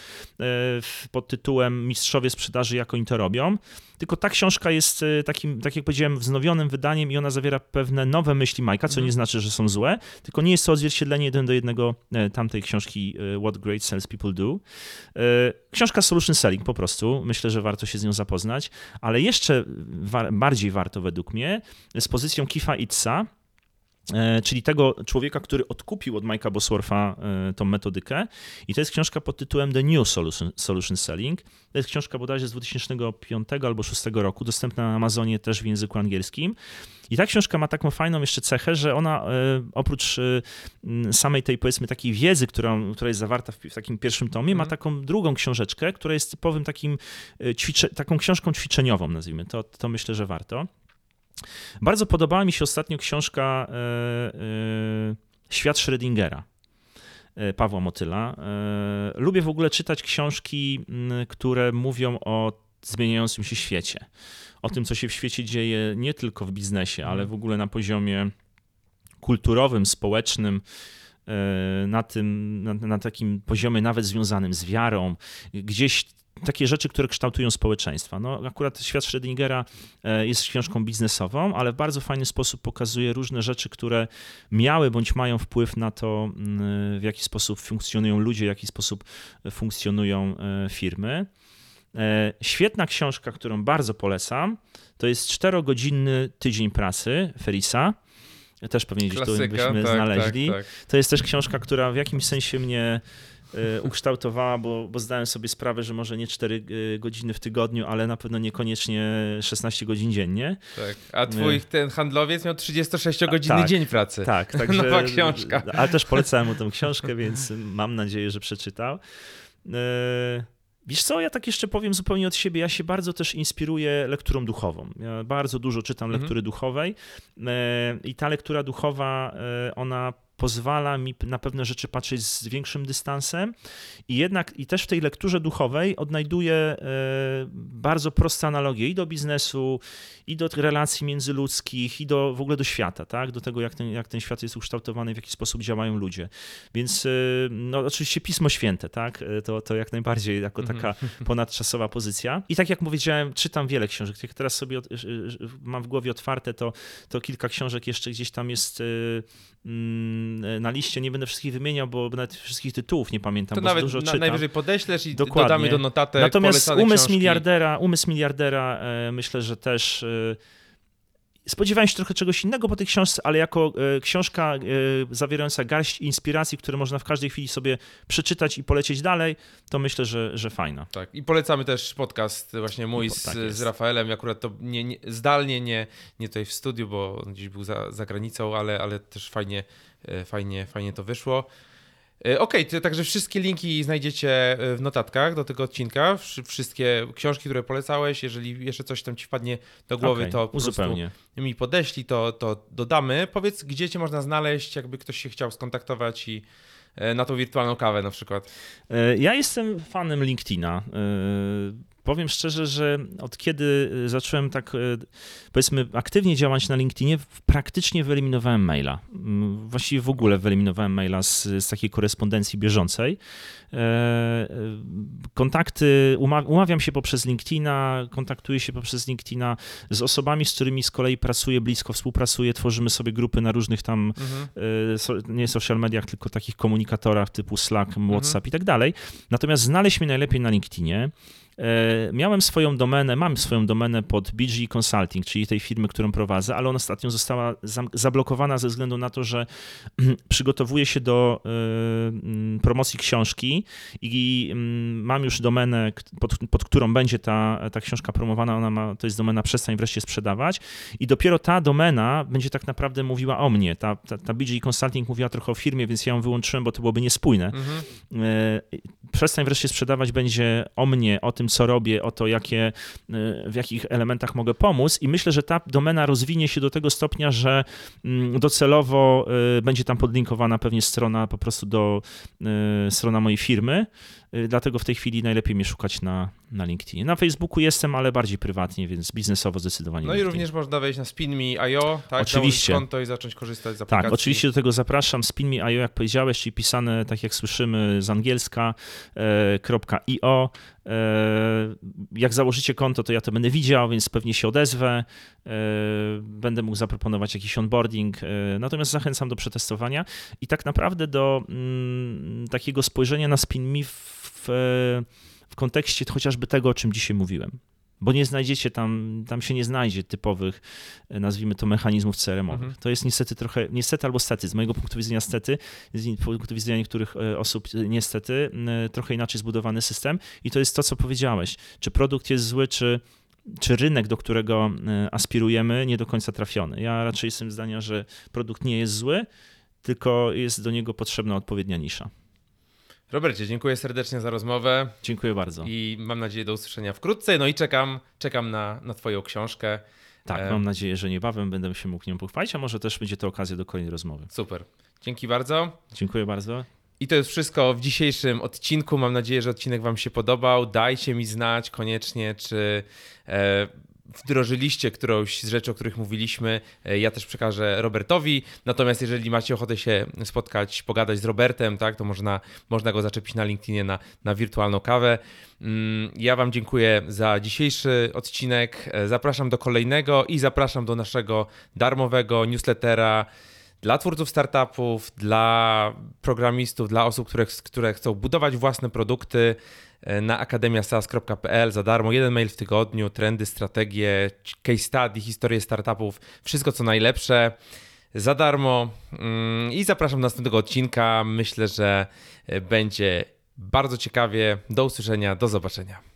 pod tytułem Mistrzowie sprzedaży, jak oni to robią. Tylko ta książka jest takim, tak jak powiedziałem, wznowionym wydaniem i ona zawiera pewne nowe myśli Majka, co nie mhm. znaczy, że są złe, tylko nie jest to odzwierciedlenie jeden do jednego tamtej książki What Great Sales People Do. Książka Solution Selling po prostu, myślę, że warto się z nią zapoznać, ale jeszcze bardziej warto według mnie z pozycją Kifa i Pitsa, e, czyli tego człowieka, który odkupił od Mike'a Boswortha e, tą metodykę. I to jest książka pod tytułem The New Solution, Solution Selling. To jest książka bodajże z 2005 albo 2006 roku, dostępna na Amazonie też w języku angielskim. I ta książka ma taką fajną jeszcze cechę, że ona e, oprócz samej tej powiedzmy takiej wiedzy, którą, która jest zawarta w, w takim pierwszym tomie, ma mhm. taką drugą książeczkę, która jest typowym takim ćwicze, taką książką ćwiczeniową, nazwijmy to. To myślę, że warto. Bardzo podobała mi się ostatnio książka e, e, Świat Schrödingera. e, Pawła Motyla. Lubię w ogóle czytać książki, które mówią o zmieniającym się świecie. O tym, co się w świecie dzieje nie tylko w biznesie, ale w ogóle na poziomie kulturowym, społecznym, na, tym, na, na takim poziomie nawet związanym z wiarą, gdzieś takie rzeczy, które kształtują społeczeństwa. No, akurat Świat Schrödingera e, jest książką biznesową, ale w bardzo fajny sposób pokazuje różne rzeczy, które miały bądź mają wpływ na to, mm, w jaki sposób funkcjonują ludzie, w jaki sposób funkcjonują e, firmy. E, Świetna książka, którą bardzo polecam, to jest czterogodzinny tydzień pracy Ferisa. Też pewnie gdzieś tu byśmy znaleźli. Tak, tak. To jest też książka, która w jakimś sensie mnie e, ukształtowała, bo, bo zdałem sobie sprawę, że może nie 4 e, godziny w tygodniu, ale na pewno niekoniecznie 16 godzin dziennie. Tak. A twój ten handlowiec miał 36-godzinny Tak. dzień pracy. Tak, [LAUGHS] także. Nowa książka. Ale też polecałem mu tę książkę, więc mam nadzieję, że przeczytał. Wiesz co, ja tak jeszcze powiem zupełnie od siebie. Ja się bardzo też inspiruję lekturą duchową. Ja bardzo dużo czytam Mhm. lektury duchowej e, i ta lektura duchowa, ona pozwala mi na pewne rzeczy patrzeć z większym dystansem i jednak i też w tej lekturze duchowej odnajduję e, bardzo proste analogie i do biznesu, i do relacji międzyludzkich, i do w ogóle do świata, tak? do tego, jak ten, jak ten świat jest ukształtowany, w jaki sposób działają ludzie. Więc e, no, oczywiście Pismo Święte, tak? E, to, to jak najbardziej jako taka [LAUGHS] ponadczasowa pozycja. I tak jak powiedziałem, czytam wiele książek. Jak teraz sobie od, mam w głowie otwarte, to, to kilka książek jeszcze gdzieś tam jest na liście. Nie będę wszystkich wymieniał, bo nawet wszystkich tytułów nie pamiętam, To nawet dużo na, czytam. najwyżej podeślesz i Dokładnie. dodamy do notatek Natomiast umysł książki. miliardera, umysł miliardera e, myślę, że też e, spodziewałem się trochę czegoś innego po tej książce, ale jako e, książka e, zawierająca garść inspiracji, które można w każdej chwili sobie przeczytać i polecieć dalej, to myślę, że, że fajna. Tak, i polecamy też podcast właśnie mój z, tak z. Rafaelem, akurat to nie, nie, zdalnie, nie, nie tutaj w studiu, bo on gdzieś był za, za granicą, ale, ale też fajnie, e, fajnie, fajnie to wyszło. E, Okej, to także wszystkie linki znajdziecie e, w notatkach do tego odcinka, Wszy- wszystkie książki, które polecałeś, jeżeli jeszcze coś tam ci wpadnie do głowy, Okej, to po prostu uzupełnię. mi podeślij, to, to dodamy. Powiedz, gdzie cię można znaleźć, jakby ktoś się chciał skontaktować i e, na tą wirtualną kawę na przykład. Ja jestem fanem LinkedIna. Powiem szczerze, że od kiedy e, zacząłem tak, e, powiedzmy, aktywnie działać na LinkedInie, praktycznie wyeliminowałem maila. Właściwie w ogóle wyeliminowałem maila z, z takiej korespondencji bieżącej. E, e, Kontakty, uma- umawiam się poprzez LinkedIna, kontaktuję się poprzez LinkedIna z osobami, z którymi z kolei pracuję blisko, współpracuję, tworzymy sobie grupy na różnych tam Mhm. so, nie social mediach, tylko takich komunikatorach typu Slack, WhatsApp i tak dalej. Natomiast znaleźć mnie najlepiej na LinkedInie. E, Miałem swoją domenę, mam swoją domenę pod BG Consulting, czyli tej firmy, którą prowadzę, ale ona ostatnio została zablokowana ze względu na to, że [CLEARS THROAT] przygotowuję się do promocji książki i mm, mam już domenę, pod, pod którą będzie ta, ta książka promowana. Ona ma, to jest domena Przestań wreszcie sprzedawać. I dopiero ta domena będzie tak naprawdę mówiła o mnie. Ta, ta, ta BG Consulting mówiła trochę o firmie, więc ja ją wyłączyłem, bo to byłoby niespójne. Mhm. E, Przestań wreszcie sprzedawać będzie o mnie, o tym, co robię, o to, jakie, e, w jakich elementach mogę pomóc. I myślę, że ta domena rozwinie się do tego stopnia, że mm, docelowo e, będzie tam podlinkowana pewnie strona po prostu do strona mojej firmy. E, Dlatego w tej chwili najlepiej mnie szukać na, na LinkedInie. Na Facebooku jestem, ale bardziej prywatnie, więc biznesowo zdecydowanie. No i LinkedIn. również można wejść na spinme.io, tak? Oczywiście. konto i zacząć korzystać z aplikacji. Tak, oczywiście do tego zapraszam. Spinme.io, jak powiedziałeś, czyli pisane, tak jak słyszymy, z angielska, e, .io. E, jak założycie konto, to ja to będę widział, więc pewnie się odezwę. E, będę mógł zaproponować jakiś onboarding. Natomiast zachęcam do przetestowania i tak naprawdę do mm, takiego spojrzenia na SpinMe w, w, w kontekście chociażby tego, o czym dzisiaj mówiłem. Bo nie znajdziecie tam, tam się nie znajdzie typowych, e, nazwijmy to, mechanizmów CRM-owych. Mhm. To jest niestety trochę, niestety albo stety, z mojego punktu widzenia stety, z punktu widzenia niektórych e, osób e, niestety, e, trochę inaczej zbudowany system i to jest to, co powiedziałeś. Czy produkt jest zły, czy, czy rynek, do którego e, aspirujemy, nie do końca trafiony. Ja raczej jestem zdania, że produkt nie jest zły, tylko jest do niego potrzebna odpowiednia nisza. Robercie, dziękuję serdecznie za rozmowę Dziękuję bardzo. i mam nadzieję do usłyszenia wkrótce. No i czekam, czekam na, na Twoją książkę. Tak, e, mam nadzieję, że niebawem będę się mógł nią pochwalić, a może też będzie to okazja do kolejnej rozmowy. Super. Dzięki bardzo Dziękuję bardzo. I to jest wszystko w dzisiejszym odcinku. Mam nadzieję, że odcinek Wam się podobał. Dajcie mi znać koniecznie, czy e, wdrożyliście którąś z rzeczy, o których mówiliśmy. E, Ja też przekażę Robertowi. Natomiast jeżeli macie ochotę się spotkać, pogadać z Robertem, tak, to można, można go zaczepić na LinkedInie na, na wirtualną kawę. Mm, Ja Wam dziękuję za dzisiejszy odcinek. E, Zapraszam do kolejnego i zapraszam do naszego darmowego newslettera dla twórców startupów, dla programistów, dla osób, które, które chcą budować własne produkty na akademiasas.pl za darmo. Jeden mail w tygodniu, trendy, strategie, case study, historie startupów, wszystko co najlepsze za darmo. Mm, I zapraszam do następnego odcinka. Myślę, że e, będzie bardzo ciekawie. Do usłyszenia, do zobaczenia.